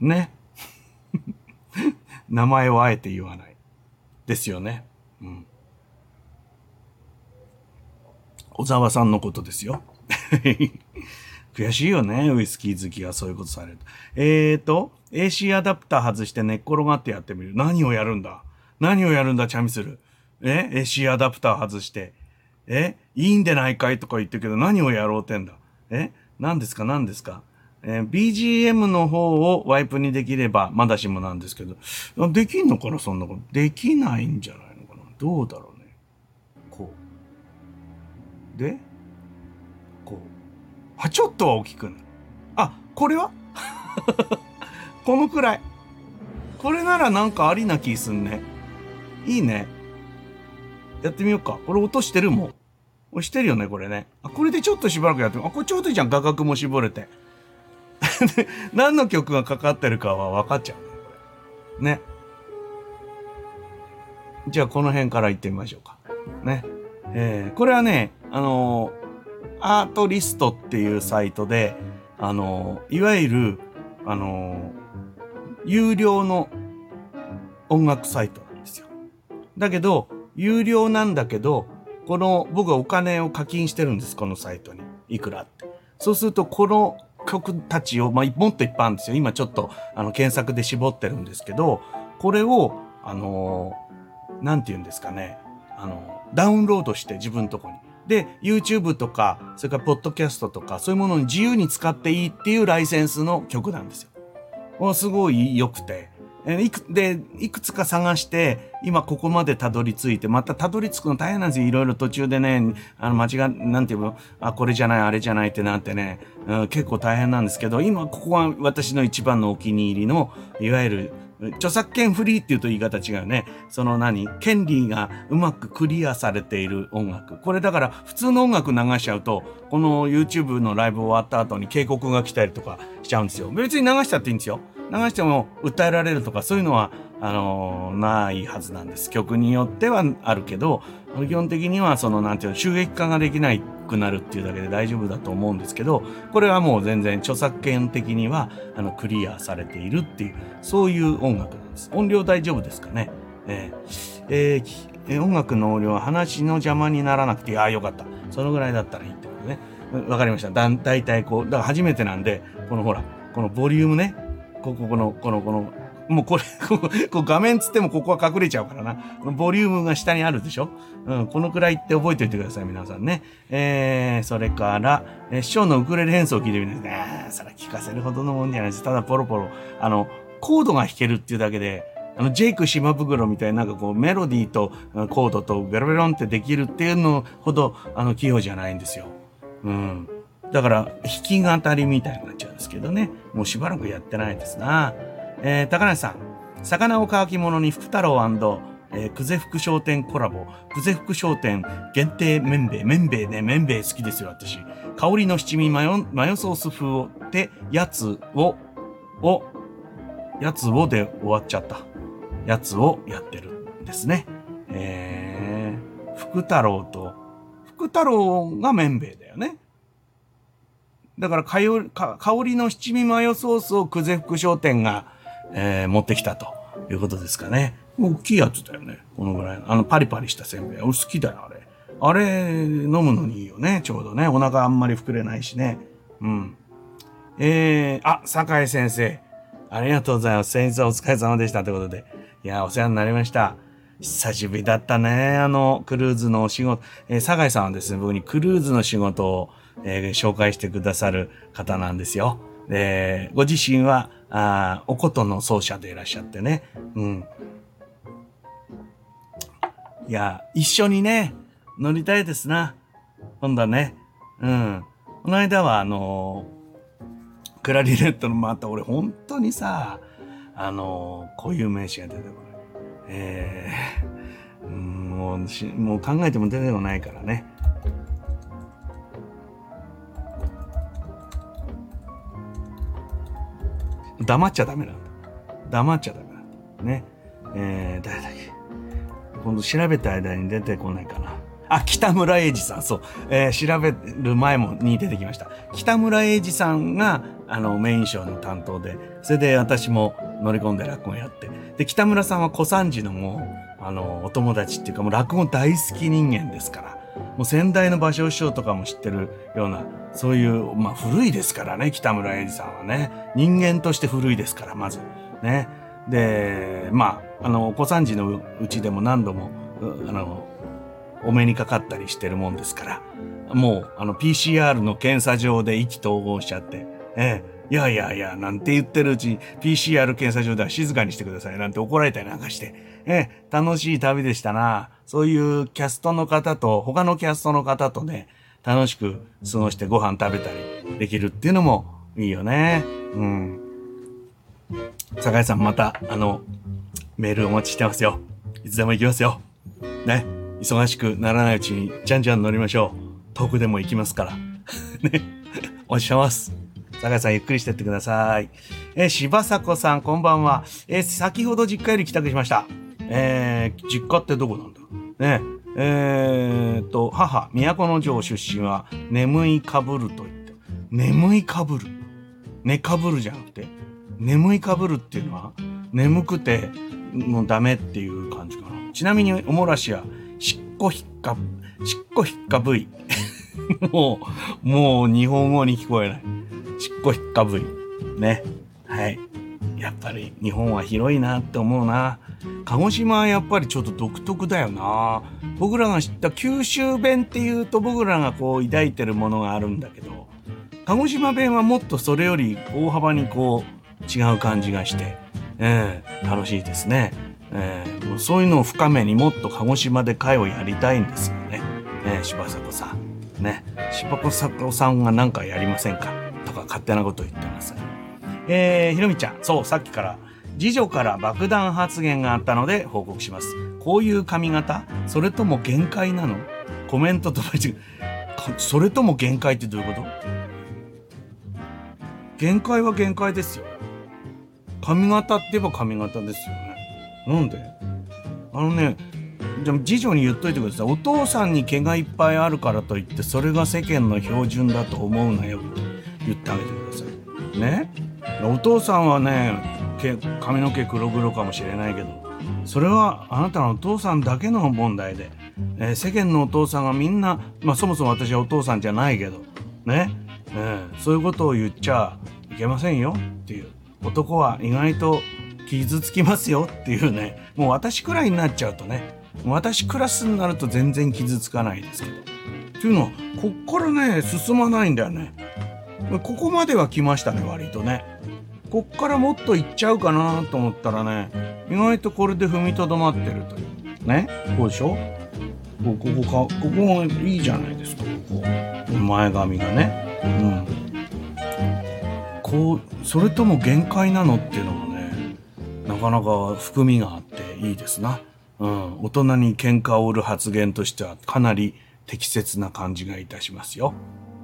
ね。名前をあえて言わない。ですよね。うん。小沢さんのことですよ。悔しいよね、ウイスキー好きがそういうことされると。えーと、AC アダプター外して寝っ転がってやってみる。何をやるんだ？何をやるんだ、チャミスル。え ?AC アダプター外して。え？いいんでないかいとか言ってるけど何をやろうってんだ？え？何ですか？何ですか？えー、BGM の方をワイプにできればまだしもなんですけど、できんのかなそんなこと。できないんじゃないのかな？どうだろうね。こう。で？あ、ちょっとは大きくなる。あ、これは？このくらい。これならなんかありな気すんね。いいね。やってみようか。これ落としてるもん。押してるよね、これね。あ、これでちょっとしばらくやってみあ、これちょうどいいじゃん。画角も絞れて。何の曲がかかってるかは分かっちゃうね。ね。じゃあ、この辺から行ってみましょうか。ね。えー、これはね、あのー、アートリストっていうサイトで、あのー、いわゆる、あの有料の音楽サイトなんですよ。だけど、有料なんだけど、この、僕はお金を課金してるんです、このサイトに。いくらって。そうすると、この曲たちを、まあ、もっといっぱいあるんですよ。今ちょっと、あの、検索で絞ってるんですけど、これを、あのなんて言うんですかね。あの、ダウンロードして自分のとこに。で、YouTube とか、それからポッドキャストとか、そういうものに自由に使っていいっていうライセンスの曲なんですよ。もすごい良くて。いく、で、いくつか探して、今ここまでたどり着いて、またたどり着くの大変なんですよ。いろいろ途中でね、あの、間違なんていうの、あ、これじゃない、あれじゃないってなってね、うん、結構大変なんですけど、今ここは私の一番のお気に入りの、いわゆる著作権フリーっていうと言い方違うね。その何？権利がうまくクリアされている音楽。これだから普通の音楽流しちゃうと、この YouTube のライブ終わった後に警告が来たりとかしちゃうんですよ。別に流しちゃっていいんですよ。流しても訴えられるとかそういうのは、あの、ないはずなんです。曲によってはあるけど、基本的にはそのなんていうの、収益化ができなくなるっていうだけで大丈夫だと思うんですけど、これはもう全然著作権的にはあのクリアされているっていう、そういう音楽なんです。音量大丈夫ですかね？えー、えー、音楽の音量は話の邪魔にならなくて、ああ、よかった。そのぐらいだったらいいってことね。わかりました。だ、だいたいこう、だから初めてなんで、このほら、このボリュームね、ここ、この、この、この、もうこれ、こう画面つってもここは隠れちゃうからな。このボリュームが下にあるでしょ？うん、このくらいって覚えておいてください、皆さんね。えー、それから、えー、師匠のウクレレ演奏を聞いてみてね、それ聞かせるほどのもんじゃないです。ただポロポロ、あの、コードが弾けるっていうだけで、あの、ジェイク島袋みたいななんかこうメロディーとコードとベロベロンってできるっていうのほど、あの、器用じゃないんですよ。うん。だから、弾き語りみたいになっちゃうんですけどね。もうしばらくやってないですな。えー、高梨さん。魚を乾き物に福太郎えー、久世福商店コラボ。久世福商店限定麺べい。麺べいね、麺べい好きですよ、私。香りの七味マヨ、マヨソース風を、で、やつを、を、やつをで終わっちゃった。やつをやってるんですね。えー、福太郎と、福太郎が麺べいだよね。だから香り、香りの七味マヨソースを久世福商店が、えー、持ってきたということですかね。大きいやつだよね。このぐらい。あの、パリパリしたせんべい。俺好きだよ、あれ。あれ、飲むのにいいよね、ちょうどね。お腹あんまり膨れないしね。うん。えー、あ、酒井先生。ありがとうございます。先日はお疲れ様でした。ということで。いや、お世話になりました。久しぶりだったね。あの、クルーズのお仕事。えー、酒井さんはですね、僕にクルーズの仕事を、えー、紹介してくださる方なんですよ。で、ご自身は、ああおことの奏者でいらっしゃってね。うん。いや、一緒にね、乗りたいですな。今度はね。うん。この間は、あのー、クラリネットのまた俺本当にさ、あのー、固有名詞が出てこない。えー、もうもう考えても出てこないからね。黙っちゃダメなんだ。黙っちゃダメなんだ。ね。えー、誰だっけ。今度調べた間に出てこないかな。あ、北村英二さん、そう。えー、調べる前もに出てきました。北村英二さんが、あの、メインショーの担当で、それで私も乗り込んで落語やって。で、北村さんは小三治のもう、あの、お友達っていうかもう落語大好き人間ですから。もう先代の芭蕉師匠とかも知ってるような、そういう、まあ古いですからね、北村英二さんはね。人間として古いですから、まず。ね。で、まあ、あの、小三治のうちでも何度も、あの、お目にかかったりしてるもんですから、もう、あの、PCR の検査場で意気投合しちゃって、ええ、いやいやいや、なんて言ってるうちに PCR 検査場では静かにしてくださいなんて怒られたりなんかして、ええ、楽しい旅でしたな。そういうキャストの方と、他のキャストの方とね、楽しく過ごしてご飯食べたりできるっていうのもいいよね。うん。酒井さんまた、あの、メールお待ちしてますよ。いつでも行きますよ。ね。忙しくならないうちに、じゃんじゃん乗りましょう。遠くでも行きますから。ね。お待ちしてます。酒井さんゆっくりしてってください。えー、柴迫さん、こんばんは。え先ほど実家より帰宅しました。えー実家ってどこなんだ？ね。えーっと、母、都城出身は、眠いかぶると言って。眠いかぶる。寝かぶるじゃなくて、眠いかぶるっていうのは、眠くて、もうダメっていう感じかな。ちなみに、おもらしは、しっこひっか、しっこひっかぶい。もう、もう日本語に聞こえない。しっこひっかぶい。ね。はい。やっぱり日本は広いなって思うな。鹿児島はやっぱりちょっと独特だよな。僕らが知った九州弁っていうと僕らがこう抱いてるものがあるんだけど、鹿児島弁はもっとそれより大幅にこう違う感じがして、ええ楽しいですね。ええもうそういうのを深めにもっと鹿児島で会をやりたいんですよね。ええ柴迫さん。ね。柴迫さんが何かやりませんか？とか勝手なこと言ってます。えー、ひろみちゃん、そう、さっきから、次女から爆弾発言があったので報告します。こういう髪型？それとも限界なの？コメントと間違えそれとも限界ってどういうこと？限界は限界ですよ。髪型って言えば髪型ですよね。なんで？あのね、でも次女に言っといてください。お父さんに毛がいっぱいあるからといって、それが世間の標準だと思うなよって言ってあげてください。ね？お父さんはね、髪の毛黒々かもしれないけど、それはあなたのお父さんだけの問題で、えー世間のお父さんがみんな、まあそもそも私はお父さんじゃないけど、ね、えーそういうことを言っちゃいけませんよっていう。男は意外と傷つきますよっていうね、もう私くらいになっちゃうとね、私クラスになると全然傷つかないですけど。っていうのは、こっからね、進まないんだよね。ここまでは来ましたね、割とね。こっからもっと行っちゃうかなと思ったらね、意外とこれで踏みとどまってるという。ね？こうでしょ？こここか、ここがいいじゃないですか、ここ。前髪がね。うん。こう、それとも限界なのっていうのもね、なかなか含みがあっていいですな。うん。大人に喧嘩を売る発言としてはかなり適切な感じがいたしますよ。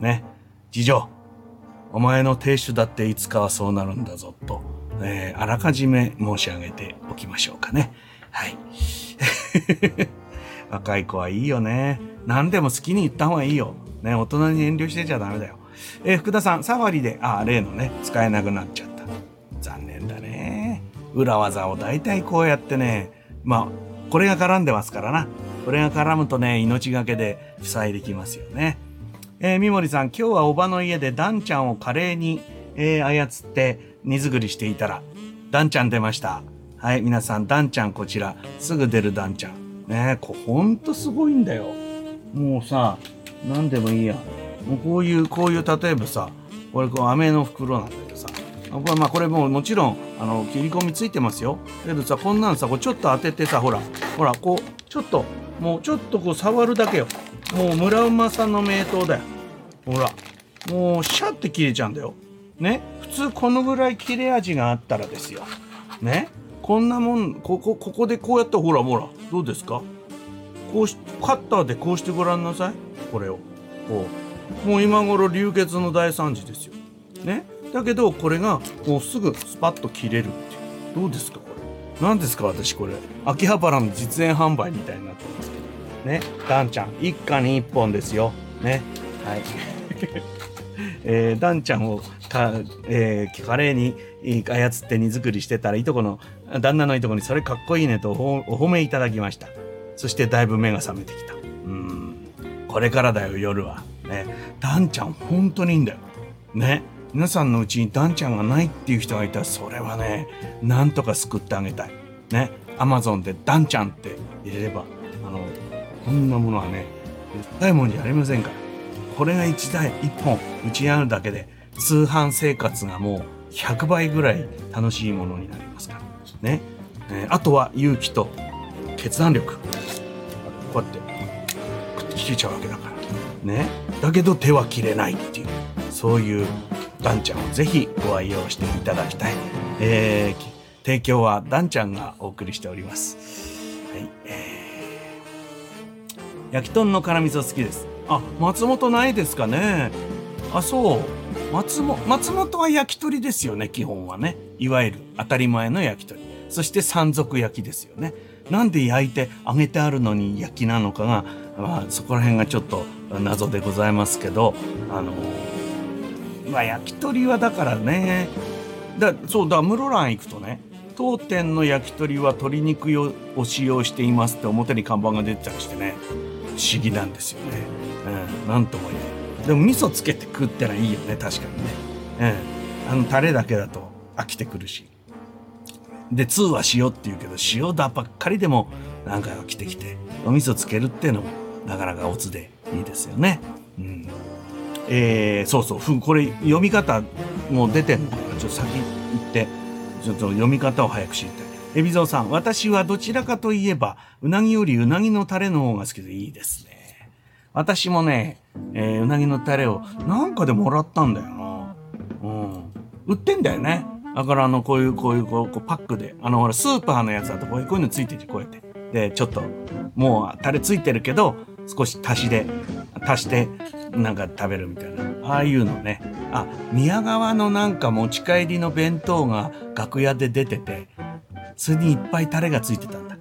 ね？次女。お前の亭主だっていつかはそうなるんだぞと、えーあらかじめ申し上げておきましょうかね。はい。若い子はいいよね。何でも好きに言った方がいいよ。ね、大人に遠慮してちゃダメだよ。えー福田さん、サファリで、あ、例のね、使えなくなっちゃった。残念だね。裏技を大体こうやってね、まあ、これが絡んでますからな。これが絡むとね、命がけで塞いできますよね。えー、三森さん、今日はおばの家でダンちゃんを華麗に、えー操って荷造りしていたら、ダンちゃん出ました。はい、皆さん、ダンちゃんこちら、すぐ出るダンちゃん。ねえ、こほんとすごいんだよ。もうさ、なんでもいいや。もうこういう、こういう、例えばさ、これこう飴の袋なんだけどさ、これまあこれもうもちろん、あの、切り込みついてますよ。だけどさ、こんなんさ、こうちょっと当ててさ、ほら、ほら、こう、ちょっと、もうちょっとこう触るだけよ。もう村馬さんの名刀だよ。ほら、もうシャって切れちゃうんだよ。ね。普通このぐらい切れ味があったらですよ。ね。こんなもん、ここ、ここでこうやってほらほら、どうですか？こうし、カッターでこうしてごらんなさい。これを。こう。もう今頃流血の大惨事ですよ。ね。だけど、これが、もうすぐスパッと切れるっていう。どうですかこれ？何ですか私これ。秋葉原の実演販売みたいになってますけど。ね。ダンちゃん、一家に一本ですよ。ね。はい。えー、ダンちゃんをか、えー、華麗に操って荷造りしてたらいとこの旦那のいとこにそれかっこいいねとおお褒めいただきましたそしてだいぶ目が覚めてきたうんこれからだよ夜はねダンちゃん本当にいいんだよね皆さんのうちにダンちゃんがないっていう人がいたらそれはねなんとか救ってあげたいねアマゾンでダンちゃんって入れればあのこんなものはね絶対もんじゃありませんから。これが1台1本うちにあるだけで通販生活がもう100倍ぐらい楽しいものになりますから。ね、えーあとは勇気と決断力。こうやって切れちゃうわけだから。ね。だけど手は切れないっていうそういうダンちゃんをぜひご愛用していただきたい、えー提供はダンちゃんがお送りしております。はい。えー、焼き豚の辛味噌好きです。あ、松本ないですかね。あ、そう。松本、松本は焼き鳥ですよね、基本はね。いわゆる当たり前の焼き鳥。そして山賊焼きですよね。なんで焼いて揚げてあるのに焼きなのかが、まあ、そこら辺がちょっと謎でございますけど、あのまあ、焼き鳥はだからね、だそうだ、室蘭行くとね、当店の焼き鳥は鶏肉を使用していますって表に看板が出てたりしてね、不思議なんですよね。うん、なんとも言えでも味噌つけて食ってのはいいよね、確かにね。うん、あの、タレだけだと飽きてくるし。で、2は塩って言うけど、塩だばっかりでもなんか飽きてきて、お味噌つけるっていうのもなかなかオツでいいですよね。うん。えー、そうそう、ふこれ読み方もう出てんのかな？ちょっと先行って、ちょっと読み方を早く知りたい。エビゾウさん、私はどちらかといえば、うなぎよりうなぎのタレの方が好きでいいですね。私もね、えーうなぎのタレをなんかでもらったんだよな。うん。売ってんだよね。だからあの、こういう、こういう、こう、こうパックで。あの、ほら、スーパーのやつだとこういう、のついてるこうやって。で、ちょっと、もう、タレついてるけど、少し足しで、足して、なんか食べるみたいな。ああいうのね。あ、宮川のなんか持ち帰りの弁当が楽屋で出てて、それにいっぱいタレがついてたんだ。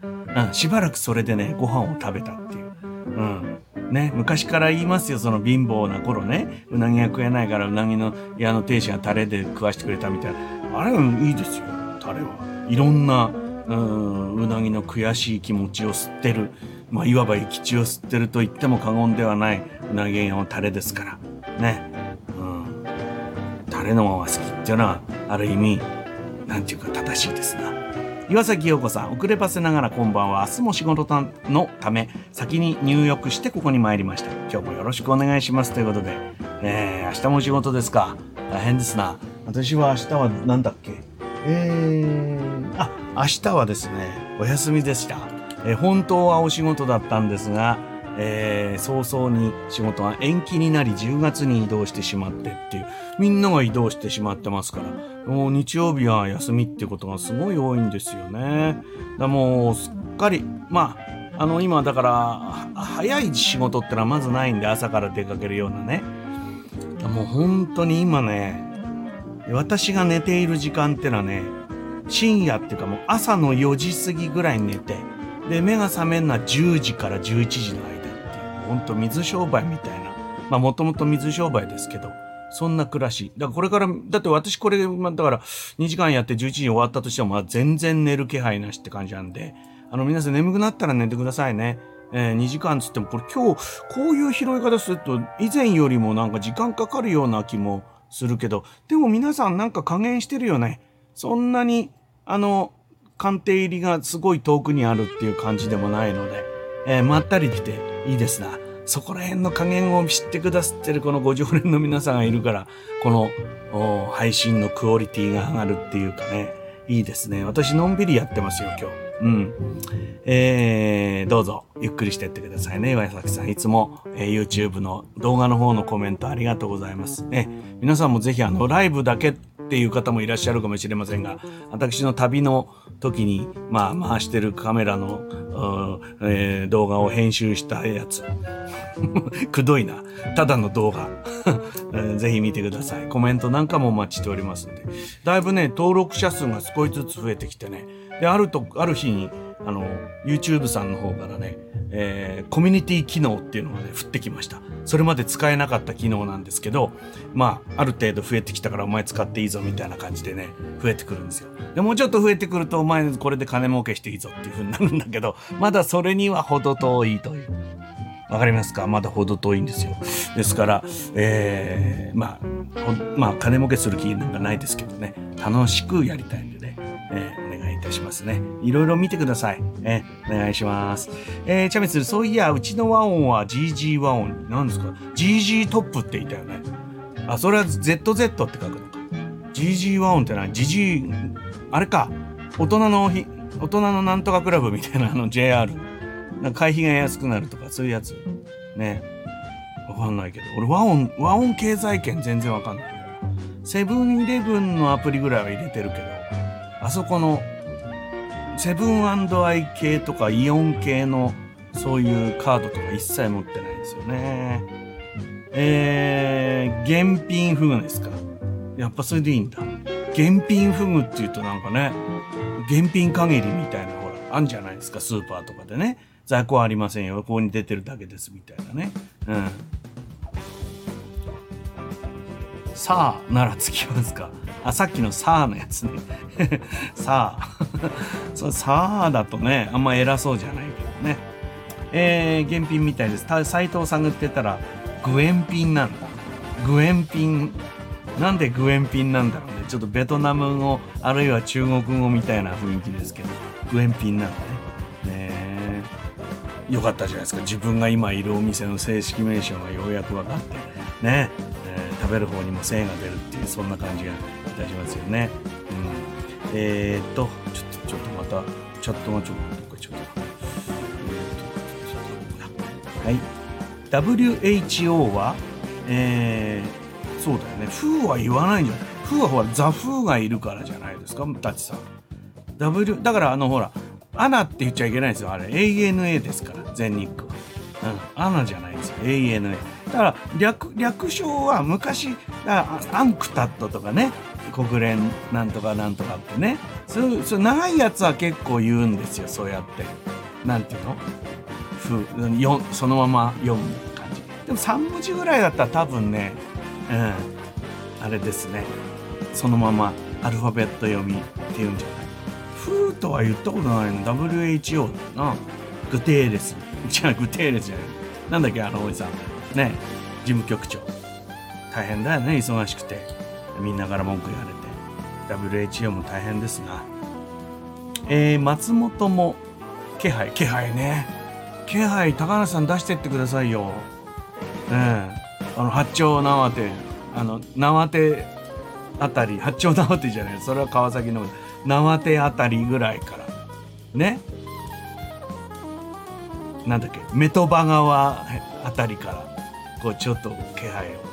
うん、しばらくそれでね、ご飯を食べたっていう。うん。ね、昔から言いますよ、その貧乏な頃ね。うなぎが食えないから、うなぎの屋の亭主がタレで食わしてくれたみたいな。あれはいいですよ、タレは。いろんな、うん、うなぎの悔しい気持ちを吸ってる。まあ、いわば生き血を吸ってると言っても過言ではない、うなぎのタレですから。ね。うん。タレのまま好きっていうのは、ある意味、なんていうか正しいですな。岩崎陽子さん、遅ればせながらこんばんは。明日も仕事のため、先に入浴してここに参りました。今日もよろしくお願いします。ということで、えー、明日も仕事ですか。大変ですな。私は明日は何だっけ？えー、あ、明日はですね、お休みでした。えー本当はお仕事だったんですが、えー早々に仕事が延期になり10月に移動してしまってっていう、みんなが移動してしまってますから、もう日曜日は休みってことがすごい多いんですよね。だもうすっかり、まあ、あの今だから、早い仕事ってのはまずないんで朝から出かけるようなね。もう本当に今ね、私が寝ている時間ってのはね、深夜っていうかもう朝の4時過ぎぐらいに寝て、で、目が覚めるのは10時から11時の間、ほんと水商売みたいな。まあもともと水商売ですけど、そんな暮らし。だからこれから、だって私これ、まあだから2時間やって11時終わったとしても、まあ全然寝る気配なしって感じなんで、あの皆さん眠くなったら寝てくださいね。えー2時間つっても、これ今日、こういう拾い方すると、以前よりもなんか時間かかるような気もするけど、でも皆さんなんか加減してるよね。そんなに、あの、鑑定入りがすごい遠くにあるっていう感じでもないので、えーまったり来ていいですな。そこら辺の加減を知ってくださってるこのご常連の皆さんがいるから、この配信のクオリティが上がるっていうかね、いいですね。私のんびりやってますよ、今日。うん。えー、どうぞ、ゆっくりしてってくださいね、岩崎さん。いつも、えー YouTube の動画の方のコメントありがとうございます。え、皆さんもぜひあの、ライブだけっていう方もいらっしゃるかもしれませんが、私の旅の時に、まあ、回してるカメラの、えー動画を編集したやつ。くどいな。ただの動画。ぜひ見てください。コメントなんかもお待ちしておりますんで。だいぶね、登録者数が少しずつ増えてきてね。で、あると、ある日に、あの、YouTube さんの方からね、えーコミュニティ機能っていうのがね、降ってきました。それまで使えなかった機能なんですけど、まあ、ある程度増えてきたからお前使っていいぞみたいな感じでね、増えてくるんですよ。で、もうちょっと増えてくるとお前これで金儲けしていいぞっていう風になるんだけど、まだそれには程遠いという。わかりますか？まだ程遠いんですよ。ですから、えー、まあ、まあ、金儲けする気なんかないですけどね、楽しくやりたいんでね、えーいたしますね。いろいろ見てください。えお願いします。えー、チャミスル、そういや、うちの和音は GG 和音。なんですか ?GG トップって言ったよね。あ、それは ZZ って書くのか。GG 和音って何 ?GG、あれか。大人のひ、大人のなんとかクラブみたいなあの JR。なんか会費が安くなるとか、そういうやつ。ね。わかんないけど。俺和音、和音経済圏全然わかんない。セブンイレブンのアプリぐらいは入れてるけど、あそこのセブンアイ系とかイオン系のそういうカードとか一切持ってないんですよね。えー、現品フグですか？やっぱそれでいいんだ。現品フグって言うとなんかね、現品限りみたいな、ほら、あんじゃないですか、スーパーとかでね。在庫はありませんよ。ここに出てるだけです、みたいなね。うん。さあ、ならつきますか？あ、さっきのさあのやつね。さあ。そう、さあだとね、あんま偉そうじゃないけどね。えー、現品みたいです。斎藤さんが言ってたら、グエンピンなんだ。グエンピン。なんでグエンピンなんだろうね。ちょっとベトナム語、あるいは中国語みたいな雰囲気ですけど、グエンピンなんだね。ねよかったじゃないですか。自分が今いるお店の正式名称がようやく分かって、ね、え、食べる方にも精が出るっていう、そんな感じがいたしますよね。うん。えー、っと、ちょっと、ちょっとまた、チャットがちょっと、どっかちょっと。はい。WHO は、えー、そうだよね。フーは言わないんじゃないフーはほら、ザ・フーがいるからじゃないですか、タチさん。W、だからあのほら、アナって言っちゃいけないんですよ。あれ、ANA ですから、全日空。うん、アナじゃないんですよ。ANA。だから略、略称は昔、アンクタットとかね、国連なんとかなんとかってね、そう、そう長いやつは結構言うんですよ、そうやって。なんていうの？ふそのまま読む感じ。でも3文字ぐらいだったら多分ねうんあれですね。そのままアルファベット読みっていうんじゃない。フーとは言ったことないの。WHO だな。グテーレス。違うグテーレスじゃない。なんだっけあのおじさん。ね事務局長。大変だよね忙しくて。みんなから文句言われて。WHO も大変ですなえー、松本も気配気配ね。気配高梨さん出してってくださいよ。ええ。あの八丁縄手。あの縄手あたり八丁縄手じゃない。それは川崎の縄手あたりぐらいから。ね。なんだっけ。メトバ川あたりから。こうちょっと気配を。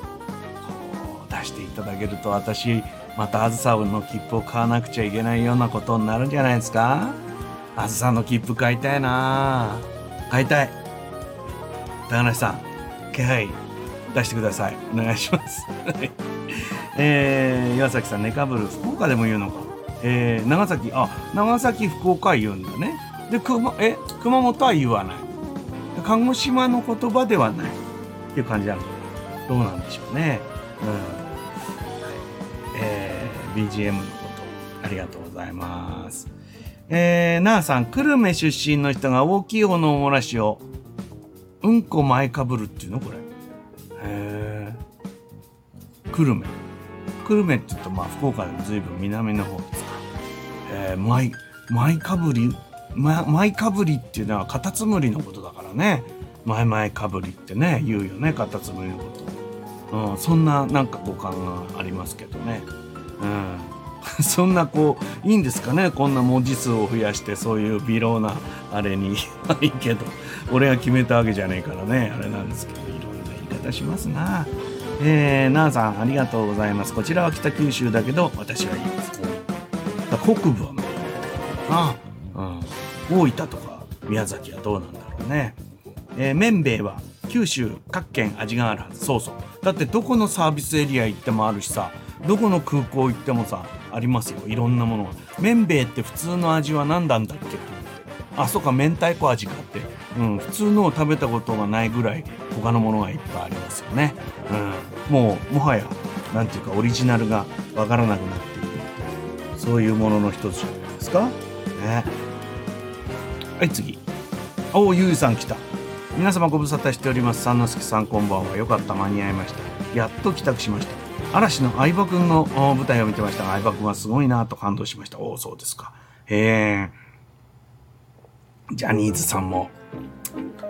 出していただけると私またあずさの切符を買わなくちゃいけないようなことになるんじゃないですか？あずさの切符買いたいな。あ買いたい。高梨さん気配出してください。お願いします。えー、岩崎さんネカブル福岡でも言うのか。えー、長崎あ長崎福岡は言うんだね。で熊え熊本は言わない。鹿児島の言葉ではない。っていう感じなの。どうなんでしょうね。うん、BGM のことありがとうございますえー、なあさん、久留米出身の人が大きい方のおもらしを、うんこ前かぶるっていうの？これ。へえ。久留米。久留米って言うと、まあ、福岡でも随分南の方ですか。えー、前、前かぶり、前、前かぶりっていうのはカタツムリのことだからね。前々かぶりってね、言うよね、カタツムリのこと。うん、そんななんか五感がありますけどね。うん。そんなこう、いいんですかね？こんな文字数を増やして、そういう微量なあれに。いいけど、俺が決めたわけじゃねえからね、あれなんですけど、いろんな言い方しますな。えー、なあさん、ありがとうございます。こちらは北九州だけど、私は言います。北部はもう、ああ、うん、大分とか宮崎はどうなんだろうね。えー、麺べいは九州各県味があるはず。そうそう。だってどこのサービスエリア行ってもあるしさ、どこの空港行ってもさ、ありますよ。いろんなものが。麺べいって普通の味は何なんだっけと思って。あそうか明太子味かって、うん、普通のを食べたことがないぐらい他のものがいっぱいありますよね、うん、もうもはや何ていうかオリジナルがわからなくなっているそういうものの一つじゃないですか。ね。はい次。おおゆうさん来た。皆様ご無沙汰しております。三之助さんこんばんは。よかった。間に合いました。やっと帰宅しました。嵐の相葉くんの舞台を見てましたが、相葉くんはすごいなと感動しました。おお、そうですか。へえ。ジャニーズさんも、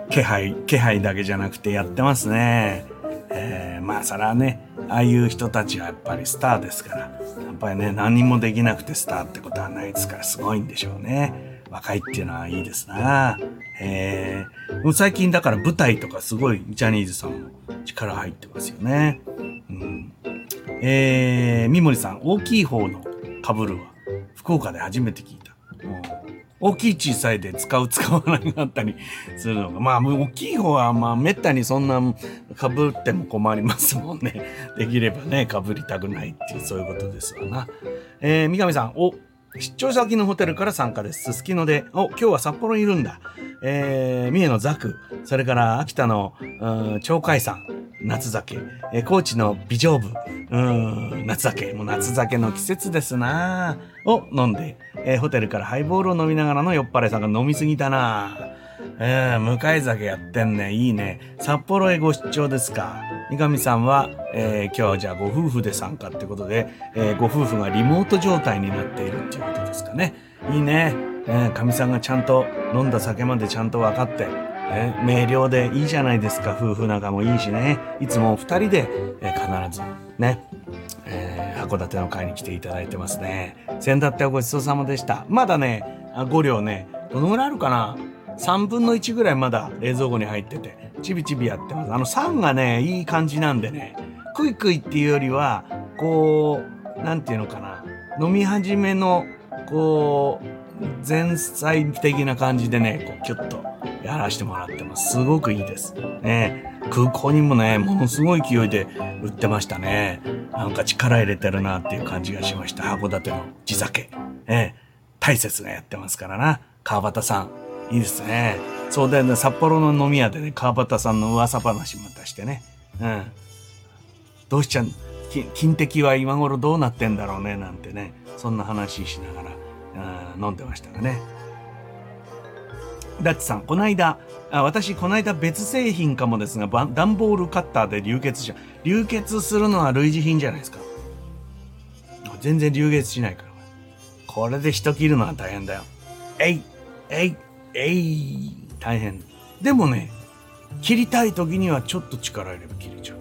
気配、気配だけじゃなくてやってますね。えー、まあ、それはね、ああいう人たちはやっぱりスターですから、やっぱりね、何もできなくてスターってことはないですから、すごいんでしょうね。若いっていうのはいいですな。えー、最近だから舞台とかすごいジャニーズさんも力入ってますよね。うん。えー、三森さん、大きい方のかぶるは、福岡で初めて聞いた。大きい小さいで使う使わなくなったり するのが。まあ、大きい方はまあ、めったにそんな被っても困りますもんね。できればね、被りたくないっていう、そういうことですわな。えー、三上さん、お、出張先のホテルから参加です。すすきので、お、今日は札幌にいるんだ。えー、三重のザク、それから秋田の、うん、鳥海山、夏酒、えー、高知の美丈部、うん、夏酒、もう夏酒の季節ですな。を飲んで、えー、ホテルからハイボールを飲みながらの酔っ払いさんが飲みすぎたな。えー、向かい酒やってんね。いいね。札幌へご出張ですか。三上さんは、えー、今日じゃあご夫婦で参加ってことで、えー、ご夫婦がリモート状態になっているっていうことですかね。いいね。えー、かみさんがちゃんと飲んだ酒までちゃんと分かって、えー、明瞭でいいじゃないですか。夫婦仲もいいしね。いつも二人で、えー、必ずね、えー、函館の会に来ていただいてますね。先だってはごちそうさまでした。まだね、5両ね、どのぐらいあるかな3分の1ぐらいまだ冷蔵庫に入ってて、ちびちびやってます。あの酸がね、いい感じなんでね、クイクイっていうよりは、こう、なんていうのかな、飲み始めの、こう、前菜的な感じでね、こう、キュッとやらしてもらってます。すごくいいです。ね、空港にもね、ものすごい勢いで売ってましたね。なんか力入れてるなっていう感じがしました。函館の地酒。ね、大切がやってますからな。川端さん。いいですね。そうだよね。札幌の飲み屋でね、川端さんの噂話またしてね。うん。どうしちゃん、金敵は今頃どうなってんだろうね、なんてね。そんな話しながら、うん、飲んでましたがね。ダッチさん、この間、あ私、この間別製品かもですが、段ボールカッターで流血しちゃう。流血するのは類似品じゃないですか。全然流血しないから。これで人切るのは大変だよ。えいえいえい大変。でもね、切りたい時にはちょっと力入れば切れちゃう。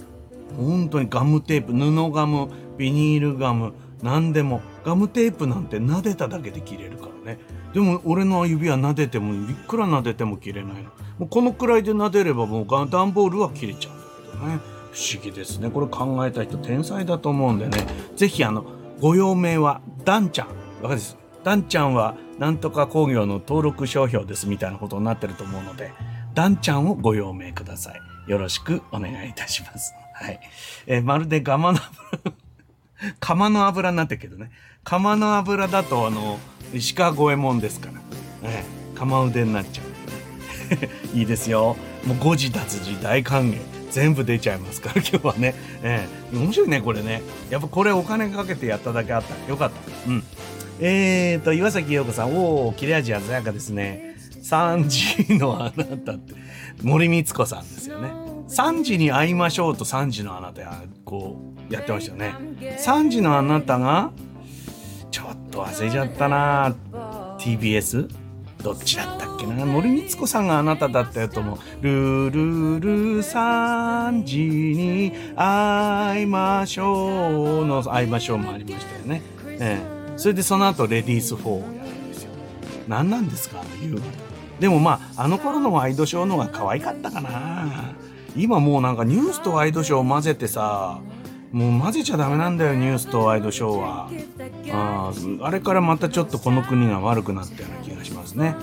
本当にガムテープ、布ガム、ビニールガム、何でも。ガムテープなんて撫でただけで切れるからね。でも俺の指は撫でても、いくら撫でても切れないの。もうこのくらいで撫でればもう段ボールは切れちゃうんだけどね。不思議ですね。これ考えた人天才だと思うんでね。ぜひあの、ご用命は、ダンちゃん。わかります？ダンちゃんはなんとか工業の登録商標ですみたいなことになってると思うので、ダンちゃんをご用命ください。よろしくお願いいたします。はい。えー、まるでガマの油 釜の油になってるけどね。釜の油だと、あの、石川五右衛門ですから。ね、釜腕になっちゃう。いいですよ。もう誤字脱字大歓迎。全部出ちゃいますから、今日はね。ええー、面白いね、これね。やっぱこれお金かけてやっただけあった。よかった。うん。えーと、岩崎陽子さん、おー、切れ味鮮やかですね。3時のあなたって、森光子さんですよね。3時に会いましょうと3時のあなたこう、やってましたよね。3時のあなたが、ちょっと忘れちゃったな TBS? どっちだったっけな？森光子さんがあなただったやと思う。ルルル3時に会いましょうの会いましょうもありましたよね。ええそれでその後レディース4をやるんですよ。何なんですかあの夕方。でもまああの頃のワイドショーの方が可愛かったかな。今もうなんかニュースとワイドショーを混ぜてさもう混ぜちゃダメなんだよニュースとワイドショーは。ああれからまたちょっとこの国が悪くなったような気がしますね。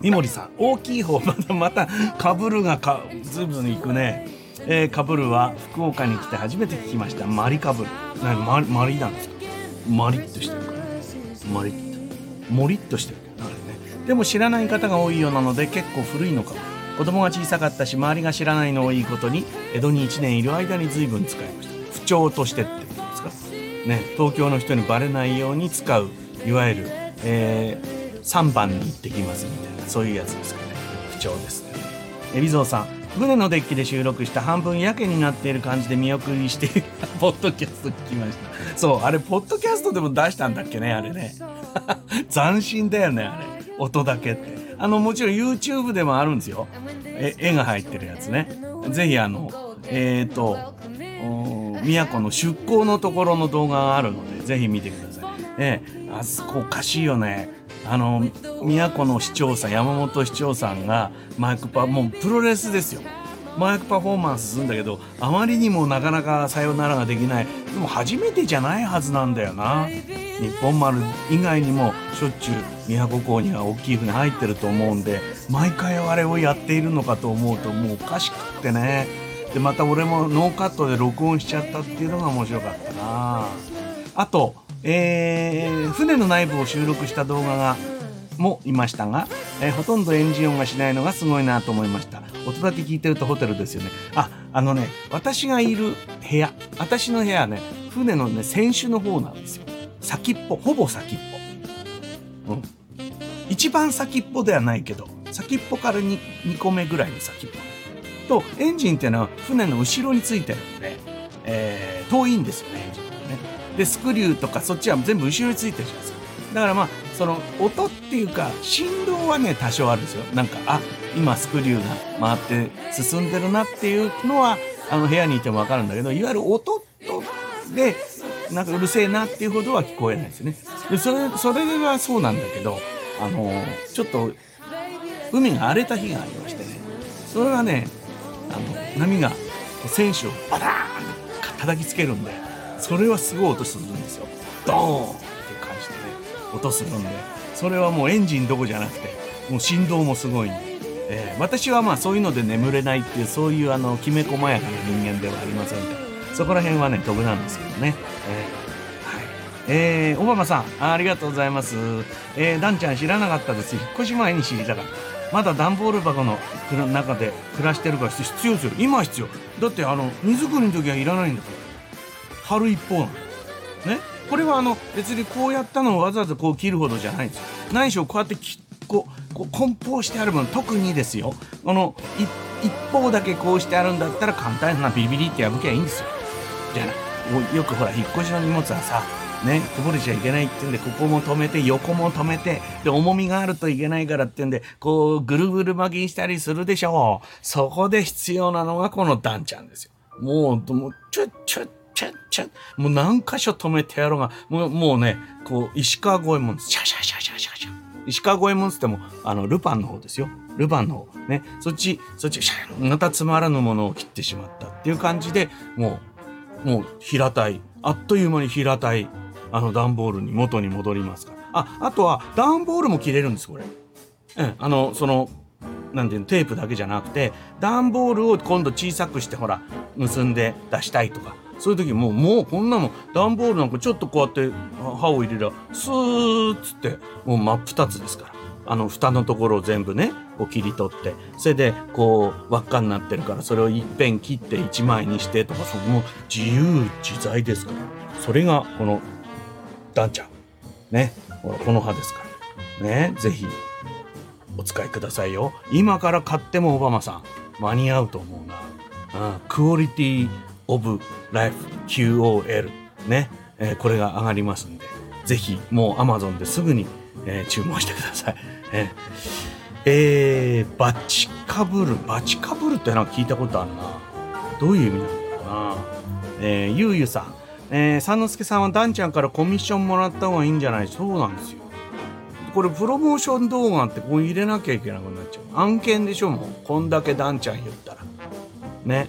三森さん大きい方またまたかぶるがかずいぶんいくね。えー、かぶるは福岡に来て初めて聞きました。マリかぶる。何マリマリなんですか？マリッとしてるから。マリッと。モリッとしてるけどね。でも知らない方が多いようなので結構古いのかも。子供が小さかったし周りが知らないのをいいことに江戸に1年いる間に随分使いました。不調としてってことですか？ね。東京の人にバレないように使ういわゆる、えー、3番に行ってきますみたいなそういうやつですかね。不調ですね。海老蔵さん。船のデッキで収録した半分やけになっている感じで見送りして ポッドキャスト聞きました。そうあれポッドキャストでも出したんだっけねあれね。斬新だよねあれ。音だけって。あのもちろん YouTube でもあるんですよ。え絵が入ってるやつね。ぜひあのえっ、ー、と宮古の出港のところの動画があるのでぜひ見てください。ええあそこおかしいよねあの宮古の市長さん山本市長さんがマイクパもうプロレスですよ。マイクパフォーマンスするんだけどあまりにもなかなかさよならができない。でも初めてじゃないはずなんだよな。日本丸以外にもしょっちゅう宮古港には大きい船入ってると思うんで毎回あれをやっているのかと思うともうおかしくってね。でまた俺もノーカットで録音しちゃったっていうのが面白かったな。あと、えー、船の内部を収録した動画がもいましたが、えー、ほとんどエンジン音がしないのがすごいなと思いました。音だけ聞いてるとホテルですよね。ああのね私がいる部屋私の部屋ね船のね船首の方なんですよ。先っぽほぼ先っぽ。うん。一番先っぽではないけど先っぽから 2, 2個目ぐらいの先っぽ。とエンジンっていうのは船の後ろについてるんで、えー、遠いんですよねでスクリューとかそっちは全部後ろについてるじゃないですか。だからまあその音っていうか振動はね多少あるんですよ。なんかあ今スクリューが回って進んでるなっていうのはあの部屋にいても分かるんだけどいわゆる音とでなんかうるせえなっていうほどは聞こえないですね。でそれそれはそうなんだけどあのちょっと海が荒れた日がありましてね。それはねあの波が選手をバターンって叩きつけるんでそれはすごい音するんですよ。ドーンって感じでね音するんで。それはもうエンジンどこじゃなくてもう振動もすごい。んで、えー、私はまあそういうので眠れないっていうそういうあのきめ細やかな人間ではありませんから。そこら辺はね飛ぶなんですけどね、えー、はい。えー、オバマさんありがとうございます、えー、ダンちゃん知らなかったです。引っ越し前に知りたかった。まだ段ボール箱の中で暮らしてるから必要ですよ。今必要。だってあの荷造りの時はいらないんだから。貼る一方なの。ね？これはあの別にこうやったのをわざわざこう切るほどじゃないんですよ。何しろこうやってこうこう梱包してあるもの特にですよ。この一方だけこうしてあるんだったら簡単なビビリって破けばいいんですよ。じゃない。よくほら引っ越しの荷物はさね、こぼれちゃいけないってんで、ここも止めて、横も止めて、で、重みがあるといけないからってんで、こう、ぐるぐる巻きにしたりするでしょう。そこで必要なのがこのダンちゃんですよ。もう、もう、ちょ、ちょ、ちょ、ちょ、もう何箇所止めてやろうが、もう、もうね、こう、石川五右衛門、シャシャシャシャシャシャ。石川五右衛門つっても、あの、ルパンの方ですよ。ルパンの方。ね。そっち、そっち、シャまたつまらぬものを切ってしまったっていう感じで、もう、もう平たい。あっという間に平たいあの段ボールに元に戻りますから。あ、あとは段ボールも切れるんです、これ。うん、あの、その、なんていうの、テープだけじゃなくて、段ボールを今度小さくして、ほら、結んで出したいとか。そういう時もう、もうこんなもん、段ボールなんかちょっとこうやって刃を入れりゃ、スーッつって、もう真っ二つですから。あの、蓋のところを全部ね、こう切り取って、それで、こう、輪っかになってるから、それをいっぺん切って一枚にしてとか、そこも自由自在ですから。それが、このダンちゃん。ね。ほら、この葉ですから。ね。ぜひ、お使いくださいよ。今から買ってもオバマさん、間に合うと思うな。うん。クオリティオブライフ QOL。ね。えー、これが上がりますんで、ぜひ、もう Amazon ですぐに、えー、注文してください。えー、えー、バチかぶる。バチかぶるってなんか聞いたことあるな。どういう意味なんだろうな。えー、ゆうゆうさん。えー、三之助さんはダンちゃんからコミッションもらった方がいいんじゃない？そうなんですよ。これプロモーション動画ってこう入れなきゃいけなくなっちゃう。案件でしょもう。こんだけダンちゃん言ったら。ね。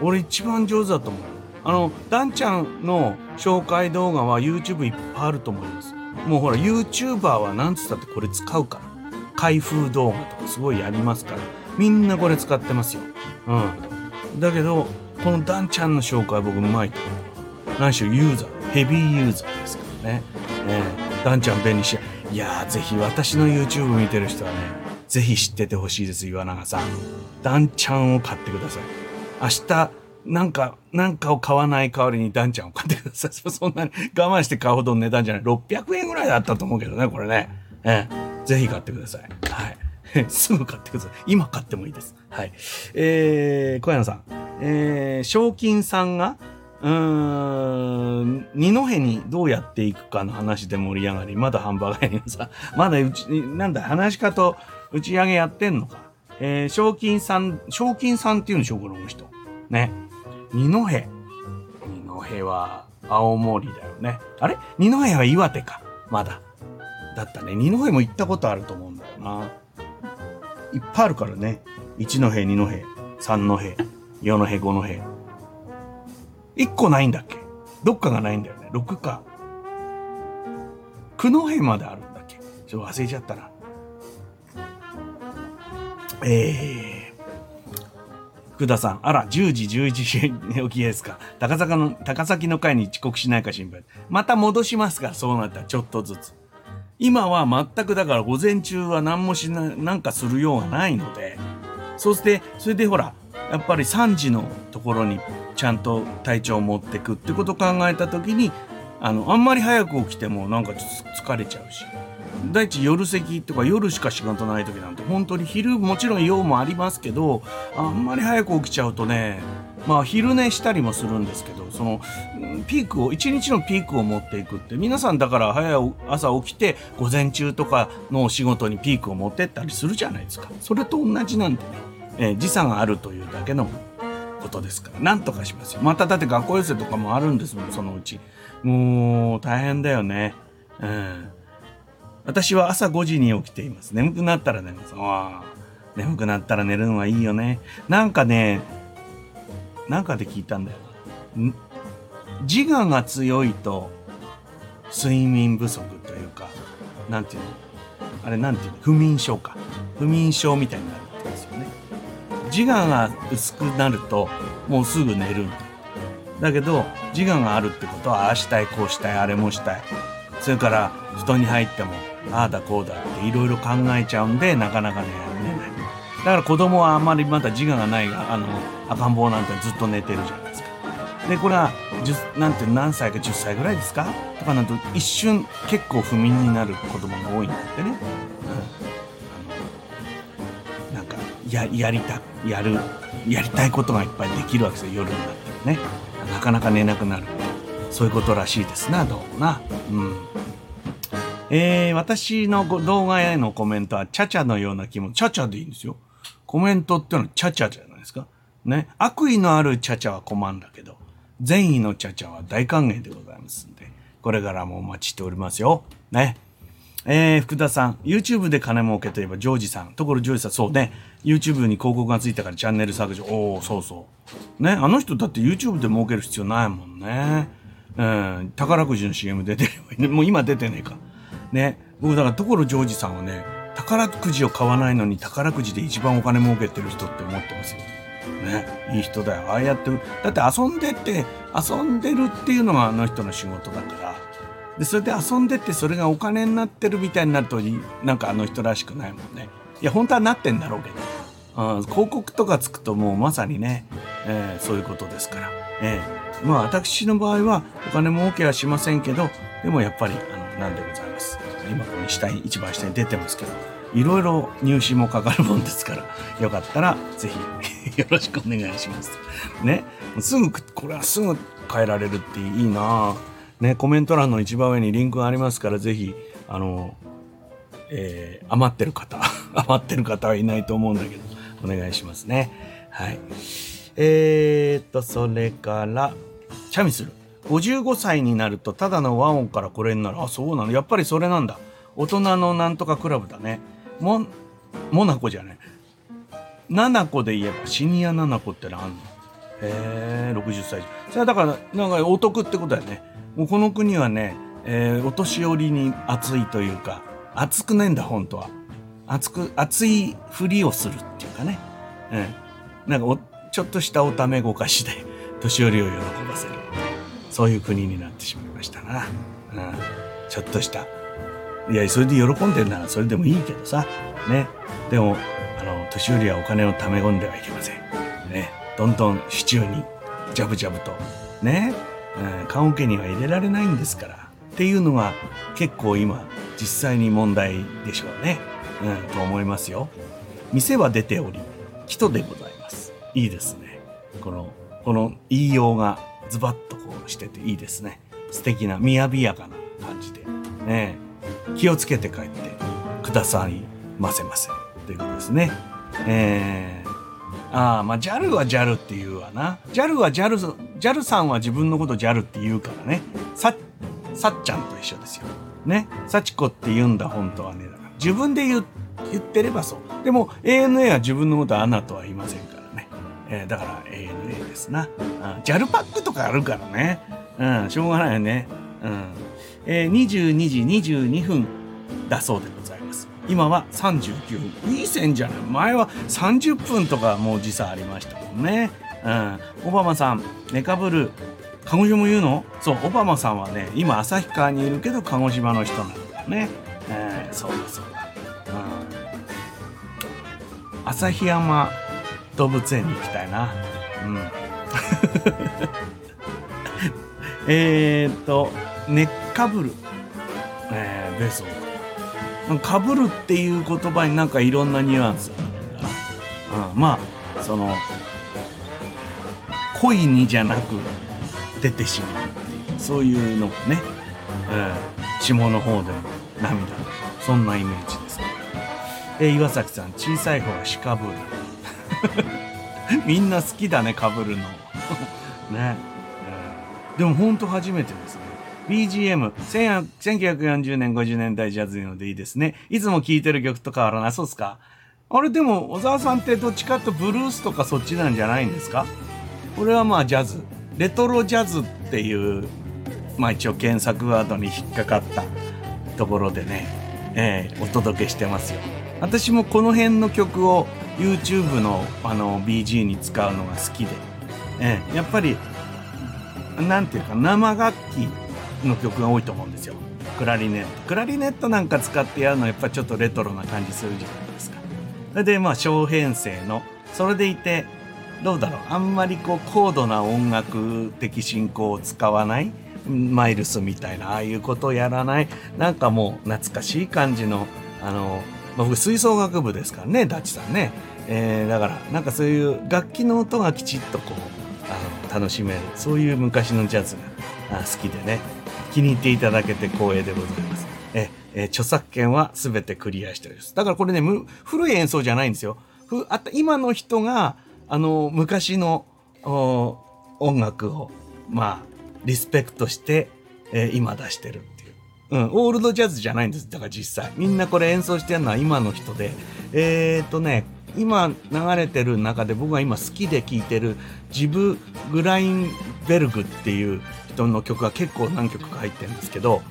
俺一番上手だと思う。あの、ダンちゃんの紹介動画は YouTube いっぱいあると思います。もうほら YouTuber はなんつったってこれ使うから。開封動画とかすごいやりますから。みんなこれ使ってますよ。うん。だけど、このダンちゃんの紹介僕うまいと思う。何しろユーザー、ヘビーユーザーですからね。えー、ダンちゃん便利し、いやー、ぜひ私の YouTube 見てる人はね、ぜひ知っててほしいです、岩永さん。ダンちゃんを買ってください。明日、なんか、なんかを買わない代わりにダンちゃんを買ってください。そんなに我慢して買うほどの値段じゃない。600円ぐらいだったと思うけどね、これね。えー、ぜひ買ってください。はい。すぐ買ってください。今買ってもいいです。はい。えー、小山さん。えー、賞金さんがうーん、二戸にどうやっていくかの話で盛り上がり、まだハンバーガー屋にさ、まだうち、なんだ、話し家と打ち上げやってんのか。えー、賞金さん、賞金さんっていうのしょう、この人。ね。二戸。二戸は青森だよね。あれ？二戸は岩手か。まだ。だったね。二戸も行ったことあると思うんだよな。いっぱいあるからね。一戸、二戸、三戸、四戸、五戸。1個ないんだっけ？どっかがないんだよね。6か。九戸まであるんだっけ？ちょっと忘れちゃったな。えー、福田さん、あら、10時、11時寝起きですか？高坂の、高崎の会に遅刻しないか心配。また戻しますか、そうなったら、ちょっとずつ。今は全くだから午前中は何もしな、なんかするようがないので、そして、それでほら、やっぱり3時のところにちゃんと体調を持ってくってことを考えた時に、あの、あんまり早く起きてもなんかちょっと疲れちゃうし。第一夜席とか夜しか仕事ない時なんて本当に昼もちろん用もありますけどあんまり早く起きちゃうとねまあ昼寝したりもするんですけどそのピークを一日のピークを持っていくって皆さんだから早い朝起きて午前中とかの仕事にピークを持ってったりするじゃないですか。それと同じなんでね、えー、時差があるというだけのことですからなんとかしますよ。まただって学校寄せとかもあるんですもんそのうち。もう大変だよね。うん。私は朝5時に起きています。眠くなったら寝ます。ああ、眠くなったら寝るのはいいよね。なんかね、なんかで聞いたんだよ。自我が強いと睡眠不足というか、なんていうの？あれなんていうの？不眠症か。不眠症みたいになるって言うんですよね。自我が薄くなるともうすぐ寝るんだ。だけど自我があるってことはああしたいこうしたいあれもしたい。それから布団に入ってもああだこうだっていろいろ考えちゃうんでなかなかね寝ない。だから子供はあんまりまだ自我がないあの赤ん坊なんてずっと寝てるじゃないですか。でこれはなんて何歳か10歳ぐらいですか？とかなんと一瞬結構不眠になる子供が多いんだってね、うん、なんかややりたやるやりたいことがいっぱいできるわけですよ夜になってもね。なかなか寝なくなる。そういうことらしいですなどうもな。うん。えー、私の動画へのコメントは、チャチャのような気も、チャチャでいいんですよ。コメントってのはチャチャじゃないですか。ね。悪意のあるチャチャは困るんだけど、善意のチャチャは大歓迎でございますんで、これからもお待ちしておりますよ。ね。えー、福田さん、YouTube で金儲けといえば、ジョージさん。ところジョージさん、そうね。YouTube に広告がついたからチャンネル削除。おおそうそう。ね。あの人だって YouTube で儲ける必要ないもんね。うん。宝くじの CM 出てるもう今出てねえか。ね、僕だから所ジョージさんはね、宝くじを買わないのに宝くじで一番お金儲けてる人って思ってますよ。ね、いい人だよ。ああやって、だって遊んでって、遊んでるっていうのがあの人の仕事だから。で、それで遊んでってそれがお金になってるみたいになると、なんかあの人らしくないもんね。いや、本当はなってんだろうけど。うん、広告とかつくともうまさにね、えー、そういうことですから。えー、まあ私の場合はお金儲けはしませんけど、でもやっぱり、あの、なんでございます。今この下に、一番下に出てますけど、いろいろ入試もかかるもんですから、よかったらぜひよろしくお願いします。ね。すぐ、これはすぐ変えられるっていいなね、コメント欄の一番上にリンクがありますから、ぜひ、あの、えー、余ってる方、余ってる方はいないと思うんだけど、お願いしますね。はい。えー、っと、それから、チャミする。55歳になるとただの和音からこれになる。あ、そうなの。やっぱりそれなんだ。大人のなんとかクラブだね。モ、モナコじゃない。ナコで言えばシニアナコってのあんのへえ、60歳。それはだから、なんかお得ってことだよね。もうこの国はね、えー、お年寄りに熱いというか、熱くねえんだ、本当は。熱く、熱いふりをするっていうかね。うん。なんかお、ちょっとしたおためごかしで、年寄りを喜ばせる。そういう国になってしまいましたな。うん、ちょっとした。いや、それで喜んでるならそれでもいいけどさ。ね。でも、あの、年寄りはお金を貯め込んではいけません。ね。どんどん支柱に、ジャブジャブと。ね。うん、棺桶には入れられないんですから。っていうのが結構今、実際に問題でしょうね。うん、と思いますよ。店は出ており、人でございます。いいですね。この、この言いようがズバッとこうしてていいですね。素敵な、雅やかな感じで。ね、気をつけて帰ってくださいませませ。ということですね。えー、ああ、まあ JAL は JAL って言うわな。JAL は JAL、JAL さんは自分のこと JAL って言うからね。さ、さっちゃんと一緒ですよ。ね。幸子って言うんだ、本当はね。だから自分で言言ってればそう。でも ANA は自分のことはアナとは言いませんから。えー、だから ANA ですな。うん、JAL パックとかあるからね。うん、しょうがないよね。うん。えー、22時22分だそうでございます。今は39分いい線じゃない。前は30分とかもう時差ありましたもんね。うん。オバマさんネカブル鹿児島も言うの？そうオバマさんはね今旭川にいるけど鹿児島の人なんだよね、えー、そうだそうだ、うん、旭山動物園に行きたいな。うん。えっとネッカブル、えー、ベソかぶるっていう言葉になんかいろんなニュアンス。があるうん、まあその恋にじゃなく出てしまうっていうそういうのもね、うん、下の方でも涙。そんなイメージですね。え岩崎さん小さい方がしかぶる みんな好きだねかぶるの ね、うん、でもほんと初めてですね BGM、1940年、50年代ジャズのでいいですね。いつも聴いてる曲と変わらない。そうっすか？あれでも、小沢さんってどっちかとブルースとかそっちなんじゃないんですか？これはまあジャズ。レトロジャズっていう、まあ一応検索ワードに引っかかったところでね、えー、お届けしてますよ。私もこの辺の曲を YouTube のあの BG に使うのが好きで、えー、やっぱり、なんていうか生楽器の曲が多いと思うんですよ。クラリネット。クラリネットなんか使ってやるのはやっぱちょっとレトロな感じするじゃないですか。それでまあ小編成の、それでいて、どうだろうあんまりこう高度な音楽的進行を使わないマイルスみたいなああいうことをやらないなんかもう懐かしい感じのあの、まあ、僕吹奏楽部ですからねダッチさんね、えー、だからなんかそういう楽器の音がきちっとこうあの楽しめるそういう昔のジャズが好きでね気に入っていただけて光栄でございます。え、え著作権は全てクリアしております。だからこれね、古い演奏じゃないんですよ。ふあ今の人が、あの、昔の音楽を、まあ、リスペクトして、えー、今出してるう。ん、オールドジャズじゃないんです。だから実際。みんなこれ演奏してるのは今の人で。えー、っとね、今流れてる中で僕が今好きで聴いてるジブ・グラインベルグっていう人の曲が結構何曲か入ってるんですけど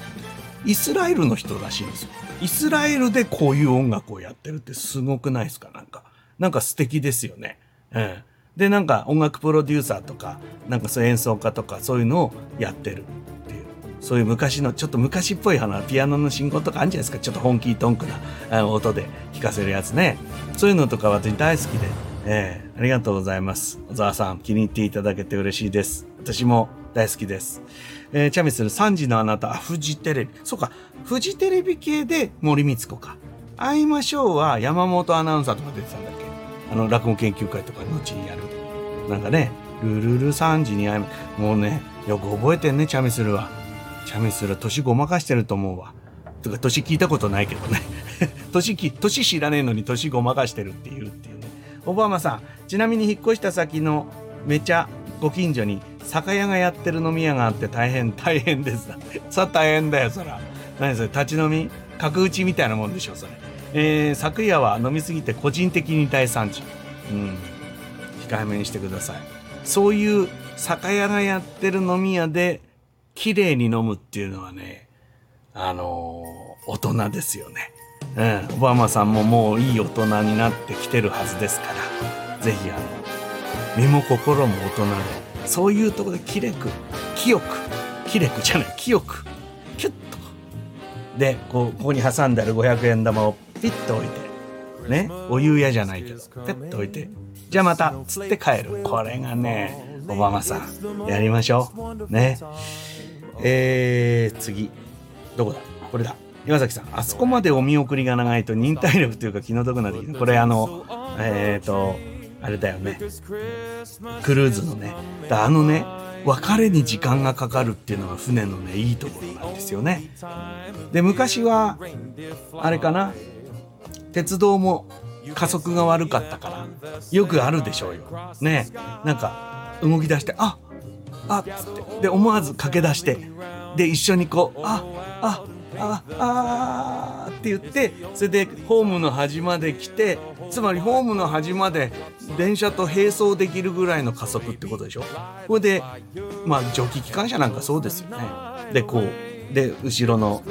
イスラエルの人らしいんですよ。イスラエルでこういう音楽をやってるってすごくないですか？なんか。なんか素敵ですよね。うん。で、なんか音楽プロデューサーとか、なんかそう演奏家とかそういうのをやってる。そういう昔の、ちょっと昔っぽい花、ピアノの進行とかあるんじゃないですか。ちょっと本気トンクな音で聴かせるやつね。そういうのとか私大好きで。ええー、ありがとうございます。小沢さん、気に入っていただけて嬉しいです。私も大好きです。えー、チャミスル3時のあなた、フジテレビ。そうか、フジテレビ系で森光子か。会いましょうは山本アナウンサーとか出てたんだっけあの、落語研究会とか後にやる。なんかね、ルルル3時に会いま、もうね、よく覚えてんね、チャミスルは。チャミスル、年ごまかしてると思うわ。とか、年聞いたことないけどね。年き、年知らねえのに年ごまかしてるっていうっていうね。オバマさん、ちなみに引っ越した先のめちゃご近所に酒屋がやってる飲み屋があって大変 大変です。さあ大変だよそら何それ立ち飲み？角打ちみたいなもんでしょそれ。えー、昨夜は飲みすぎて個人的に大惨事。うん。控えめにしてください。そういう酒屋がやってる飲み屋で綺麗に飲むっていうのはねあのー、大人ですよね。うん。オバマさんももういい大人になってきてるはずですからぜひあの身も心も大人でそういうとこできれく清くきれくじゃない清くキュッとでこうここに挟んである500円玉をピッと置いてねお湯屋じゃないけどペッと置いてじゃあまたつって帰る。これがねオバマさんやりましょう。ね。えー、次どこだ？これだ岩崎さんあそこまでお見送りが長いと忍耐力というか気の毒なってこれあのえっ、ー、とあれだよね。クルーズのね。あのね、別れに時間がかかるっていうのが船のね、いいところなんですよね。で、昔は、あれかな、鉄道も加速が悪かったから、よくあるでしょうよ。ね。なんか、動き出して、ああっつって。で、思わず駆け出して、で、一緒にこう、あああああって言ってそれでホームの端まで来てつまりホームの端まで電車と並走できるぐらいの加速ってことでしょ？これでまあ蒸気機関車なんかそうですよねでこうで、後ろの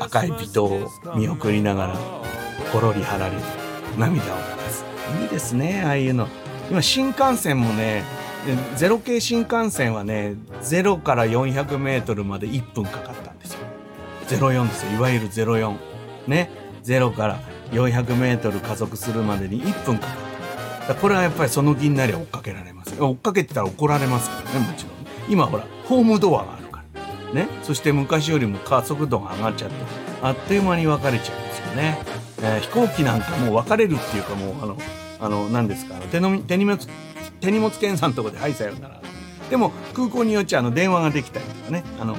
赤い微糖を見送りながら、ほろりはらり涙を流す。いいですね、ああいうの。今、新幹線もね、ゼロ系新幹線はね、0から400メートルまで1分かかったんですよ。04ですよ。いわゆる04。ね。0から400メートル加速するまでに1分かかった。これはやっぱりその気になりゃ追っかけられます。追っかけてたら怒られますからね、もちろん。今ほら、ホームドアがあるから。ね。そして昔よりも加速度が上がっちゃって、あっという間に分かれちゃうんですよね。えー、飛行機なんかもう分かれるっていうかもう、あの、あの、何ですか、手の手荷物、手荷物検査のとこで、はい、さようなら。でも、空港によっちゃ、あの、電話ができたりとかね、あの、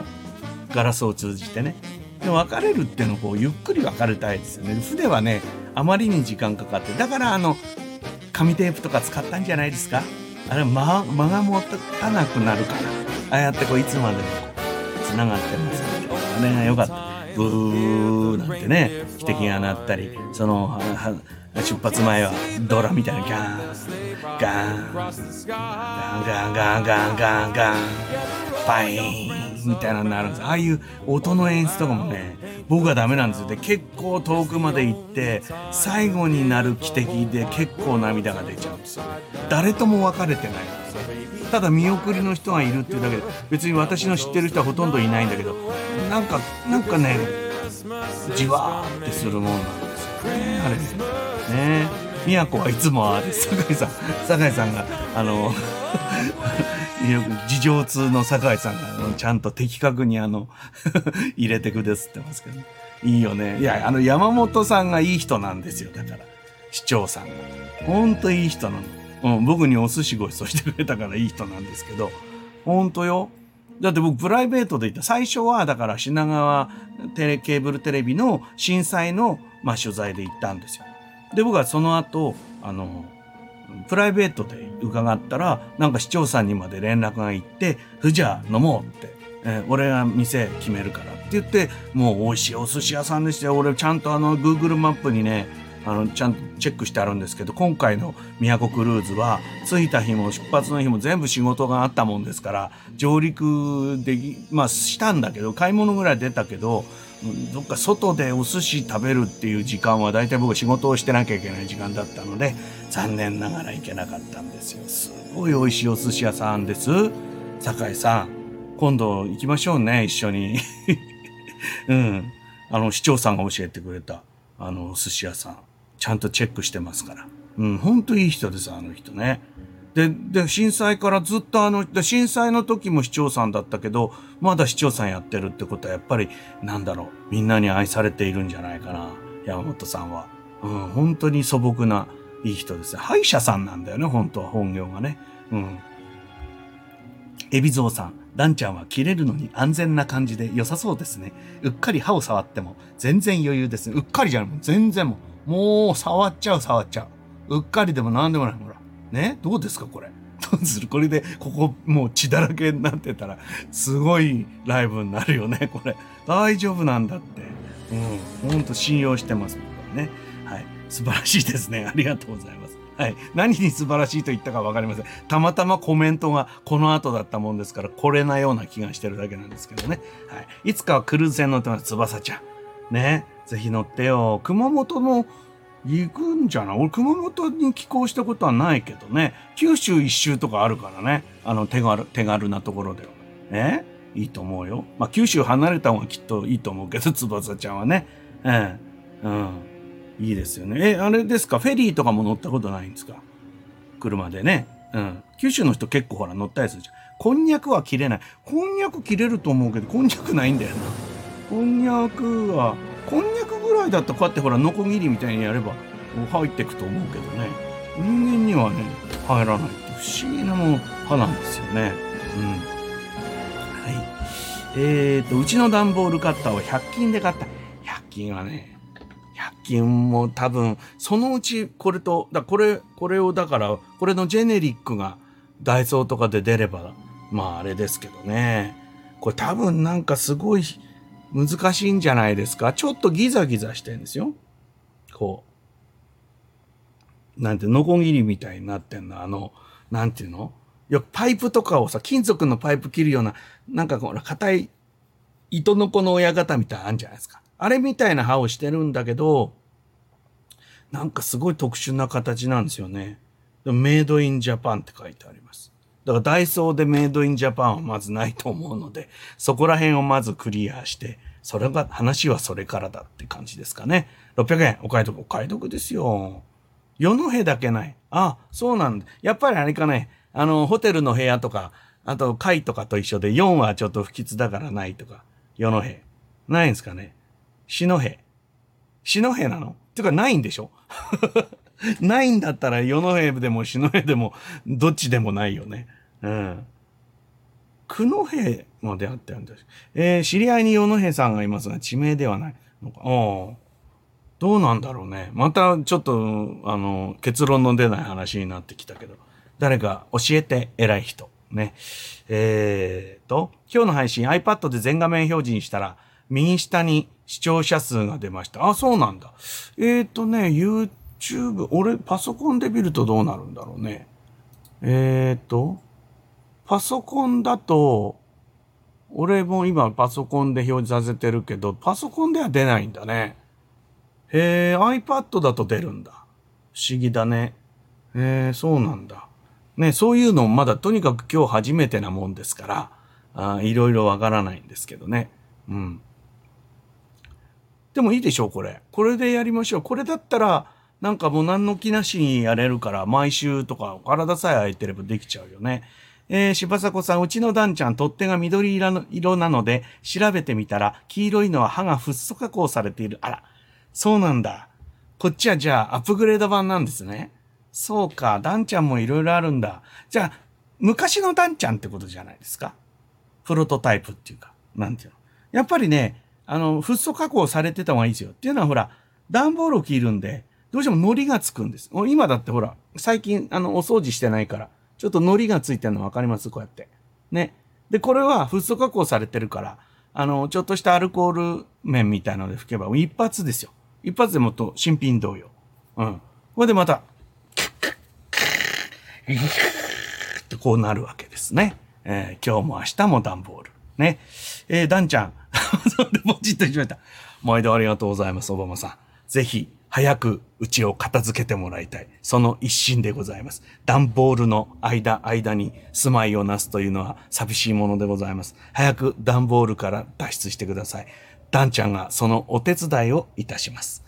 ガラスを通じてね。で別れるっていうのをこうゆっくり別れたいですよね。船はね、あまりに時間かかって、だからあの、紙テープとか使ったんじゃないですか？あれ間、間が持たなくなるから。ああやってこういつまでも繋がってますので、あれが良かった。ブーなんてね、汽笛が鳴ったり、その、出発前はドラみたいなガン、ガン、ガンガンガンガンガンガン、バイーンみたいなのになるんです。ああいう音の演出とかもね、僕はダメなんですよ。で、結構遠くまで行って、最後になる汽笛で結構涙が出ちゃうんですよ。誰とも別れてないんですただ見送りの人がいるっていうだけで、別に私の知ってる人はほとんどいないんだけど、なんか、なんかね、じわーってするもんなんですよね、あれ。ねね。宮古はいつもああです酒井さん酒井さんがあの 事情通の酒井さんがちゃんと的確にあの 入れてくですってますけど、ね。いいよね。いやあの山本さんがいい人なんですよだから。市長さんが。ほんといい人なの、うん、僕にお寿司ご馳走してくれたからいい人なんですけど。ほんとよ。だって僕プライベートで行った最初はだから品川テレケーブルテレビの震災の、まあ、取材で行ったんですよ。で僕はその後あのプライベートで伺ったらなんか市長さんにまで連絡が行って「ふじゃ飲もう」って、えー、俺が店決めるからって言ってもう美味しいお寿司屋さんでしたよ。俺ちゃんとあの Google マップにねあのちゃんとチェックしてあるんですけど今回の宮古クルーズは着いた日も出発の日も全部仕事があったもんですから上陸できまあしたんだけど買い物ぐらい出たけどどっか外でお寿司食べるっていう時間は大体僕仕事をしてなきゃいけない時間だったので残念ながら行けなかったんですよ。すごい美味しいお寿司屋さんです。酒井さん今度行きましょうね一緒に。うん。あの市長さんが教えてくれたあのお寿司屋さん。ちゃんとチェックしてますから。うん本当いい人ですあの人ね。で、で、震災からずっとあの、震災の時も市長さんだったけど、まだ市長さんやってるってことはやっぱり、なんだろう、みんなに愛されているんじゃないかな、山本さんは。うん、本当に素朴ないい人です。歯医者さんなんだよね、本当は本業がね。うん。海老蔵さん、ダンちゃんは切れるのに安全な感じで良さそうですね。うっかり歯を触っても全然余裕ですね。うっかりじゃない、もう全然もう、もう触っちゃう触っちゃう。うっかりでも何でもない。ほら。ねどうですかこれ？どうするこれで、ここもう血だらけになってたら、すごいライブになるよね、これ。大丈夫なんだって。うん。ほんと信用してます、僕はね。はい。素晴らしいですね。ありがとうございます。はい。何に素晴らしいと言ったかわかりません。たまたまコメントがこの後だったもんですから、これなような気がしてるだけなんですけどね。はい。いつかはクルーズ船乗ってます。翼ちゃん。ね。ぜひ乗ってよ。熊本の行くんじゃない？俺、熊本に寄港したことはないけどね。九州一周とかあるからね。あの、手軽、手軽なところでは。ねいいと思うよ。まあ、九州離れた方がきっといいと思うけど、翼ちゃんはね。ええ。うん。いいですよね。え、あれですか？フェリーとかも乗ったことないんですか？車でね。うん。九州の人結構ほら乗ったりするじゃん。こんにゃくは切れない。こんにゃく切れると思うけど、こんにゃくないんだよな。こんにゃくは、こんにゃくぐらいだったらこうやってほらノコギリみたいにやれば入っていくと思うけどね人間にはね入らないって不思議なも歯なんですよね。うんはいえーと、うちの段ボールカッターは100均で買った。100均はね、100均も多分、そのうちこれと、だこれ、これをだから、これのジェネリックがダイソーとかで出れば、まああれですけどね。これ多分なんかすごい難しいんじゃないですか？ちょっとギザギザしてるんですよ。こう。なんて、ノコギリみたいになってんの。あの、なんていうの？よくパイプとかをさ、金属のパイプ切るような、なんかこの硬い糸の子の親方みたいなのあるんじゃないですか。あれみたいな歯をしてるんだけど、なんかすごい特殊な形なんですよね。メイドインジャパンって書いてあります。だからダイソーでメイドインジャパンはまずないと思うので、そこら辺をまずクリアして、それが、話はそれからだって感じですかね。600円、お買い得、お買い得ですよ。世の部だけない。あ、そうなんだ。やっぱりあれかね、あの、ホテルの部屋とか、あと階とかと一緒で4はちょっと不吉だからないとか、世の部。ないんですかね。死の部。死の部なの？っていうかないんでしょ？ないんだったら世の部でも死の部でもどっちでもないよね。うん。九戸まであってるんです。えー、知り合いに世の部さんがいますが、地名ではないのか。おどうなんだろうね。またちょっと、あの、結論の出ない話になってきたけど、誰か教えて偉い人。ね。えーと、今日の配信 iPad で全画面表示にしたら、右下に視聴者数が出ました。あ、そうなんだ。えーとね、YouTube、俺パソコンで見るとどうなるんだろうね。えーと、パソコンだと、俺も今パソコンで表示させてるけど、パソコンでは出ないんだね。へえ、iPad だと出るんだ。不思議だね。へえ、そうなんだ。ね、そういうのまだとにかく今日初めてなもんですから、あいろいろわからないんですけどね。うん。でもいいでしょう、これ。これでやりましょう。これだったら、なんかもう何の気なしにやれるから、毎週とか体さえ空いてればできちゃうよね。えー、柴迫さん、うちのダンちゃん、取っ手が緑色なので、調べてみたら、黄色いのは歯がフッ素加工されている。あら、そうなんだ。こっちはじゃあアップグレード版なんですね。そうか、ダンちゃんもいろいろあるんだ。じゃあ、昔のダンちゃんってことじゃないですか。プロトタイプっていうか、なんていうの。やっぱりね、あの、フッ素加工されてた方がいいですよ。っていうのはほら、段ボールを切るんで、どうしても糊がつくんです。今だってほら、最近、あの、お掃除してないから、ちょっと糊がついてるの分かります？こうやって。ね。で、これはフッ素加工されてるから、あの、ちょっとしたアルコール面みたいので拭けば、一発ですよ。一発でもっと新品同様。うん。これでまた、ってこうなるわけですね。えー、今日も明日も段ボール。ね。えー、ダンちゃん。それでポチッとしました。毎度ありがとうございます、オバマさん。ぜひ、早くうちを片付けてもらいたい。その一心でございます。段ボールの間、間に住まいをなすというのは寂しいものでございます。早く段ボールから脱出してください。ダンちゃんがそのお手伝いをいたします。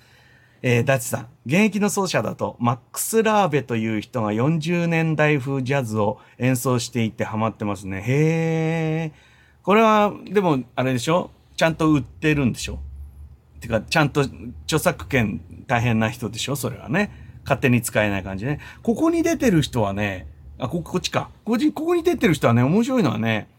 えー、ダチさん、現役の奏者だと、マックス・ラーベという人が40年代風ジャズを演奏していてハマってますね。へー。これは、でも、あれでしょ？ちゃんと売ってるんでしょ？てか、ちゃんと著作権大変な人でしょそれはね。勝手に使えない感じね。ここに出てる人はね、あ、こ、こっちか。こここに出てる人はね、面白いのはね、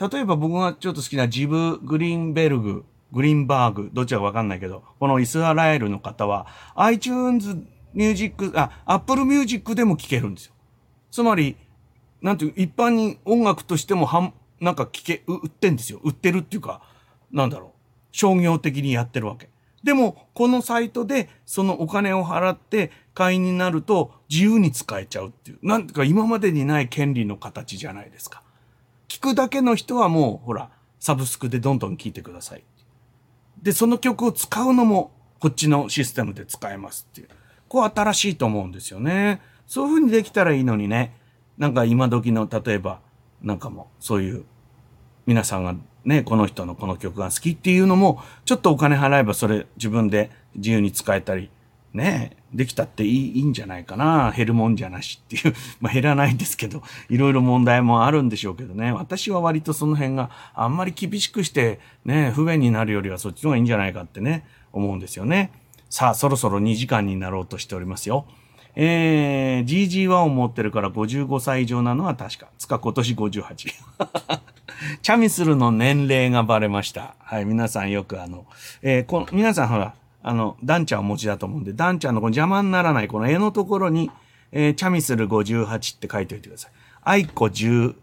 例えば僕がちょっと好きなジブ・グリーンベルググリーンバーグ、どっちかわかんないけど、このイスラエルの方は、iTunes Music、あ、Apple Music でも聴けるんですよ。つまり、なんていう、一般に音楽としてもはん、なんか聴け、売ってんですよ。売ってるっていうか、なんだろう。商業的にやってるわけ。でも、このサイトでそのお金を払って会員になると自由に使えちゃうっていう。なんてか今までにない権利の形じゃないですか。聞くだけの人はもう、ほら、サブスクでどんどん聞いてください。で、その曲を使うのもこっちのシステムで使えますっていう。こう新しいと思うんですよね。そういう風にできたらいいのにね。なんか今時の、例えば、なんかもそういう、皆さんがね、この人のこの曲が好きっていうのも、ちょっとお金払えばそれ自分で自由に使えたり、ね、できたっていいいいんじゃないかな。減るもんじゃなしっていう。まあ減らないんですけど、いろいろ問題もあるんでしょうけどね。私は割とその辺があんまり厳しくしてね、不便になるよりはそっちの方がいいんじゃないかってね、思うんですよね。さあ、そろそろ2時間になろうとしておりますよ。えー、GG1 を持ってるから55歳以上なのは確か。つか今年58。チャミスルの年齢がバレました。はい、皆さんよくあの、えー、この、皆さんほら、あの、ダンちゃんお持ちだと思うんで、ダンちゃんのこの邪魔にならないこの絵のところに、えー、チャミスル58って書いておいてください。アイコ19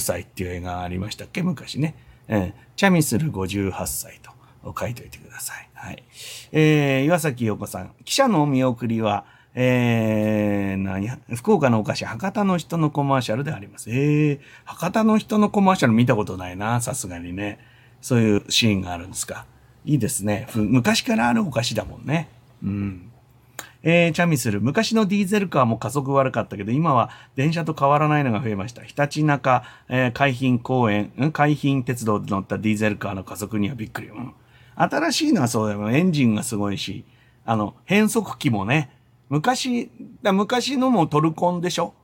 歳っていう絵がありましたっけ？昔ね。えー、チャミスル58歳と書いておいてください。はい。えー、岩崎陽子さん。記者のお見送りは、えー、何福岡のお菓子、博多の人のコマーシャルであります。えー、博多の人のコマーシャル見たことないな、さすがにね。そういうシーンがあるんですか。いいですね。昔からあるお菓子だもんね。うん。えー、チャミスル。昔のディーゼルカーも加速悪かったけど、今は電車と変わらないのが増えました。ひたちなか、えー、海浜公園、海浜鉄道で乗ったディーゼルカーの加速にはびっくり。うん。新しいのはそうだよ。エンジンがすごいし、あの、変速機もね、昔、だ昔のもトルコンでしょ？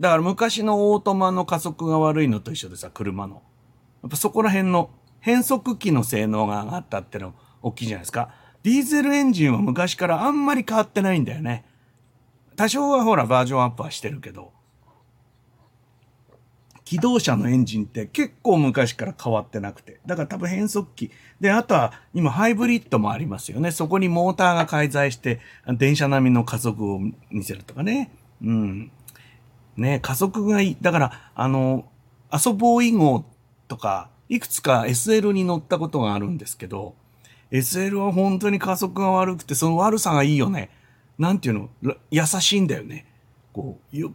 だから昔のオートマの加速が悪いのと一緒でさ、車の。やっぱそこら辺の変速機の性能が上がったっての大きいじゃないですか。ディーゼルエンジンは昔からあんまり変わってないんだよね。多少はほらバージョンアップはしてるけど。機動車のエンジンって結構昔から変わってなくて。だから多分変速機。で、あとは今ハイブリッドもありますよね。そこにモーターが介在して電車並みの加速を見せるとかね。うん。ね、加速がいい。だから、あの、遊ぼう以後とか、いくつか SL に乗ったことがあるんですけど、SL は本当に加速が悪くて、その悪さがいいよね。なんていうの？優しいんだよね。こう、ゆっ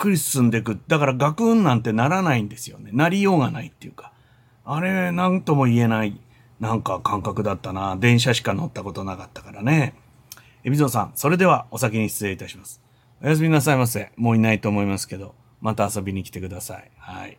くり進んでいく。だからガクンなんてならないんですよね。なりようがないっていうか。あれ、なんとも言えない、なんか感覚だったな。電車しか乗ったことなかったからね。エビゾさん、それではお先に失礼いたします。おやすみなさいませ。もういないと思いますけど、また遊びに来てください。はい。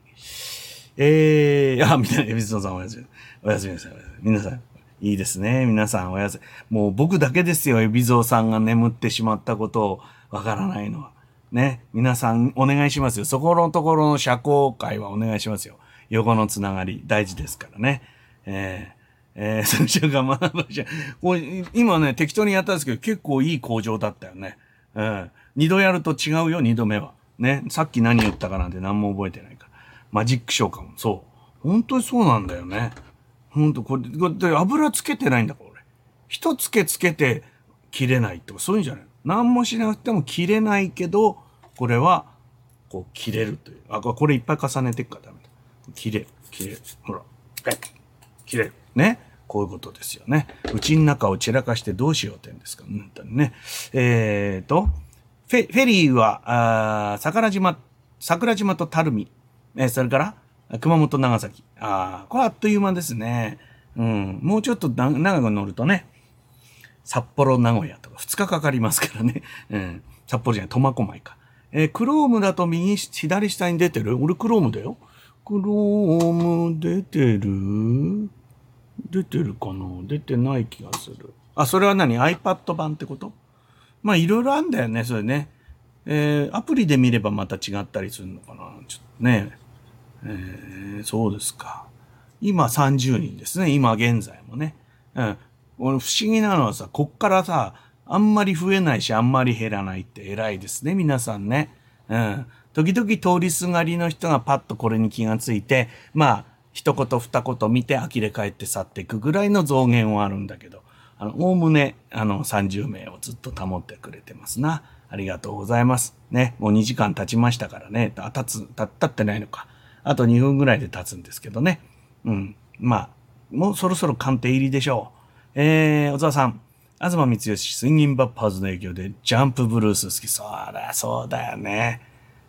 えー、あ、みたいな、エビゾさんおやすみ。おやすみなさい。皆さん、いいですね。皆さんおやすみ。もう僕だけですよ、エビゾさんが眠ってしまったことをわからないのは。ね。皆さんお願いしますよ。そこのところの社交会はお願いしますよ。横のつながり大事ですからね。えー、えー、それが学ぶじゃこれ、今ね、適当にやったんですけど、結構いい工場だったよね。うん。二度やると違うよ、二度目は。ね。さっき何言ったかなんて何も覚えてないから。マジックショーかも。そう。本当にそうなんだよね。ほんと、これ、これ油つけてないんだから、俺。一つけつけて切れないとか、そういうんじゃない何もしなくても切れないけど、これは、こう、切れるという。あ、これいっぱい重ねていくからダメだ。切れる、切れる。ほら、え切れる。ね。こういうことですよね。うちの中を散らかしてどうしようってんですか。うんとね。えーと、フェフェリーは、あ桜島、桜島と垂水。えー、それから、熊本、長崎。ああ、これあっという間ですね。うん。もうちょっと長く乗るとね、札幌、名古屋2日かかりますからね。う ん。札幌じゃない、苫小牧か。えー、クロームだと右、左下に出てる？俺クロームだよ。クローム出てる？出てるかな？出てない気がする。あ、それは何 ?iPad 版ってこと？まあ、いろいろあんだよね、それね。えー、アプリで見ればまた違ったりするのかな？ちょっとね。えー、そうですか。今30人ですね。今現在もね。うん。俺不思議なのはさ、こっからさ、あんまり増えないし、あんまり減らないって偉いですね、皆さんね。うん。時々通りすがりの人がパッとこれに気がついて、まあ、一言二言見て呆れ返って去っていくぐらいの増減はあるんだけど、あの、おおむね、あの、30名をずっと保ってくれてますな。ありがとうございます。ね、もう2時間経ちましたからね。あ、経つ、経ってないのか。あと2分ぐらいで経つんですけどね。うん。まあ、もうそろそろ鑑定入りでしょう。えー、小沢さん。東光義、スインギンバッパーズの影響でジャンプブルース好き。そうだ、そうだよね。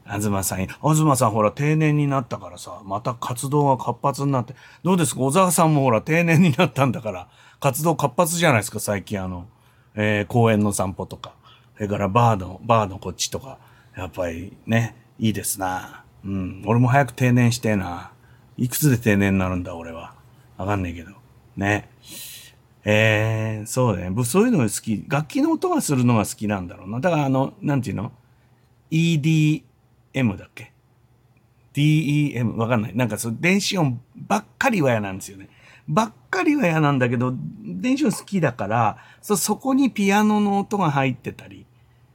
東さん、東さんほら定年になったからさ、また活動が活発になって。どうですか？小沢さんもほら定年になったんだから、活動活発じゃないですか、最近あの、えー、公園の散歩とか。それからバーの、バーのこっちとか。やっぱりね、いいですな。うん。俺も早く定年してえな。いくつで定年になるんだ、俺は。わかんないけど。ね。えー、そうだね。そういうのが好き。楽器の音がするのが好きなんだろうな。だからあの、なんていうの ?EDM だっけ ?DEM? わかんない。なんかそう、電子音ばっかりは嫌なんですよね。ばっかりは嫌なんだけど、電子音好きだから、そ、そこにピアノの音が入ってたり、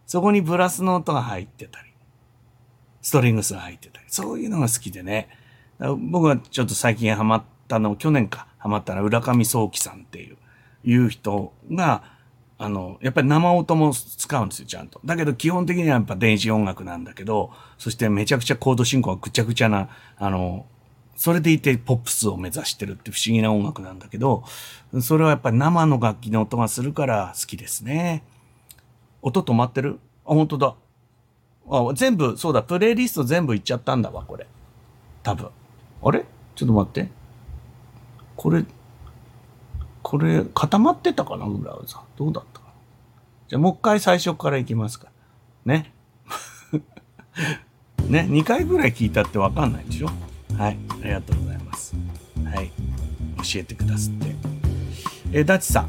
そこにブラスの音が入ってたり、ストリングスが入ってたり、そういうのが好きでね。僕はちょっと最近ハマったの、去年かハマったら浦上壮樹さんっていう、いう人が、あの、やっぱり生音も使うんですよ、ちゃんと。だけど基本的にはやっぱ電子音楽なんだけど、そしてめちゃくちゃコード進行がぐちゃぐちゃな、あの、それでいてポップスを目指してるって不思議な音楽なんだけど、それはやっぱり生の楽器の音がするから好きですね。音止まってる？あ、本当だ。あ、全部、そうだ、プレイリスト全部いっちゃったんだわ、これ。多分。あれ？ちょっと待って。これ、これ、固まってたかな、ブラウザ。どうだったかな。じゃあ、もう一回最初からいきますか。ね。ね、2回ぐらい聞いたってわかんないでしょはい、ありがとうございます。はい、教えてくださって。えー、ダチさん。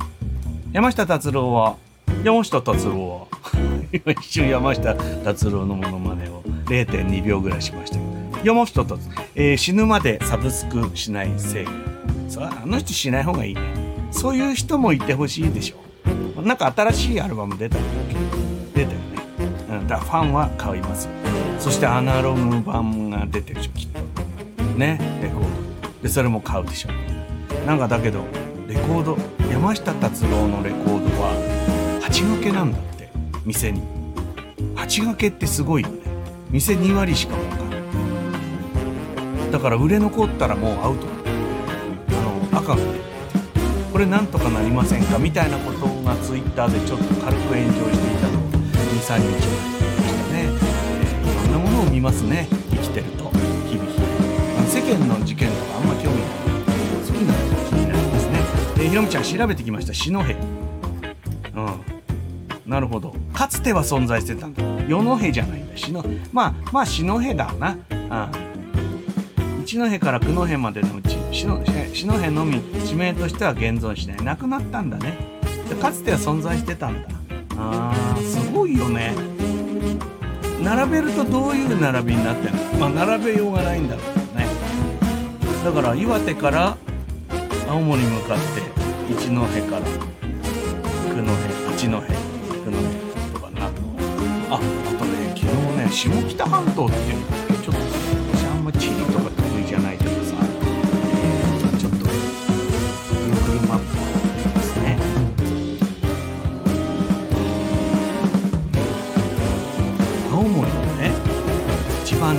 山下達郎は、山下達郎は、一瞬山下達郎のものまねを0.2秒ぐらいしましたけど、山下達郎、えー、死ぬまでサブスクしない正義。そあの人しない方がいいね。そういう人もいてほしいでしょ。なんか新しいアルバム出たんだっけ出たよね。うん、だファンは買います。そしてアナログ版が出てるでしょ、きっと。ね、レコード。で、それも買うでしょ。なんかだけど、レコード、山下達郎のレコードは、8掛けなんだって、店に。8掛けってすごいよね。店2割しか儲かんない。だから売れ残ったらもうアウトあの、赤がねこれなんとかなりませんか？みたいなことがツイッターでちょっと軽く炎上していたのを2、3日前にましたね、えー、いろんなものを見ますね。生きてると。日々。世間の事件とかあんま興味ない。そういうのが気になりますね。でひろみちゃん調べてきました。篠平。うん。なるほど。かつては存在してた。んだ与野平じゃないんだ。篠。まあまあ篠平だな。うん一戸から九戸までのうち篠戸のみ地名としては現存しない。なくなったんだね。かつては存在してたんだ。あーすごいよね。並べるとどういう並びになってるの？まあ並べようがないんだろうけどね。だから岩手から青森に向かって一戸から九戸八戸九戸とかなああとね昨日ね下北半島っていう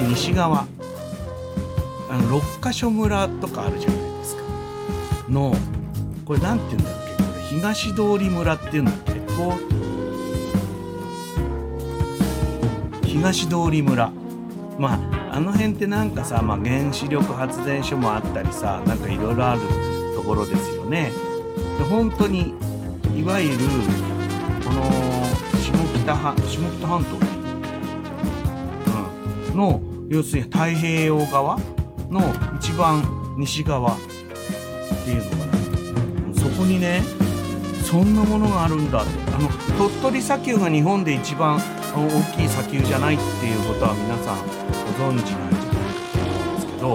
西側。あの六ヶ所村とかあるじゃないですか。のこれなんて言うんだっけ？これ東通村っていうんだっけ？こう。東通村。まああの辺ってなんかさ、まあ、原子力発電所もあったりさなんかいろいろあるところですよね。で本当にいわゆるこの下北半下北半島、うん、の要するに太平洋側の一番西側っていうのかなそこにねそんなものがあるんだってあの鳥取砂丘が日本で一番大きい砂丘じゃないっていうことは皆さんご存知なんじゃないかと思うんですけど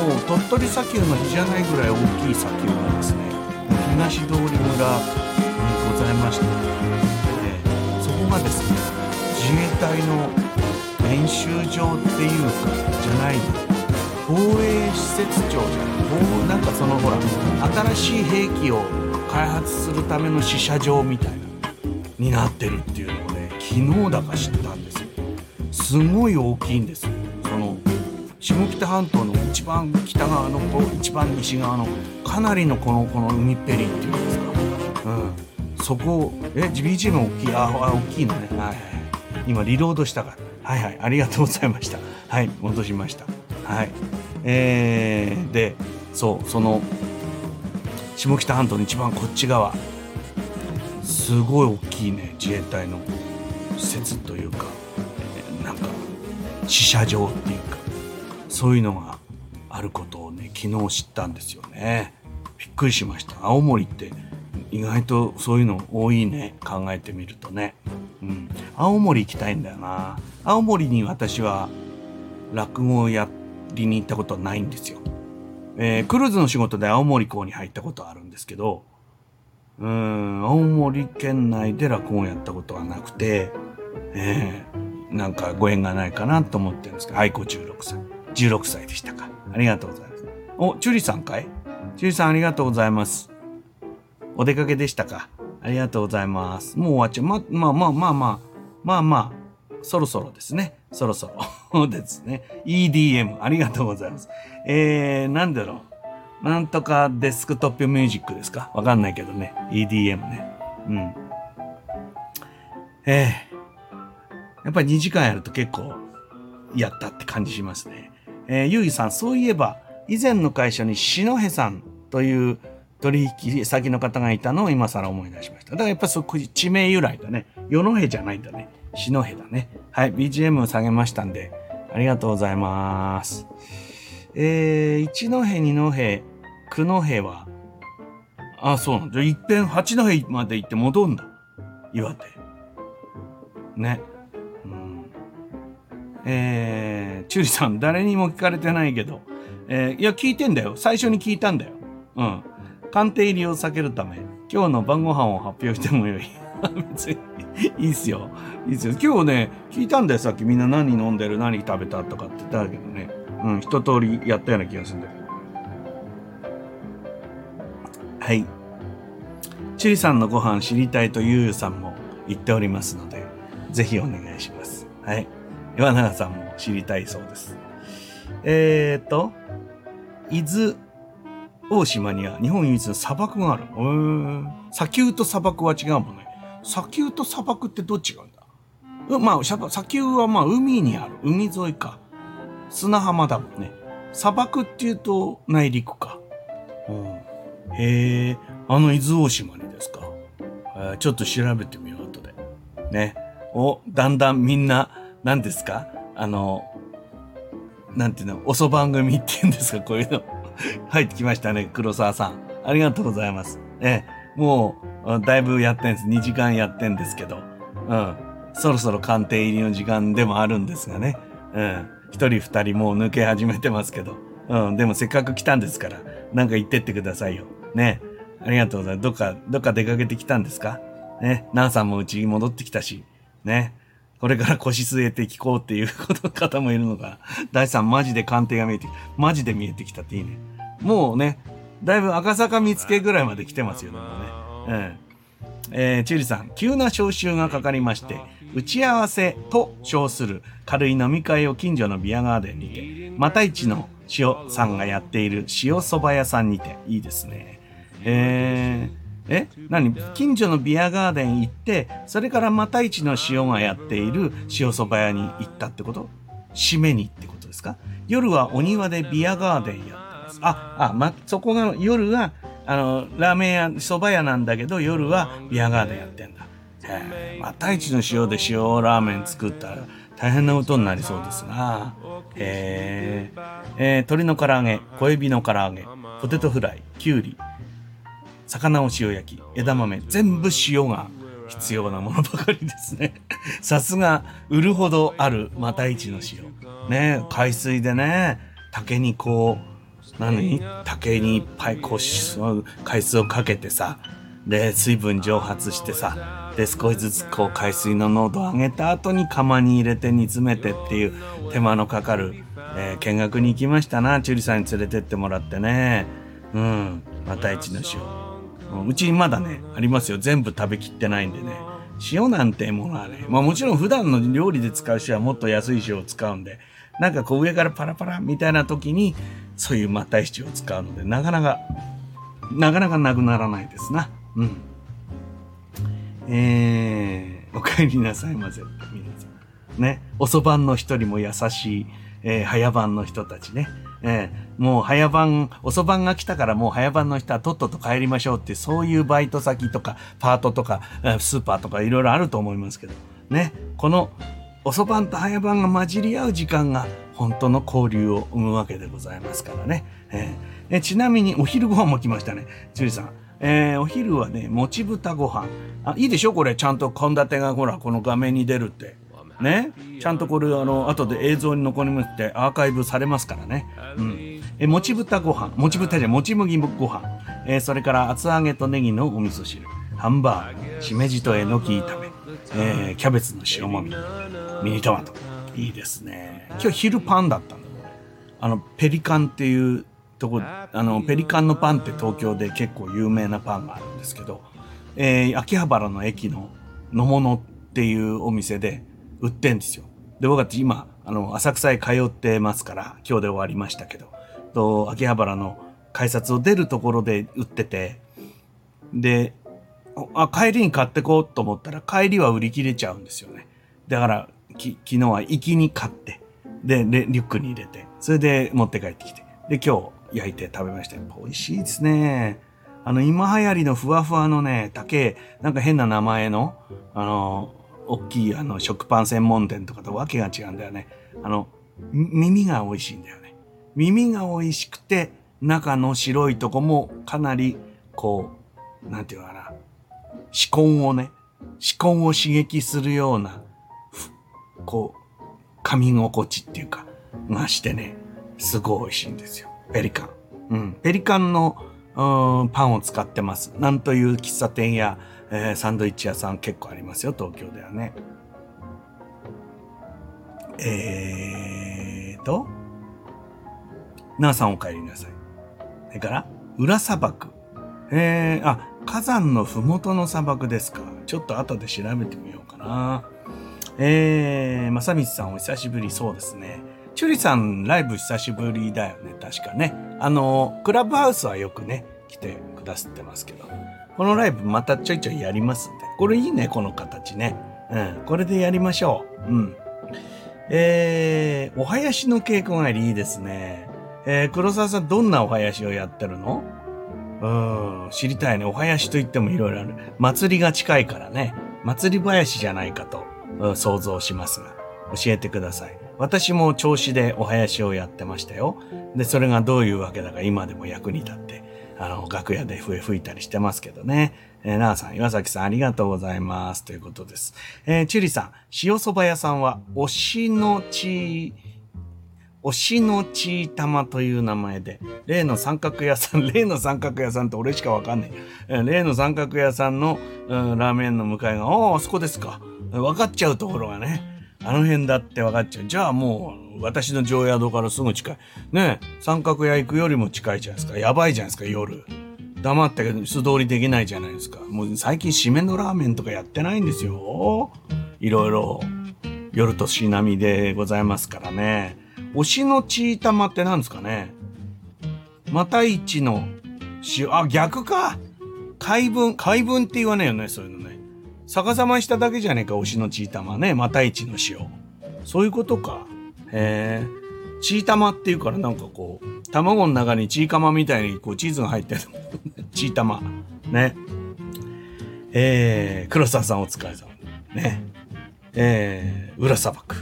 もう鳥取砂丘の比じゃないぐらい大きい砂丘がですね。東通り村にございまして、ね、そこがですね自衛隊の練習場っていうかじゃない防衛施設長じゃないなんかそのほら新しい兵器を開発するための試射場みたいなになってるっていうのをね昨日だ。か知ったんですよすごい大きいんですよその下北半島の一番北側のこう一番西側のかなりのこのこの海っぺりっていうんですかうんそこをえ BGM 大きいああ大きいのねはい今リロードしたからはいはい、ありがとうございました。はい、戻しました。はい。えー、で、そう、その、下北半島の一番こっち側、すごい大きいね、自衛隊の施設というか、えー、なんか、試射場っていうか、そういうのがあることをね、昨日知ったんですよね。びっくりしました。青森って意外とそういうの多いね、考えてみるとね。うん。青森行きたいんだよな。青森に私は落語をやりに行ったことはないんですよ。えー、クルーズの仕事で青森港に入ったことはあるんですけど、うん、青森県内で落語をやったことはなくて、えー、なんかご縁がないかなと思ってるんですけど、愛子16歳。16歳でしたか。ありがとうございます。お、チュリさんかい？チュリさんありがとうございます。お出かけでしたか？ありがとうございます。もう終わっちゃう。ま、まあまあまあまあ、まあまあ、そろそろですね。そろそろ ですね。EDM、ありがとうございます。えー、なんだろう。なんとかデスクトップミュージックですか？わかんないけどね。EDM ね。うん。えー、やっぱり2時間やると結構やったって感じしますね。えー、ゆういさん、そういえば、以前の会社に篠戸さんという取引先の方がいたのを今更思い出しました。だからやっぱそこ地名由来だね。与野戸じゃないんだね。篠戸だね。はい、BGM を下げましたんで、ありがとうございます。えー、一戸、二戸、九戸は、あ、そうなんだ。いっぺん八戸まで行って戻んだ。岩手。ね。うん。えー、チューリさん、誰にも聞かれてないけど、えー、いや、聞いてんだよ。最初に聞いたんだよ。うん。鑑定入りを避けるため、今日の晩ご飯を発表してもよい。別に、いいっすよ。いいっすよ。今日ね、聞いたんだよ。さっきみんな何飲んでる、何食べたとかって言ったけどね。うん、一通りやったような気がするんだけど。はい。チリさんのご飯知りたいとゆうゆうさんも言っておりますので、ぜひお願いします。はい。岩永さんも知りたいそうです。えーと、伊豆大島には日本唯一の砂漠がある。砂丘と砂漠は違うもんね。砂丘と砂漠ってどっちがんだ？まあ、砂丘はまあ海にある。海沿いか。砂浜だもんね。砂漠っていうと内陸か。うん、へえ、あの伊豆大島にですか？ちょっと調べてみよう、後で。ね。お、だんだんみんな、何ですか？あの、なんていうの、おそ番組って言うんですか？こういうの。入ってきましたね、黒沢さん。ありがとうございます。えもう、だいぶやってんです。2時間やってんですけど。うん。そろそろ鑑定入りの時間でもあるんですがね。うん。一人二人もう抜け始めてますけど。うん。でもせっかく来たんですから、なんか言ってってくださいよ。ね。ありがとうございます。どっか、どっか出かけてきたんですか？ね。ナンさんもうちに戻ってきたし。ね。これから腰据えて聞こうっていう方もいるのか。大さんマジで鑑定が見えてきた。マジで見えてきたっていいね。もうね、だいぶ赤坂見つけぐらいまで来てますよね。うん。えー、チュリさん、急な招集がかかりまして、打ち合わせと称する軽い飲み会を近所のビアガーデンにて、また一の塩さんがやっている塩蕎麦屋さんにて、いいですね。えー、え？何？近所のビアガーデン行って、それからまた一の塩がやっている塩蕎麦屋に行ったってこと？締めにってことですか？夜はお庭でビアガーデンやってます。あ、あ、ま、そこが夜は、あの、ラーメン屋、蕎麦屋なんだけど、夜はビアガーデンやってんだ。また一の塩で塩ラーメン作ったら大変なことになりそうですな。へえ。ー、鶏の唐揚げ、小エビの唐揚げ、ポテトフライ、きゅうり、魚を塩焼き、枝豆、全部塩が必要なものばかりですね。さすが、売るほどある、また一の塩。ね、海水でね、竹にこう、何？竹にいっぱいこう海水をかけてさで水分蒸発してさで少しずつこう海水の濃度を上げた後に釜に入れて煮詰めてっていう手間のかかる、えー、見学に行きましたなチュリさんに連れてってもらってねうんまた一の塩うちにまだねありますよ全部食べきってないんでね塩なんてものはねまあもちろん普段の料理で使う塩はもっと安い塩を使うんでなんかこう上からパラパラみたいな時にそういうまた七を使うので、なかなか、なかなかなくならないですな。うん。えー、お帰りなさいませ、皆さん。ね、おそばんの人にも優しい、えー、早番の人たちね。えー、もう早番、遅番が来たからもう早番の人はとっとと帰りましょうって、そういうバイト先とか、パートとか、スーパーとかいろいろあると思いますけど、ね、この遅番と早番が混じり合う時間が本当の交流を生むわけでございますからね。えー、えちなみにお昼ご飯も来ましたね。ジュリさん。えー、お昼はね、もち豚ご飯。あ、いいでしょこれ、ちゃんと献立がほら、この画面に出るって。ね。ちゃんとこれ、あの、後で映像に残りましてアーカイブされますからね。うん。え、もち豚ご飯。もち豚じゃもち麦ご飯。え、それから厚揚げとネギのお味噌汁。ハンバーグ。しめじとえのき炒め。えー、キャベツの塩もみ。ミニトマト。いいですね。今日昼パンだったんだ、あの、ペリカンっていうとこ、あの、ペリカンのパンって東京で結構有名なパンがあるんですけど、えー、秋葉原の駅の野物っていうお店で売ってんですよ。で、僕は今、あの、浅草へ通ってますから、今日で終わりましたけど、と、秋葉原の改札を出るところで売ってて、で、あ、帰りに買ってこうと思ったら、帰りは売り切れちゃうんですよね。だから、き昨日は行きに買って、で、リュックに入れて、それで持って帰ってきて、で、今日、焼いて食べましたよ。美味しいですね。あの、今流行りのふわふわのね、竹、なんか変な名前の、あの、大きいあの食パン専門店とかとわけが違うんだよね。あの、耳が美味しいんだよね。耳が美味しくて、中の白いとこもかなり、こう、なんていうかな。歯根をね、歯根を刺激するような、こう、噛み心地っていうか、がしてね、すごい美味しいんですよ。ペリカン。うん。ペリカンの、うん、パンを使ってます。なんという喫茶店や、えー、サンドイッチ屋さん結構ありますよ、東京ではね。えーと、なあさんお帰りなさい。それから、裏砂漠。えー、あ、火山のふもとの砂漠ですか。ちょっと後で調べてみようかな。えー、まさみさんお久しぶりそうですね。チュリさんライブ久しぶりだよね、確かね。あの、クラブハウスはよくね、来てくださってますけど。このライブまたちょいちょいやりますんで。これいいね、この形ね。うん、これでやりましょう。うん。えー、お囃子の稽古帰りいいですね。えー、黒沢さんどんなお囃子をやってるの？うん、知りたいね。お囃子と言ってもいろいろある。祭りが近いからね。祭り囃子じゃないかと、うん、想像しますが。教えてください。私も調子でお囃子をやってましたよ。で、それがどういうわけだか今でも役に立って、あの、楽屋で笛吹いたりしてますけどね。えー、なあさん、岩崎さんありがとうございます。ということです。えー、チュリさん、塩蕎麦屋さんは、推しのち、推しのちーたまという名前で、例の三角屋さん、例の三角屋さんって俺しかわかんない。えー、例の三角屋さんの、うん、ラーメンの向かいが、ああ、あそこですか。分かっちゃうところがね。あの辺だって分かっちゃう。じゃあもう、私の常宿からすぐ近い。ね三角屋行くよりも近いじゃないですか。やばいじゃないですか、夜。黙って素通りできないじゃないですか。もう最近締めのラーメンとかやってないんですよ。いろいろ。夜としなみでございますからね。推しのちーたまって何ですかねまた一の塩、あ、逆か怪文、怪文って言わないよね、そういうのね。逆さましただけじゃねえか、推しのちーたまね。また一の塩。そういうことか。へえ。チー玉っていうからなんかこう、卵の中にチーカマみたいにこうチーズが入ってる。チー玉。ね。えー、黒沢さんお疲れ様。ね。えー、裏砂漠。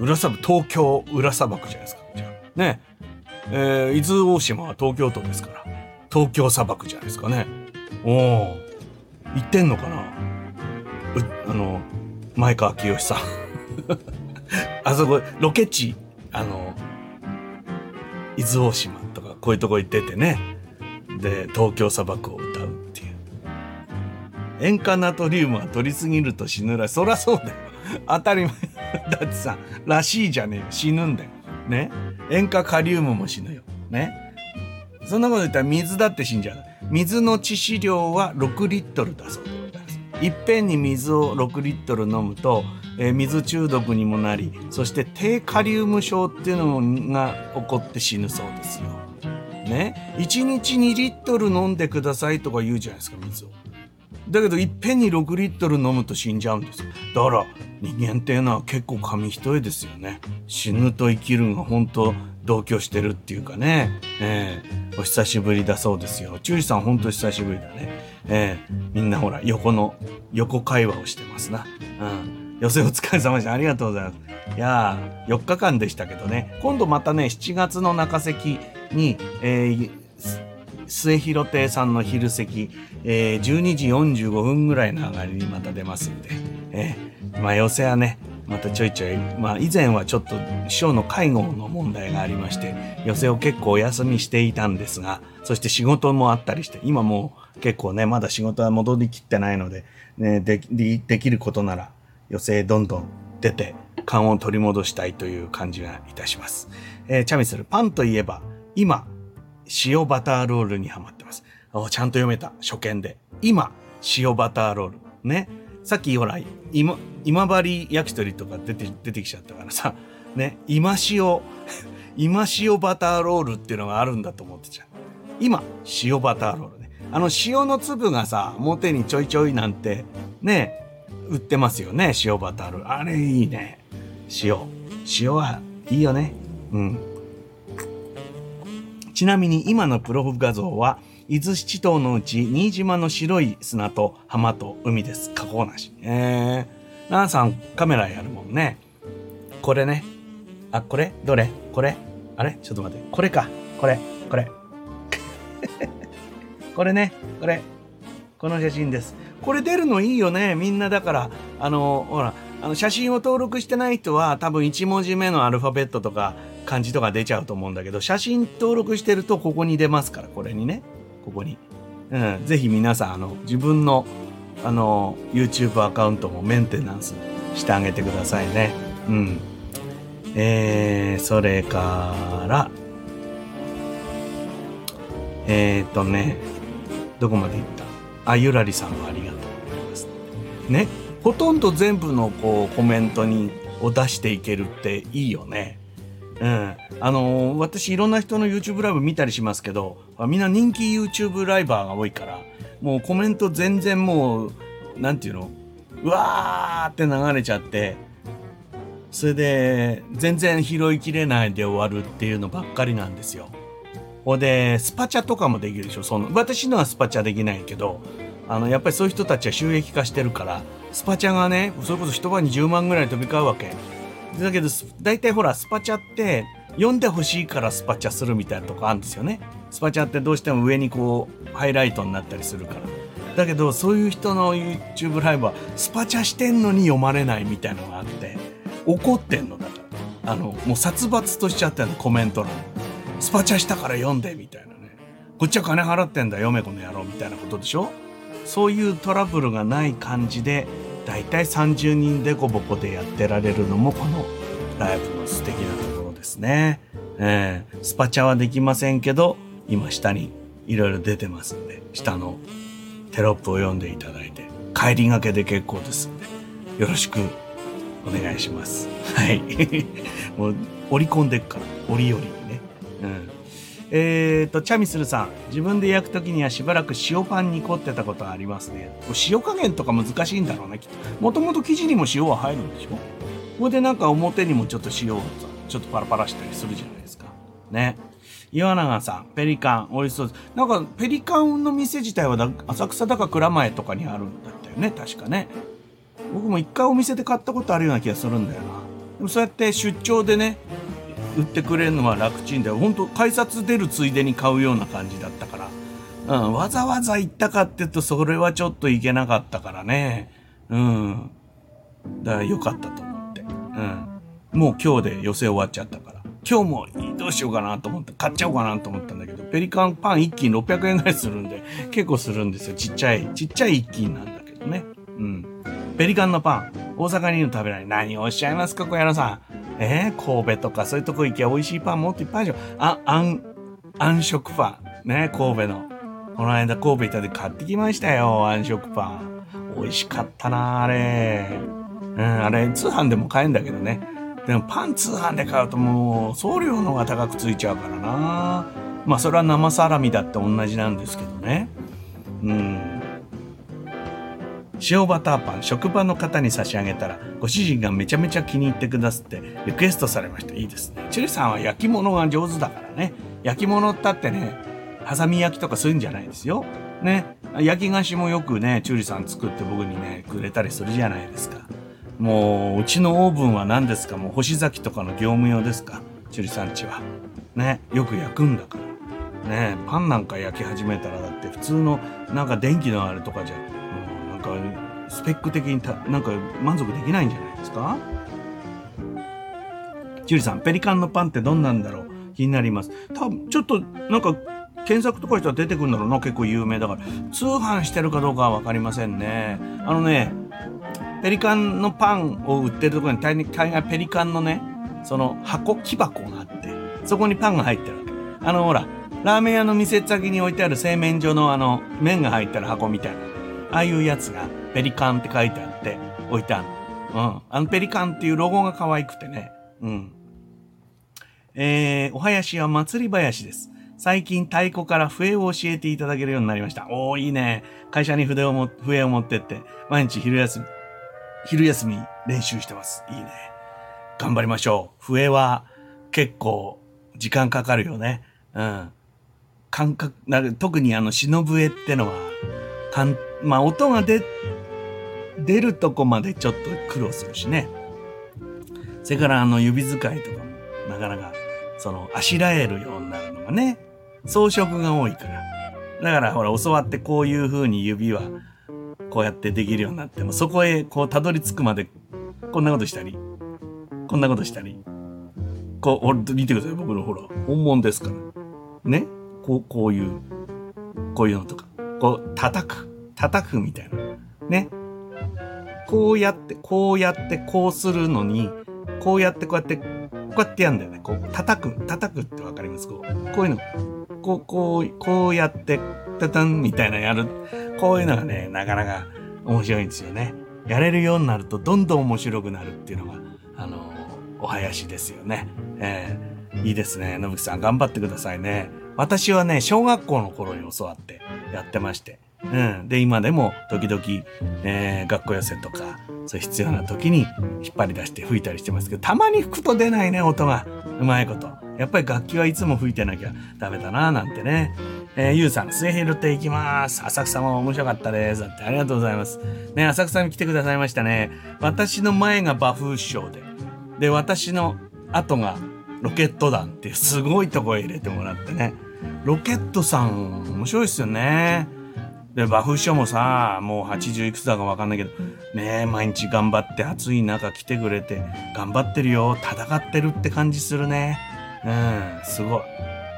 裏砂漠、東京裏砂漠じゃないですか。じゃね。えー、伊豆大島は東京都ですから。東京砂漠じゃないですかね。おお。行ってんのかな？あの、前川清さん。あそこ、ロケ地、あの、伊豆大島とか、こういうとこ行っててね。で、東京砂漠を歌うっていう。塩化ナトリウムは取りすぎると死ぬらしい。そりゃそうだよ。当たり前。だってさ、らしいじゃねえよ。死ぬんだよ。ね。塩化カリウムも死ぬよ。ね。そんなこと言ったら水だって死んじゃう。水の致死量は6リットルだそうでございます。いっぺんに水を6リットル飲むと、えー、水中毒にもなり、そして低カリウム症っていうのが起こって死ぬそうですよ。ね？1日2リットル飲んでくださいとか言うじゃないですか、水を。だけど、いっぺんに6リットル飲むと死んじゃうんですよだから、人間っていうのは結構紙一重ですよね。死ぬと生きるが本当同居してるっていうかね。えー、お久しぶりだそうですよ。チューリさん本当久しぶりだね。えー、みんなほら、横の、横会話をしてますな。うん。寄せお疲れ様でした。ありがとうございます。いやー、4日間でしたけどね。今度またね、7月の中席に、えー、末広亭さんの昼席、えー、12時45分ぐらいの上がりにまた出ますんで、えー、まあ寄せはね、またちょいちょい、まあ以前はちょっと師匠の介護の問題がありまして、寄せを結構お休みしていたんですが、そして仕事もあったりして、今もう結構ね、まだ仕事は戻りきってないので、ね、でできることなら寄せどんどん出て、勘を取り戻したいという感じがいたします。えー、チャミスル、パンといえば、今、塩バターロールにハマってます。おちゃんと読めた。初見で。今、塩バターロール。ね。さっきほら、今、今治焼き鳥とか出て、出てきちゃったからさ、ね。今塩、今塩バターロールっていうのがあるんだと思ってちゃう。今、塩バターロールね。あの塩の粒がさ、表にちょいちょいなんて、ね、売ってますよね。塩バターロール。あれいいね。塩。塩はいいよね。うん。ちなみに今のプロフ画像は、伊豆七島のうち、新島の白い砂と浜と海です。加工なし。えー、ナンさんカメラやるもんね。これね。あ、これ？どれ？これ？あれ？ちょっと待って。これか。これ？これ。これね。これ。この写真です。これ出るのいいよね。みんなだから、あの、ほら、あの写真を登録してない人は多分1文字目のアルファベットとか漢字とか出ちゃうと思うんだけど、写真登録してるとここに出ますから、これにね。ここに。うん。ぜひ皆さん、あの、自分の、あの、YouTube アカウントもメンテナンスしてあげてくださいね。うん。えー、それから、えー、っとね、どこまで行った？あ、ゆらりさんもありがとうございます。ね、ほとんど全部のこうコメントにを出していけるっていいよね。うん。あのー、私いろんな人の YouTube ライブ見たりしますけど、みんな人気 YouTube ライバーが多いから、もうコメント全然もう、なんていうのうわーって流れちゃって、それで全然拾いきれないで終わるっていうのばっかりなんですよ。ほで、スパチャとかもできるでしょ。その、私のはスパチャできないけど、あの、やっぱりそういう人たちは収益化してるから、スパチャがね、それこそ一晩に10万ぐらい飛び交うわけ。だけど、大体ほら、スパチャって、読んでほしいからスパチャするみたいなとこあるんですよね。スパチャってどうしても上にこう、ハイライトになったりするから。だけど、そういう人の YouTube ライブは、スパチャしてんのに読まれないみたいのがあって、怒ってんのだから。あの、もう殺伐としちゃってんの、コメント欄。スパチャしたから読んで、みたいなね。こっちは金払ってんだ、読めこの野郎、みたいなことでしょ？そういうトラブルがない感じで、だいたい30人でこぼこでやってられるのもこのライブの素敵なところですね。えー、スパチャはできませんけど、今下にいろいろ出てますんで、下のテロップを読んでいただいて、帰りがけで結構ですんで、よろしくお願いします。はい。もう、折り込んでっから、折りよりにね。うん。えっ、ー、と、チャミスルさん。自分で焼くときにはしばらく塩パンに凝ってたことありますね。塩加減とか難しいんだろうね、きっと。もともと生地にも塩は入るんでしょ？ここでなんか表にもちょっと塩をちょっとパラパラしたりするじゃないですか。ね。岩永さん、ペリカン、美味しそうです。なんか、ペリカンの店自体は浅草だか蔵前とかにあるんだったよね、確かね。僕も一回お店で買ったことあるような気がするんだよな。でもそうやって出張でね、売ってくれるのは楽ちんで本当改札出るついでに買うような感じだったから、うん、わざわざ行ったかって言うとそれはちょっと行けなかったからね。うん。だから良かったと思って。うん。もう今日で寄せ終わっちゃったから。今日もどうしようかなと思って買っちゃおうかなと思ったんだけどペリカンパン1斤600円ぐらいするんで結構するんですよ。ちっちゃいちっちゃい1斤なんだけどね。うん。ペリカンのパン大阪にいる食べない。何をおっしゃいますか小屋野さん。え、神戸とかそういうとこ行けば美味しいパンもっといっぱいあるじゃん。あ、あん、暗食パン。ね、神戸の。この間神戸行ったで買ってきましたよ、暗食パン。美味しかったな、あれ。うん、あれ、通販でも買えんだけどね。でもパン通販で買うともう送料の方が高くついちゃうからな。まあそれは生サラミだって同じなんですけどね。うん。塩バターパン職場の方に差し上げたらご主人がめちゃめちゃ気に入ってくださってリクエストされました。いいですね。チュリさんは焼き物が上手だからね。焼き物ったってねハサミ焼きとかするんじゃないですよ。ね。焼き菓子もよくねチュリさん作って僕にねくれたりするじゃないですか。もううちのオーブンは何ですか？もう星崎とかの業務用ですか？チュリさんちは。ね。よく焼くんだから。ね。パンなんか焼き始めたらだって普通のなんか電気のあれとかじゃなんかスペック的にたなんか満足できないんじゃないですか？ジュリさん、ペリカンのパンってどんなんだろう？気になります。多分、ちょっと、なんか、検索とかしたら出てくるんだろうな。結構有名だから。通販してるかどうかはわかりませんね。あのね、ペリカンのパンを売ってるところに大概ペリカンのね、その箱、木箱があって、そこにパンが入ってる。あの、ほら、ラーメン屋の店先に置いてある製麺所のあの、麺が入ってる箱みたいな。ああいうやつがペリカンって書いてあって置いてあるうん。あのペリカンっていうロゴが可愛くてね。うん。えー、お囃子は祭り囃子です。最近太鼓から笛を教えていただけるようになりました。おー、いいね。会社に筆をも、笛を持ってって、毎日昼休み、昼休み練習してます。いいね。頑張りましょう。笛は結構時間かかるよね。うん。感覚、な特にあの、忍笛ってのは、かん、まあ、音が出、出るとこまでちょっと苦労するしね。それからあの、指使いとかも、なかなか、その、あしらえるようになるのがね、装飾が多いから。だからほら、教わってこういう風に指は、こうやってできるようになっても、そこへこうたどり着くまで、こんなことしたり、こんなことしたり、こう、俺、見てください、僕のほら、本物ですから。ね？こう、こういう、こういうのとか、こう、叩く、叩くみたいな。ねこうやって、こうやって、こうするのに、こうやって、こうやって、こうやってやるんだよね。こう、叩く、叩くってわかります？こう、こういうの、こう、こう、こうやって、タタンみたいなやる。こういうのがね、なかなか面白いんですよね。やれるようになるとどんどん面白くなるっていうのが、あのお囃子ですよね。えー、いいですね。のぶきさん頑張ってくださいね。私はね、小学校の頃に教わってやってまして。うん。で、今でも時々、えー、学校寄せとか、そう必要な時に引っ張り出して吹いたりしてますけど、たまに吹くと出ないね、音が。うまいこと。やっぱり楽器はいつも吹いてなきゃダメだな、なんてね。えー、ゆうさん、末広って行きます。浅草も面白かったです。ってありがとうございます。ね、浅草に来てくださいましたね。私の前が馬風師匠で、で、私の後がロケット団っていうすごいとこへ入れてもらってね。ロケットさん、面白いっすよね。で、バフ師匠もさ、もう80いくつだかわかんないけど、ね毎日頑張って暑い中来てくれて、頑張ってるよ、戦ってるって感じするね。うん、すごい。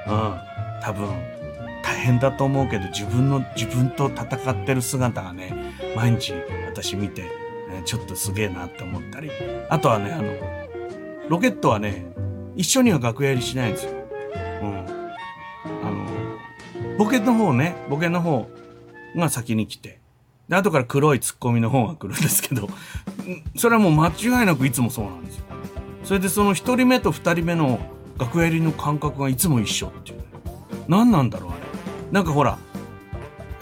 うん、多分、大変だと思うけど、自分の、自分と戦ってる姿がね、毎日私見て、ね、ちょっとすげえなって思ったり。あとはね、あの、ロケットはね、一緒には楽屋入りしないんですよ。うん。あの、ボケの方ね、ボケの方が先に来て、で、後から黒いツッコミの方が来るんですけど、それはもう間違いなくいつもそうなんですよ。それでその一人目と二人目の楽屋入りの感覚がいつも一緒っていう、何なんだろうあれ。なんかほら、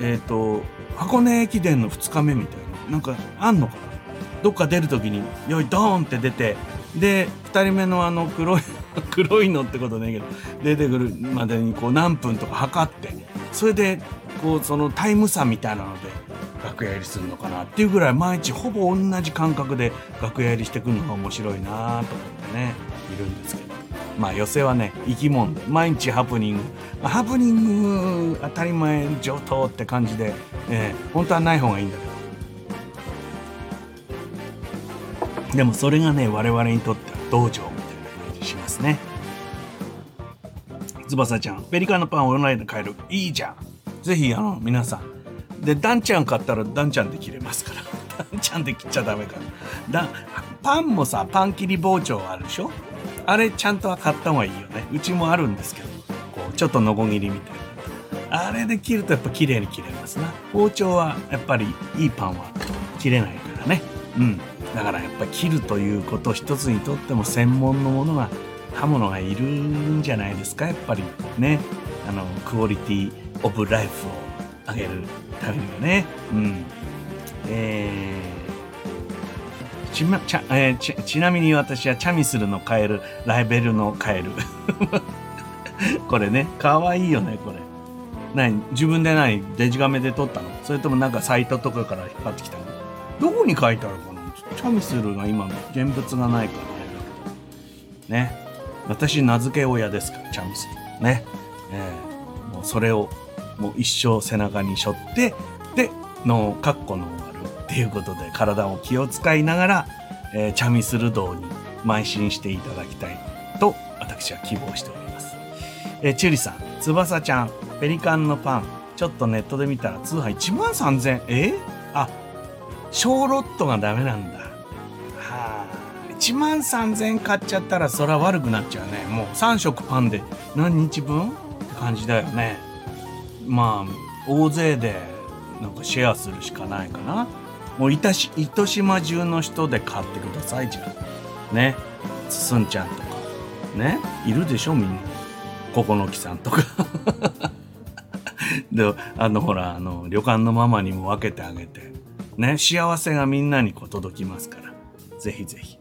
えっ、ー、と、箱根駅伝の2日目みたいな、なんかあんのかなどっか出るときに、よい、ドーンって出て、で2人目のあの黒い黒いのってことねえけど出てくるまでにこう何分とか測ってそれでこうそのタイム差みたいなので楽屋入りするのかなっていうぐらい毎日ほぼ同じ感覚で楽屋入りしてくるのが面白いなと思ってねいるんですけどまあ寄せはね生き物で毎日ハプニング、ハプニング当たり前上等って感じで、えー、本当はない方がいいんだけどでもそれがね、我々にとっては道場みたいな感じしますね。翼ちゃん、ペリカンのパンをオンラインで買える。いいじゃん。ぜひ、あの、皆さん。で、ダンちゃん買ったらダンちゃんで切れますから。ダンちゃんで切っちゃダメか。だパンもさ、パン切り包丁あるでしょ？あれちゃんとは買った方がいいよね。うちもあるんですけど、こう、ちょっとノコギリみたいな。あれで切るとやっぱ綺麗に切れますな。包丁はやっぱりいいパンは切れないからね。うん。だからやっぱ切るということ一つにとっても専門のものが刃物がいるんじゃないですか？やっぱりねあのクオリティオブライフを上げるためにはね。うん。えー、ちまちゃえー、ちちなみに私はチャミスルのカエルライベルのカエル。これね。かわいいよねこれ。何自分で何デジカメで撮ったの？それともなんかサイトとかから引っ張ってきたの？どこに書いてあるかな？チャミスルが今の現物がないからね。私名付け親ですから、チャミスル。ね。えー、もうそれをもう一生背中に背負って、で、の、カッコの終わるっていうことで体を気を使いながら、えー、チャミスル道に邁進していただきたいと私は希望しております。えー、チュリさん、翼ちゃん、ペリカンのパン、ちょっとネットで見たら通販1万3000えー、あ、小ロットがダメなんだ。1万3000円買っちゃったらそれは悪くなっちゃうね。もう3食パンで何日分？って感じだよね。まあ大勢でなんかシェアするしかないかな。もういたし糸島中の人で買ってくださいじゃんね。つすんちゃんとか。ね。いるでしょみんな。ここの木さんとか。であのほらあの旅館のママにも分けてあげて。ね。幸せがみんなにこう届きますから。ぜひぜひ。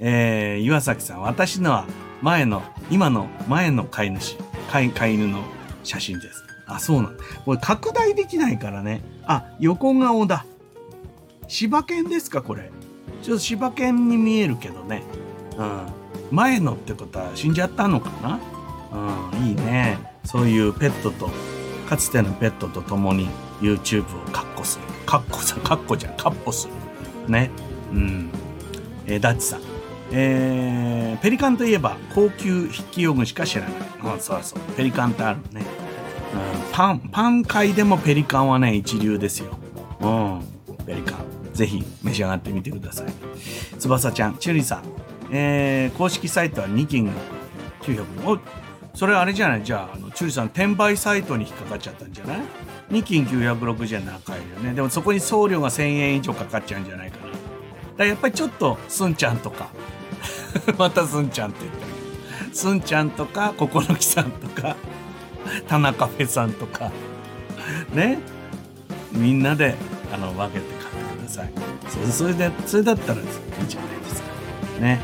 えー、岩崎さん、私のは前の、今の前の飼い主、飼い飼い犬の写真です。あ、そうなんだ。これ拡大できないからね。あ、横顔だ。柴犬ですか、これ。ちょっと柴犬に見えるけどね。うん。前のってことは死んじゃったのかなうん、いいね。そういうペットと、かつてのペットと共に YouTube をカッコする。カッコさ、カッコじゃん、カッポする。ね。うん。え、ダッチさん。えー、ペリカンといえば高級筆記用具しか知らない。うん、そうそう。ペリカンってあるね。パン、パン界でもペリカンはね、一流ですよ。うん、ペリカン。ぜひ召し上がってみてください。翼ちゃん、チュリーさん。えー、公式サイトは2金900おそれあれじゃない？じゃあ、あの、チュリーさん、転売サイトに引っかかっちゃったんじゃない ?2 金960円なら買えるよね。でもそこに送料が1000円以上かかっちゃうんじゃないかな。だやっぱりちょっと、スンちゃんとか、またスンちゃんって言ったけど、スンちゃんとか、ココロキさんとか、田中フェさんとか、ね、みんなで、あの、分けて買ってください。そそれで、それだったらいいんじゃないですか。ね。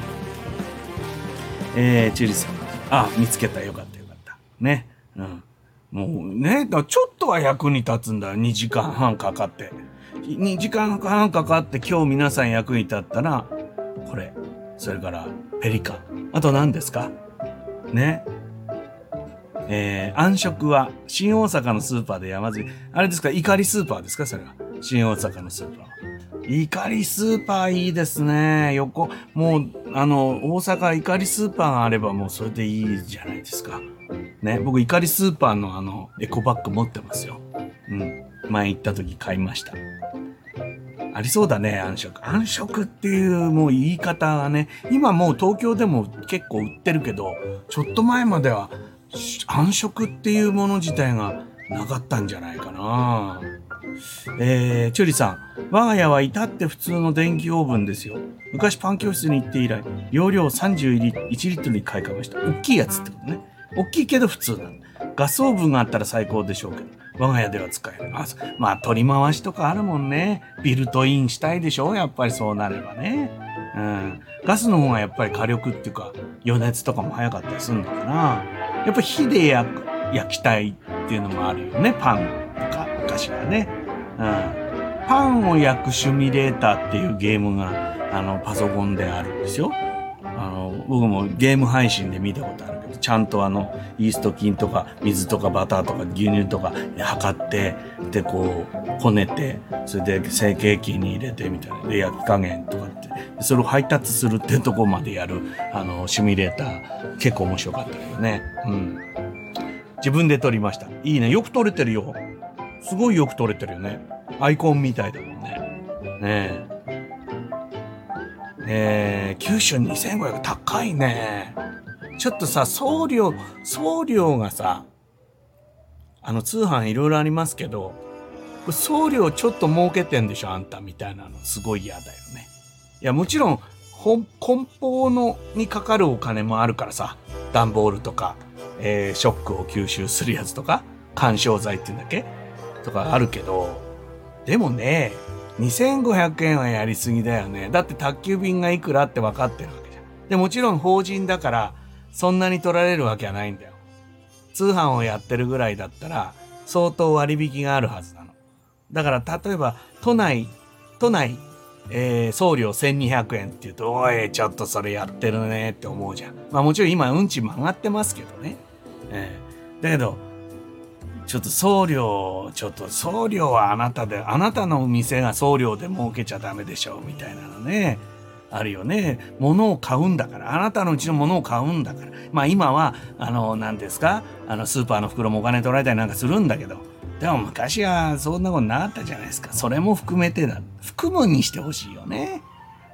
えー、チュリさん。あ、見つけた。よかったよかった。ね。うん。もうね、ちょっとは役に立つんだ。2時間半かかって。2時間半かかって今日皆さん役に立ったら、これ。それから、ペリカ。あと何ですか？ね。えー、暗食は、新大阪のスーパーで山積み。あれですか怒りスーパーですかそれは。新大阪のスーパー。怒りスーパーいいですね。横、もう、あの、大阪怒りスーパーがあればもうそれでいいじゃないですか。ね、僕怒りスーパーのあの、エコバッグ持ってますよ。うん。前行った時買いました。ありそうだね、暗食。暗食っていうもう言い方がね、今もう東京でも結構売ってるけど、ちょっと前までは暗食っていうもの自体がなかったんじゃないかな。えー、チュリさん。我が家は至って普通の電気オーブンですよ。昔パン教室に行って以来、容量31リットルに買い替えました。大きいやつってことね。大きいけど普通なの。ガスオーブンがあったら最高でしょうけど。我が家では使える。まあ、まあ、取り回しとかあるもんね。ビルトインしたいでしょやっぱりそうなればね。うん。ガスの方がやっぱり火力っていうか、余熱とかも早かったりするのかな。やっぱ火で焼く、焼きたいっていうのもあるよね。パンとか、昔はね。うん。パンを焼くシミュレーターっていうゲームが、あの、パソコンであるんですよ。あの、僕もゲーム配信で見たことある、ちゃんとあの、イースト菌とか、水とかバターとか牛乳とか測って、で、こう、こねて、それで成形機に入れてみたいな。で、焼き加減とかって、それを配達するってとこまでやる、あの、シミュレーター、結構面白かったけどね。うん。自分で撮りました。いいね。よく撮れてるよ。すごいよく撮れてるよね。アイコンみたいだもんね。ねえ。え、九州2500高いね。ちょっとさ、送料、送料がさ、あの通販いろいろありますけど、送料ちょっと儲けてんでしょあんたみたいなのすごい嫌だよね。いや、もちろん、梱包のにかかるお金もあるからさ、段ボールとか、えー、ショックを吸収するやつとか、干渉剤っていうんだっけ？とかあるけど、でもね、2500円はやりすぎだよね。だって宅急便がいくらって分かってるわけじゃん。で、もちろん法人だから、そんなに取られるわけはないんだよ。通販をやってるぐらいだったら、相当割引があるはずなの。だから、例えば、都内、都内、えー、送料1200円って言うと、おい、ちょっとそれやってるねって思うじゃん。まあもちろん今、運賃も上がってますけどね。えー、だけど、ちょっと送料、ちょっと送料はあなたで、あなたの店が送料で儲けちゃダメでしょ、みたいなのね。あるよね。物を買うんだから。あなたのうちの物を買うんだから。まあ今は、あの、何ですか？あの、スーパーの袋もお金取られたりなんかするんだけど。でも昔はそんなことなかったじゃないですか。それも含めてだ。含むにしてほしいよね。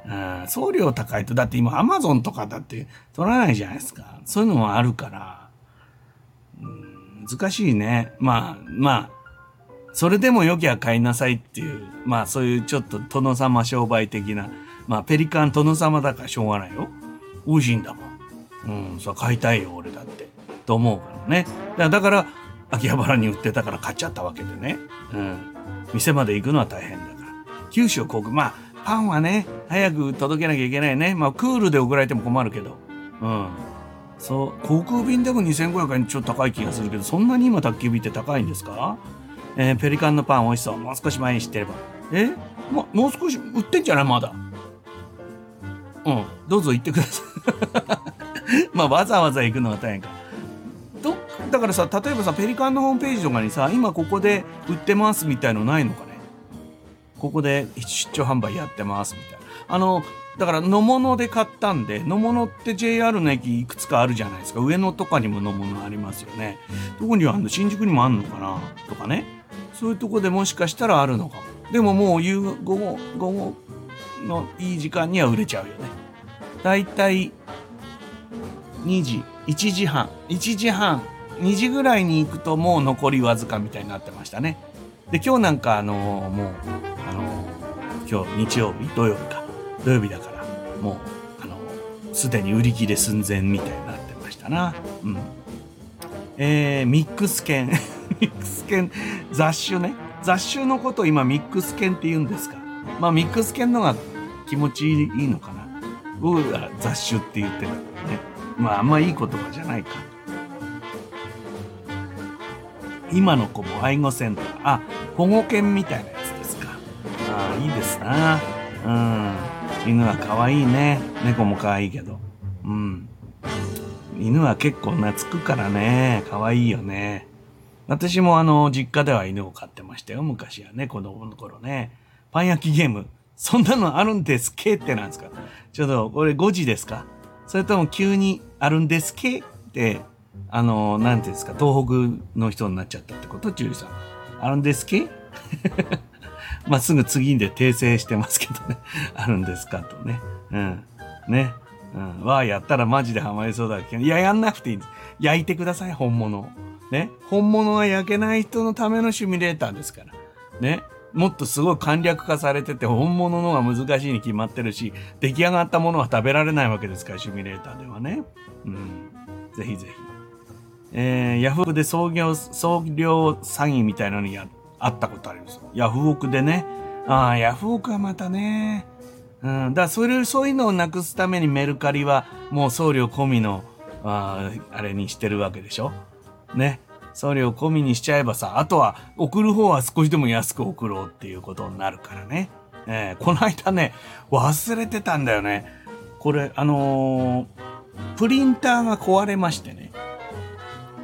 うん、送料高いと、だって今アマゾンとかだって取らないじゃないですか。そういうのもあるから。うん難しいね。まあ、まあ、それでも良きゃ買いなさいっていう、まあそういうちょっと殿様商売的な、まあペリカン殿様だからしょうがないよ。美味しいんだもん。うん、そう買いたいよ、俺だって。と思うからね。だから、秋葉原に売ってたから買っちゃったわけでね。うん。店まで行くのは大変だから。九州航空、まあ、パンはね、早く届けなきゃいけないね。まあ、クールで送られても困るけど。うん。そう航空便でも2500円ちょっと高い気がするけどそんなに今宅急便って高いんですか？えー、ペリカンのパン美味しそうもう少し前に知ってればえ？ももう少し売ってんじゃない？まだうん。どうぞ行ってください。まあわざわざ行くのは大変か。どだからさ例えばさペリカンのホームページとかにさ今ここで売ってますみたいのないのかね？ここで出張販売やってますみたいな。あのだから野物で買ったんで野物って JR の駅いくつかあるじゃないですか。上野とかにも野物ありますよね。どこにはあるの？新宿にもあんのかな？とかね。そういうとこでもしかしたらあるのかも。でももう夕午後午後のいい時間には売れちゃうよね。だいたい2時1時半1時半2時ぐらいに行くともう残りわずかみたいになってましたね。で今日なんかあのもうあの今日日曜日土曜日か。土曜日だからもうあのすでに売り切れ寸前みたいになってましたな。うん。えー、ミックス犬 ミックス犬雑種ね。雑種のことを今ミックス犬って言うんですか。まあミックス犬のが気持ちいいのかな。僕が雑種って言ってるね。まああんまいい言葉じゃないか。今の子も愛護センター。あ保護犬みたいなやつですか。ああいいですな。うん。犬は可愛いね。猫も可愛いけど。うん。犬は結構懐くからね。可愛いよね。私もあの実家では犬を飼ってましたよ。昔はね子供の頃ね。パン焼きゲーム。そんなのあるんですけってなんですか？ちょっとこれ5時ですか？それとも急にあるんですけってあの、なんていうんですか、東北の人になっちゃったってこと？チューさん。あるんですけ？まあ、すぐ次で訂正してますけどね。あるんですかとね。うん。ね。うん。わあ、やったらマジでハマりそうだけど。いや、やんなくていいんです。焼いてください、本物。ね。本物が焼けない人のためのシミュレーターですから。ね。もっとすごい簡略化されてて、本物のが難しいに決まってるし、出来上がったものは食べられないわけですから、シミュレーターではね。うん。ぜひぜひ。えー、ヤフオクで創業、創業詐欺みたいなのにあったことあります。ヤフオクでね。ああ、ヤフオクはまたね。うん、だからそれ、そういうのをなくすためにメルカリはもう送料込みの、ああれにしてるわけでしょね。送料込みにしちゃえばさ、あとは送る方は少しでも安く送ろうっていうことになるからね。えー、この間ね、忘れてたんだよね。これ、あのー、プリンターが壊れましてね。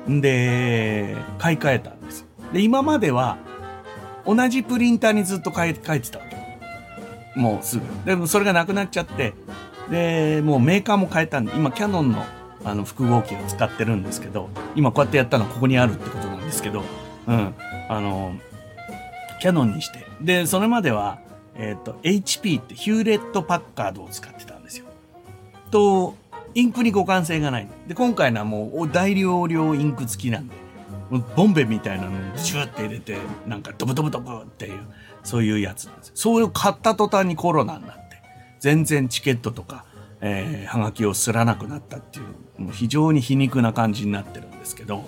で、買い替えたんですよ。で、今までは、同じプリンターにずっと書いてたわけ。もうすぐ。でもそれがなくなっちゃって、で、もうメーカーも変えたんで、今キャノンのあの複合機を使ってるんですけど、今こうやってやったのはここにあるってことなんですけど、うん。あの、キャノンにして。で、それまでは、え、ー、と、HP ってヒューレットパッカードを使ってたんですよ。と、インクに互換性がない。で、今回のはもう大容量インク付きなんで、ボンベみたいなのにシューって入れて、なんかドブドブドブっていう、そういうやつなんですよ。それを買った途端にコロナになって、全然チケットとか、えー、はがきをすらなくなったっていう、もう非常に皮肉な感じになってるんですけど、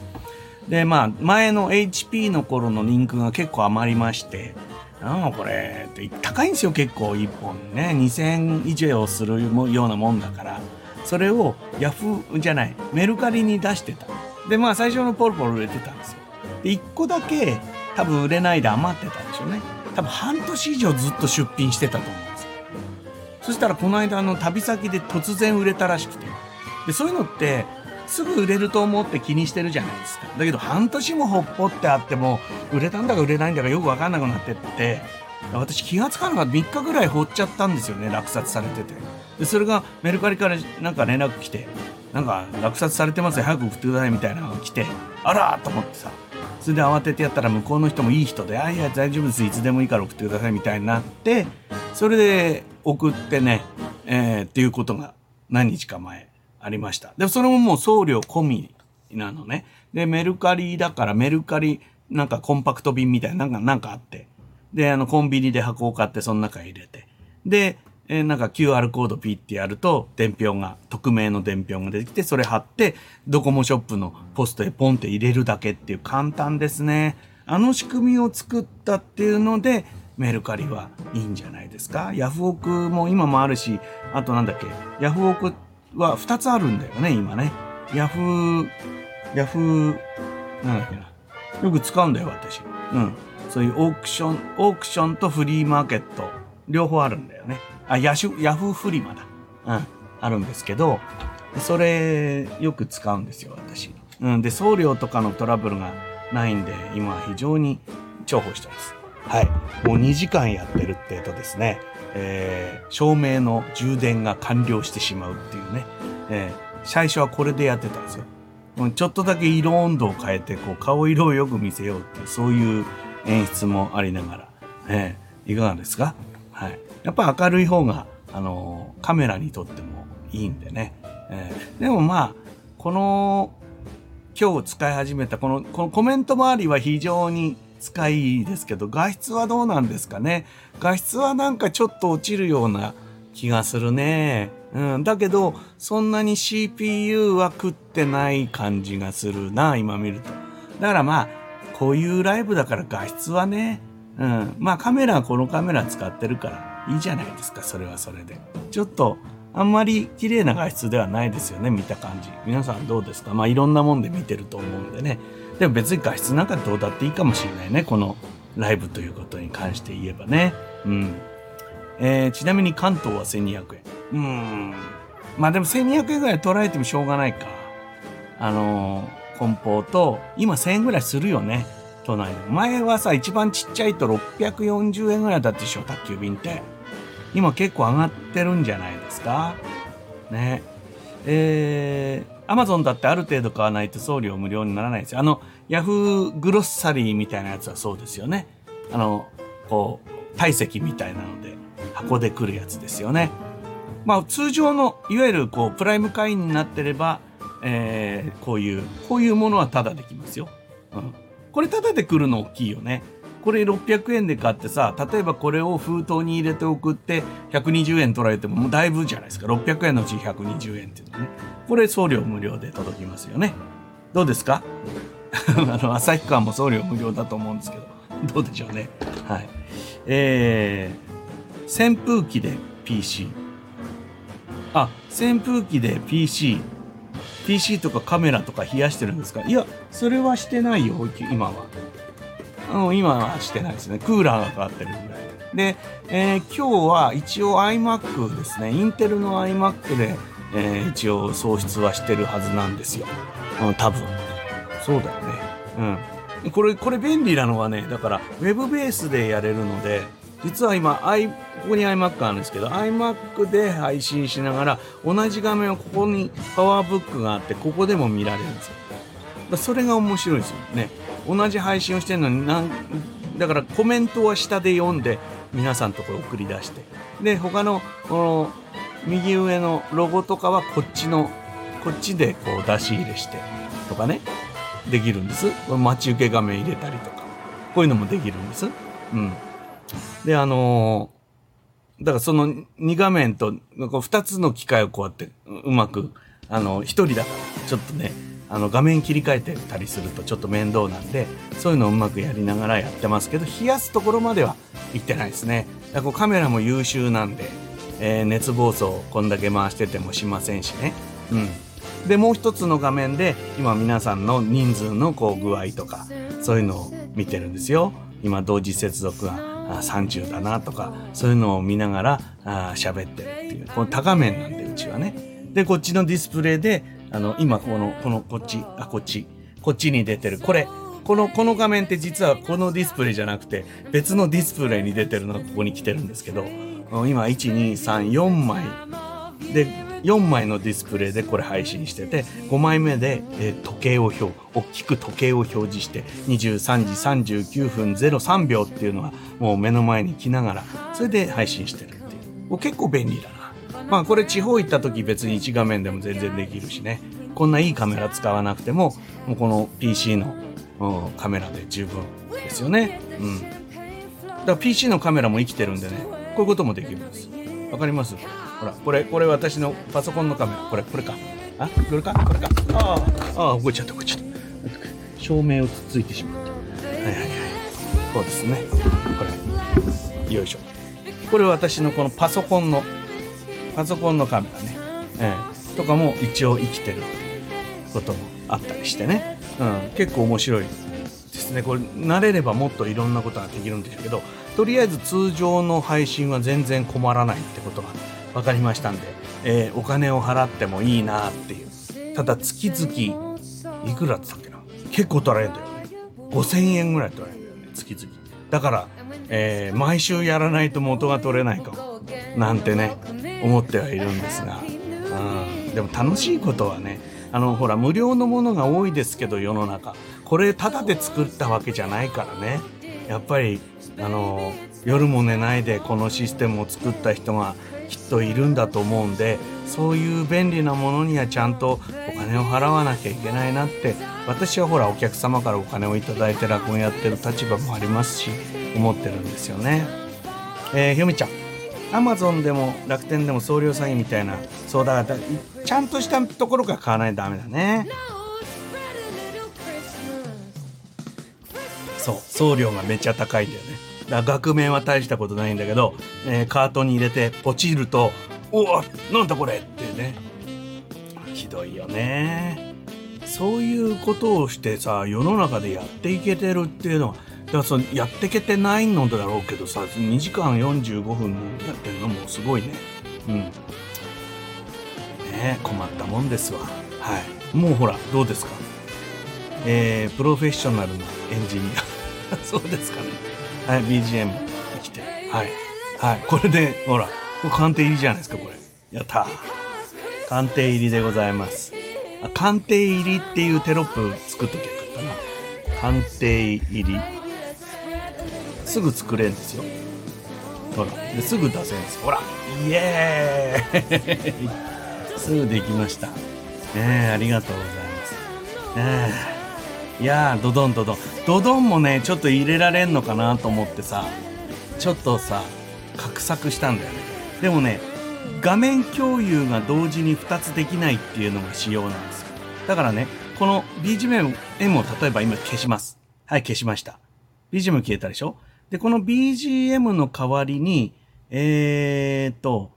で、まあ、前の HP の頃のリンクが結構余りまして、ああ、これ、って高いんですよ、結構、1本。ね。2000以上するようなもんだから。それをヤフーじゃないメルカリに出してた。でまあ最初のポロポロ売れてたんですよ。で1個だけ多分売れないで余ってたんでしょうね。多分半年以上ずっと出品してたと思う。そしたらこの間の旅先で突然売れたらしくて。でそういうのってすぐ売れると思って気にしてるじゃないですか。だけど半年もほっぽってあっても売れたんだか売れないんだかよく分かんなくなってって。私気が付かなかった。3日ぐらい放っちゃったんですよね落札されてて。でそれがメルカリからなんか連絡来てなんか落札されてますよ早く送ってくださいみたいなのが来てあらと思ってさ。それで慌ててやったら向こうの人もいい人で「あいや大丈夫です。いつでもいいから送ってください」みたいになってそれで送ってね、えー、っていうことが何日か前ありました。でそれももう送料込みなのね。でメルカリだからメルカリなんかコンパクト便みたいななんかなんかあって。であのコンビニで箱を買ってその中入れて。でえー、なんか QR コードピッてやると、伝票が、匿名の伝票が出てきて、それ貼って、ドコモショップのポストへポンって入れるだけっていう簡単ですね。あの仕組みを作ったっていうので、メルカリはいいんじゃないですか？ヤフオクも今もあるし、あとなんだっけ、ヤフオクは2つあるんだよね、今ね。ヤフー、ヤフー、なんだっけな？よく使うんだよ、私。うん。そういうオークション、オークションとフリーマーケット、両方あるんだよね。あ、ヤシュ、ヤフーフリマだ。うん。あるんですけど、それ、よく使うんですよ、私。うん。で、送料とかのトラブルがないんで、今は非常に重宝してます。はい。もう2時間やってるって言うとですね、えー、照明の充電が完了してしまうっていうね、えー、最初はこれでやってたんですよ。ちょっとだけ色温度を変えて、こう、顔色をよく見せようっていう、そういう演出もありながら、えー、いかがですか？はい。やっぱ明るい方が、あのー、カメラにとってもいいんでね。えー、でもまあ、この、今日使い始めたこの、このコメント周りは非常に使いですけど、画質はどうなんですかね。画質はなんかちょっと落ちるような気がするね。うん。だけど、そんなに CPU は食ってない感じがするな、今見ると。だからまあ、こういうライブだから画質はね、うん。まあカメラはこのカメラ使ってるからいいじゃないですか、それはそれで。ちょっと、あんまり綺麗な画質ではないですよね、見た感じ。皆さんどうですか？まあいろんなもんで見てると思うんでね。でも別に画質なんかどうだっていいかもしれないね。このライブということに関して言えばね。うん。えー、ちなみに関東は1200円。うん。まあでも1200円ぐらい捉えてもしょうがないか。あのー、梱包と、今1000円ぐらいするよね。都内で。前はさ、一番ちっちゃいと640円ぐらいだったでしょ、宅急便って。今結構上がってるんじゃないですか。ね。えー、アマゾンだってある程度買わないと送料無料にならないですよ。あの、ヤフーグロッサリーみたいなやつはそうですよね。あの、こう、体積みたいなので、箱で来るやつですよね。まあ、通常の、いわゆる、こう、プライム会員になってれば、えー、こういう、こういうものはタダできますよ。うん。これタダで来るの大きいよね。これ600円で買ってさ、例えばこれを封筒に入れて送って120円取られてももうだいぶじゃないですか。600円のうち120円っていうのね。これ送料無料で届きますよね。どうですか？あの、旭川も送料無料だと思うんですけど、どうでしょうね。はい。えー、扇風機で PC。あ、扇風機で PC。PC とかカメラとか冷やしてるんですか？いや、それはしてないよ、今は。うん、今はしてないですね。クーラーがかかってるぐらい。で、えー、今日は一応 iMac ですね。インテルの iMac で、えー、一応喪失はしてるはずなんですよ。うん、多分。そうだよね。うん。これ、これ便利なのはね、だから、ウェブベースでやれるので、実は今、I、ここに iMac があるんですけど、iMac で配信しながら、同じ画面をここにパワーブックがあって、ここでも見られるんですよ。それが面白いですよね。同じ配信をしてるのになんだからコメントは下で読んで皆さんとこ送り出して。で他のこの右上のロゴとかはこっちのこっちでこう出し入れしてとかね。できるんです。待ち受け画面入れたりとか。こういうのもできるんです。うん。であのー、だからその2画面と2つの機械をこうやってうまくあの1人だからちょっとねあの画面切り替えてたりするとちょっと面倒なんでそういうのをうまくやりながらやってますけど冷やすところまでは行ってないですね。だからカメラも優秀なんで、えー、熱暴走こんだけ回しててもしませんしね。うん。でもう一つの画面で今皆さんの人数のこう具合とかそういうのを見てるんですよ。今同時接続が30だなとかそういうのを見ながら喋ってるっていうこの多画面なんでうちはね。でこっちのディスプレイであの、今この、この、こっち、あ、こっち、こっちに出てる。これ、この、この画面って実はこのディスプレイじゃなくて、別のディスプレイに出てるのがここに来てるんですけど、今、1、2、3、4枚。で、4枚のディスプレイでこれ配信してて、5枚目で、えー、時計を表、大きく時計を表示して、23時39分03秒っていうのがもう目の前に来ながら、それで配信してるっていう。結構便利だな。まあこれ地方行った時別に1画面でも全然できるしね。こんないいカメラ使わなくてももうこの PC の、うん、カメラで十分ですよね。うん。だから PC のカメラも生きてるんでねこういうこともできるんです。わかります？ほらこれこれ私のパソコンのカメラ。これこれか。あこれか？これか。あああ動いちゃった動いちゃった。照明をつついてしまった。はいはいはい。そうですね。これ。よいしょ。これ私のこのパソコンのパソコンのカメラね、えー、とかも一応生きてることもあったりしてね、うん、結構面白いですね。これ慣れればもっといろんなことができるんでしょうけどとりあえず通常の配信は全然困らないってことが分かりましたんで、えー、お金を払ってもいいなっていう。ただ月々いくらって言ったっけな？結構取られるんだよね。5000円ぐらい取られるんだよね月々。だから、えー、毎週やらないと元が取れないかも。なんてね。思ってはいるんですが、うん、でも楽しいことはねあのほら無料のものが多いですけど世の中。これただで作ったわけじゃないからね。やっぱりあの夜も寝ないでこのシステムを作った人がきっといるんだと思うんでそういう便利なものにはちゃんとお金を払わなきゃいけないなって私はほらお客様からお金を頂いて落語やってる立場もありますし思ってるんですよね。えー、ひよみちゃん。アマゾンでも楽天でも送料詐欺みたいなそうだからちゃんとしたところから買わないとダメだね。そう送料がめっちゃ高いんだよね。だ額面は大したことないんだけど、えー、カートに入れてポチると「おおなんだこれ!」ってねひどいよねそういうことをしてさ世の中でやっていけてるっていうのはだからそのやってけてないのだろうけどさ2時間45分やってるのもすごいねうんね困ったもんですわはいもうほらどうですか？えー、プロフェッショナルなエンジニア そうですかねはい、BGM 来て。はい。はい。これで、ほら、これ鑑定入りじゃないですか、これ。やった鑑定入りでございます。あ鑑定入りっていうテロップ作っときゃよかったな。鑑定入り。すぐ作れるんですよ。ほら。ですぐ出せるんです。ほら。イエーイ すぐできました。ねえ、ありがとうございます。ねえ。いやードドンドドンドドンもねちょっと入れられんのかなと思ってさちょっとさ画策したんだよねでもね画面共有が同時に2つできないっていうのが仕様なんですよだからねこの BGM を例えば今消しますはい消しました BGM 消えたでしょ？でこの BGM の代わりにえー、っと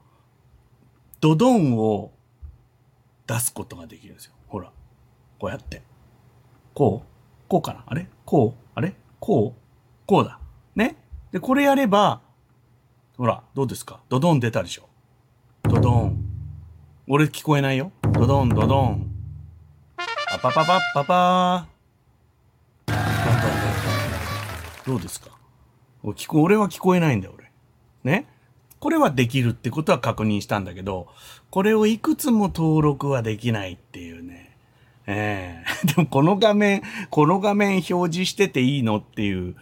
ドドンを出すことができるんですよ。ほらこうやって。こうこうかな？あれ？こう？あれ？こう？こうだ。ね？で、これやれば、ほら、どうですか？ドドン出たでしょ？ドドン。俺聞こえないよ。ドドン、ドドン。パパパパッパパー。どうですか？聞こ、俺は聞こえないんだよ、俺。ね？これはできるってことは確認したんだけど、これをいくつも登録はできないっていうね。ええー、でもこの画面、この画面表示してていいのっていう、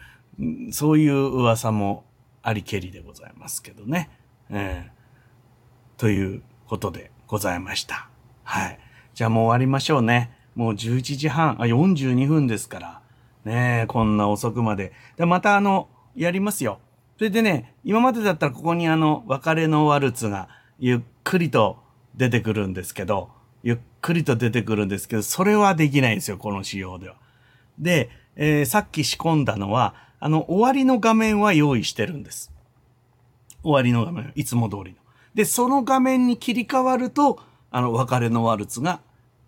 そういう噂もありけりでございますけどね。ええー、ということでございました。はい。じゃあもう終わりましょうね。もう11時半、あ、42分ですから。ねえ、こんな遅くまで。で、またあの、やりますよ。それでね、今までだったらここにあの、別れのワルツがゆっくりと出てくるんですけど、ゆっくりと出てくるんですけど、それはできないんですよ、この仕様では。で、えー、さっき仕込んだのは、あの、終わりの画面は用意してるんです。終わりの画面、いつも通りの。で、その画面に切り替わると、あの、別れのワルツが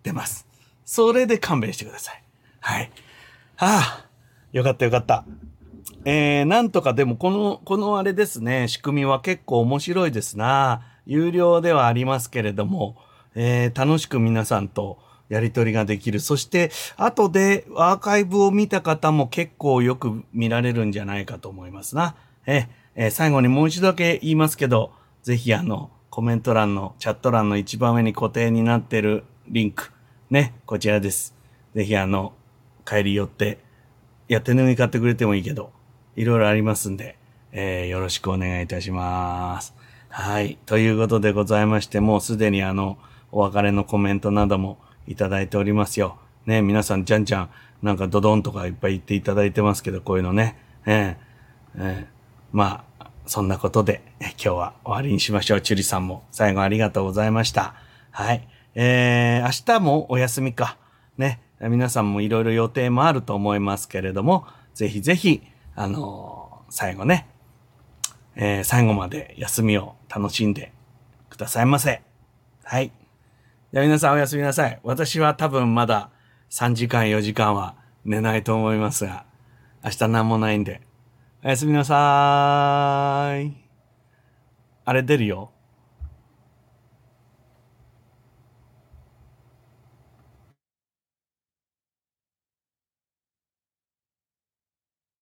出ます。それで勘弁してください。はい。はあ、よかったよかった。えー、なんとかでもこの、このあれですね、仕組みは結構面白いですな。有料ではありますけれども、えー、楽しく皆さんとやりとりができる。そして、後でアーカイブを見た方も結構よく見られるんじゃないかと思いますな。えー、最後にもう一度だけ言いますけど、ぜひあの、コメント欄の、チャット欄の一番上に固定になってるリンク。ね、こちらです。ぜひあの、帰り寄って、や手ぬぐい買ってくれてもいいけど、いろいろありますんで、えー、よろしくお願いいたします。はい。ということでございまして、もうすでにあの、お別れのコメントなどもいただいておりますよ。ね、皆さんじゃんじゃん、なんかドドンとかいっぱい言っていただいてますけど、こういうのね。えー、えー、まあ、そんなことで、今日は終わりにしましょう。チュリさんも最後ありがとうございました。はい。えー、明日もお休みか。ね。皆さんもいろいろ予定もあると思いますけれども、ぜひぜひ、あのー、最後ね、えー、最後まで休みを楽しんでくださいませ。はい。じゃあ皆さんおやすみなさい。私は多分まだ3時間4時間は寝ないと思いますが、明日何もないんで。おやすみなさーい。あれ出るよ。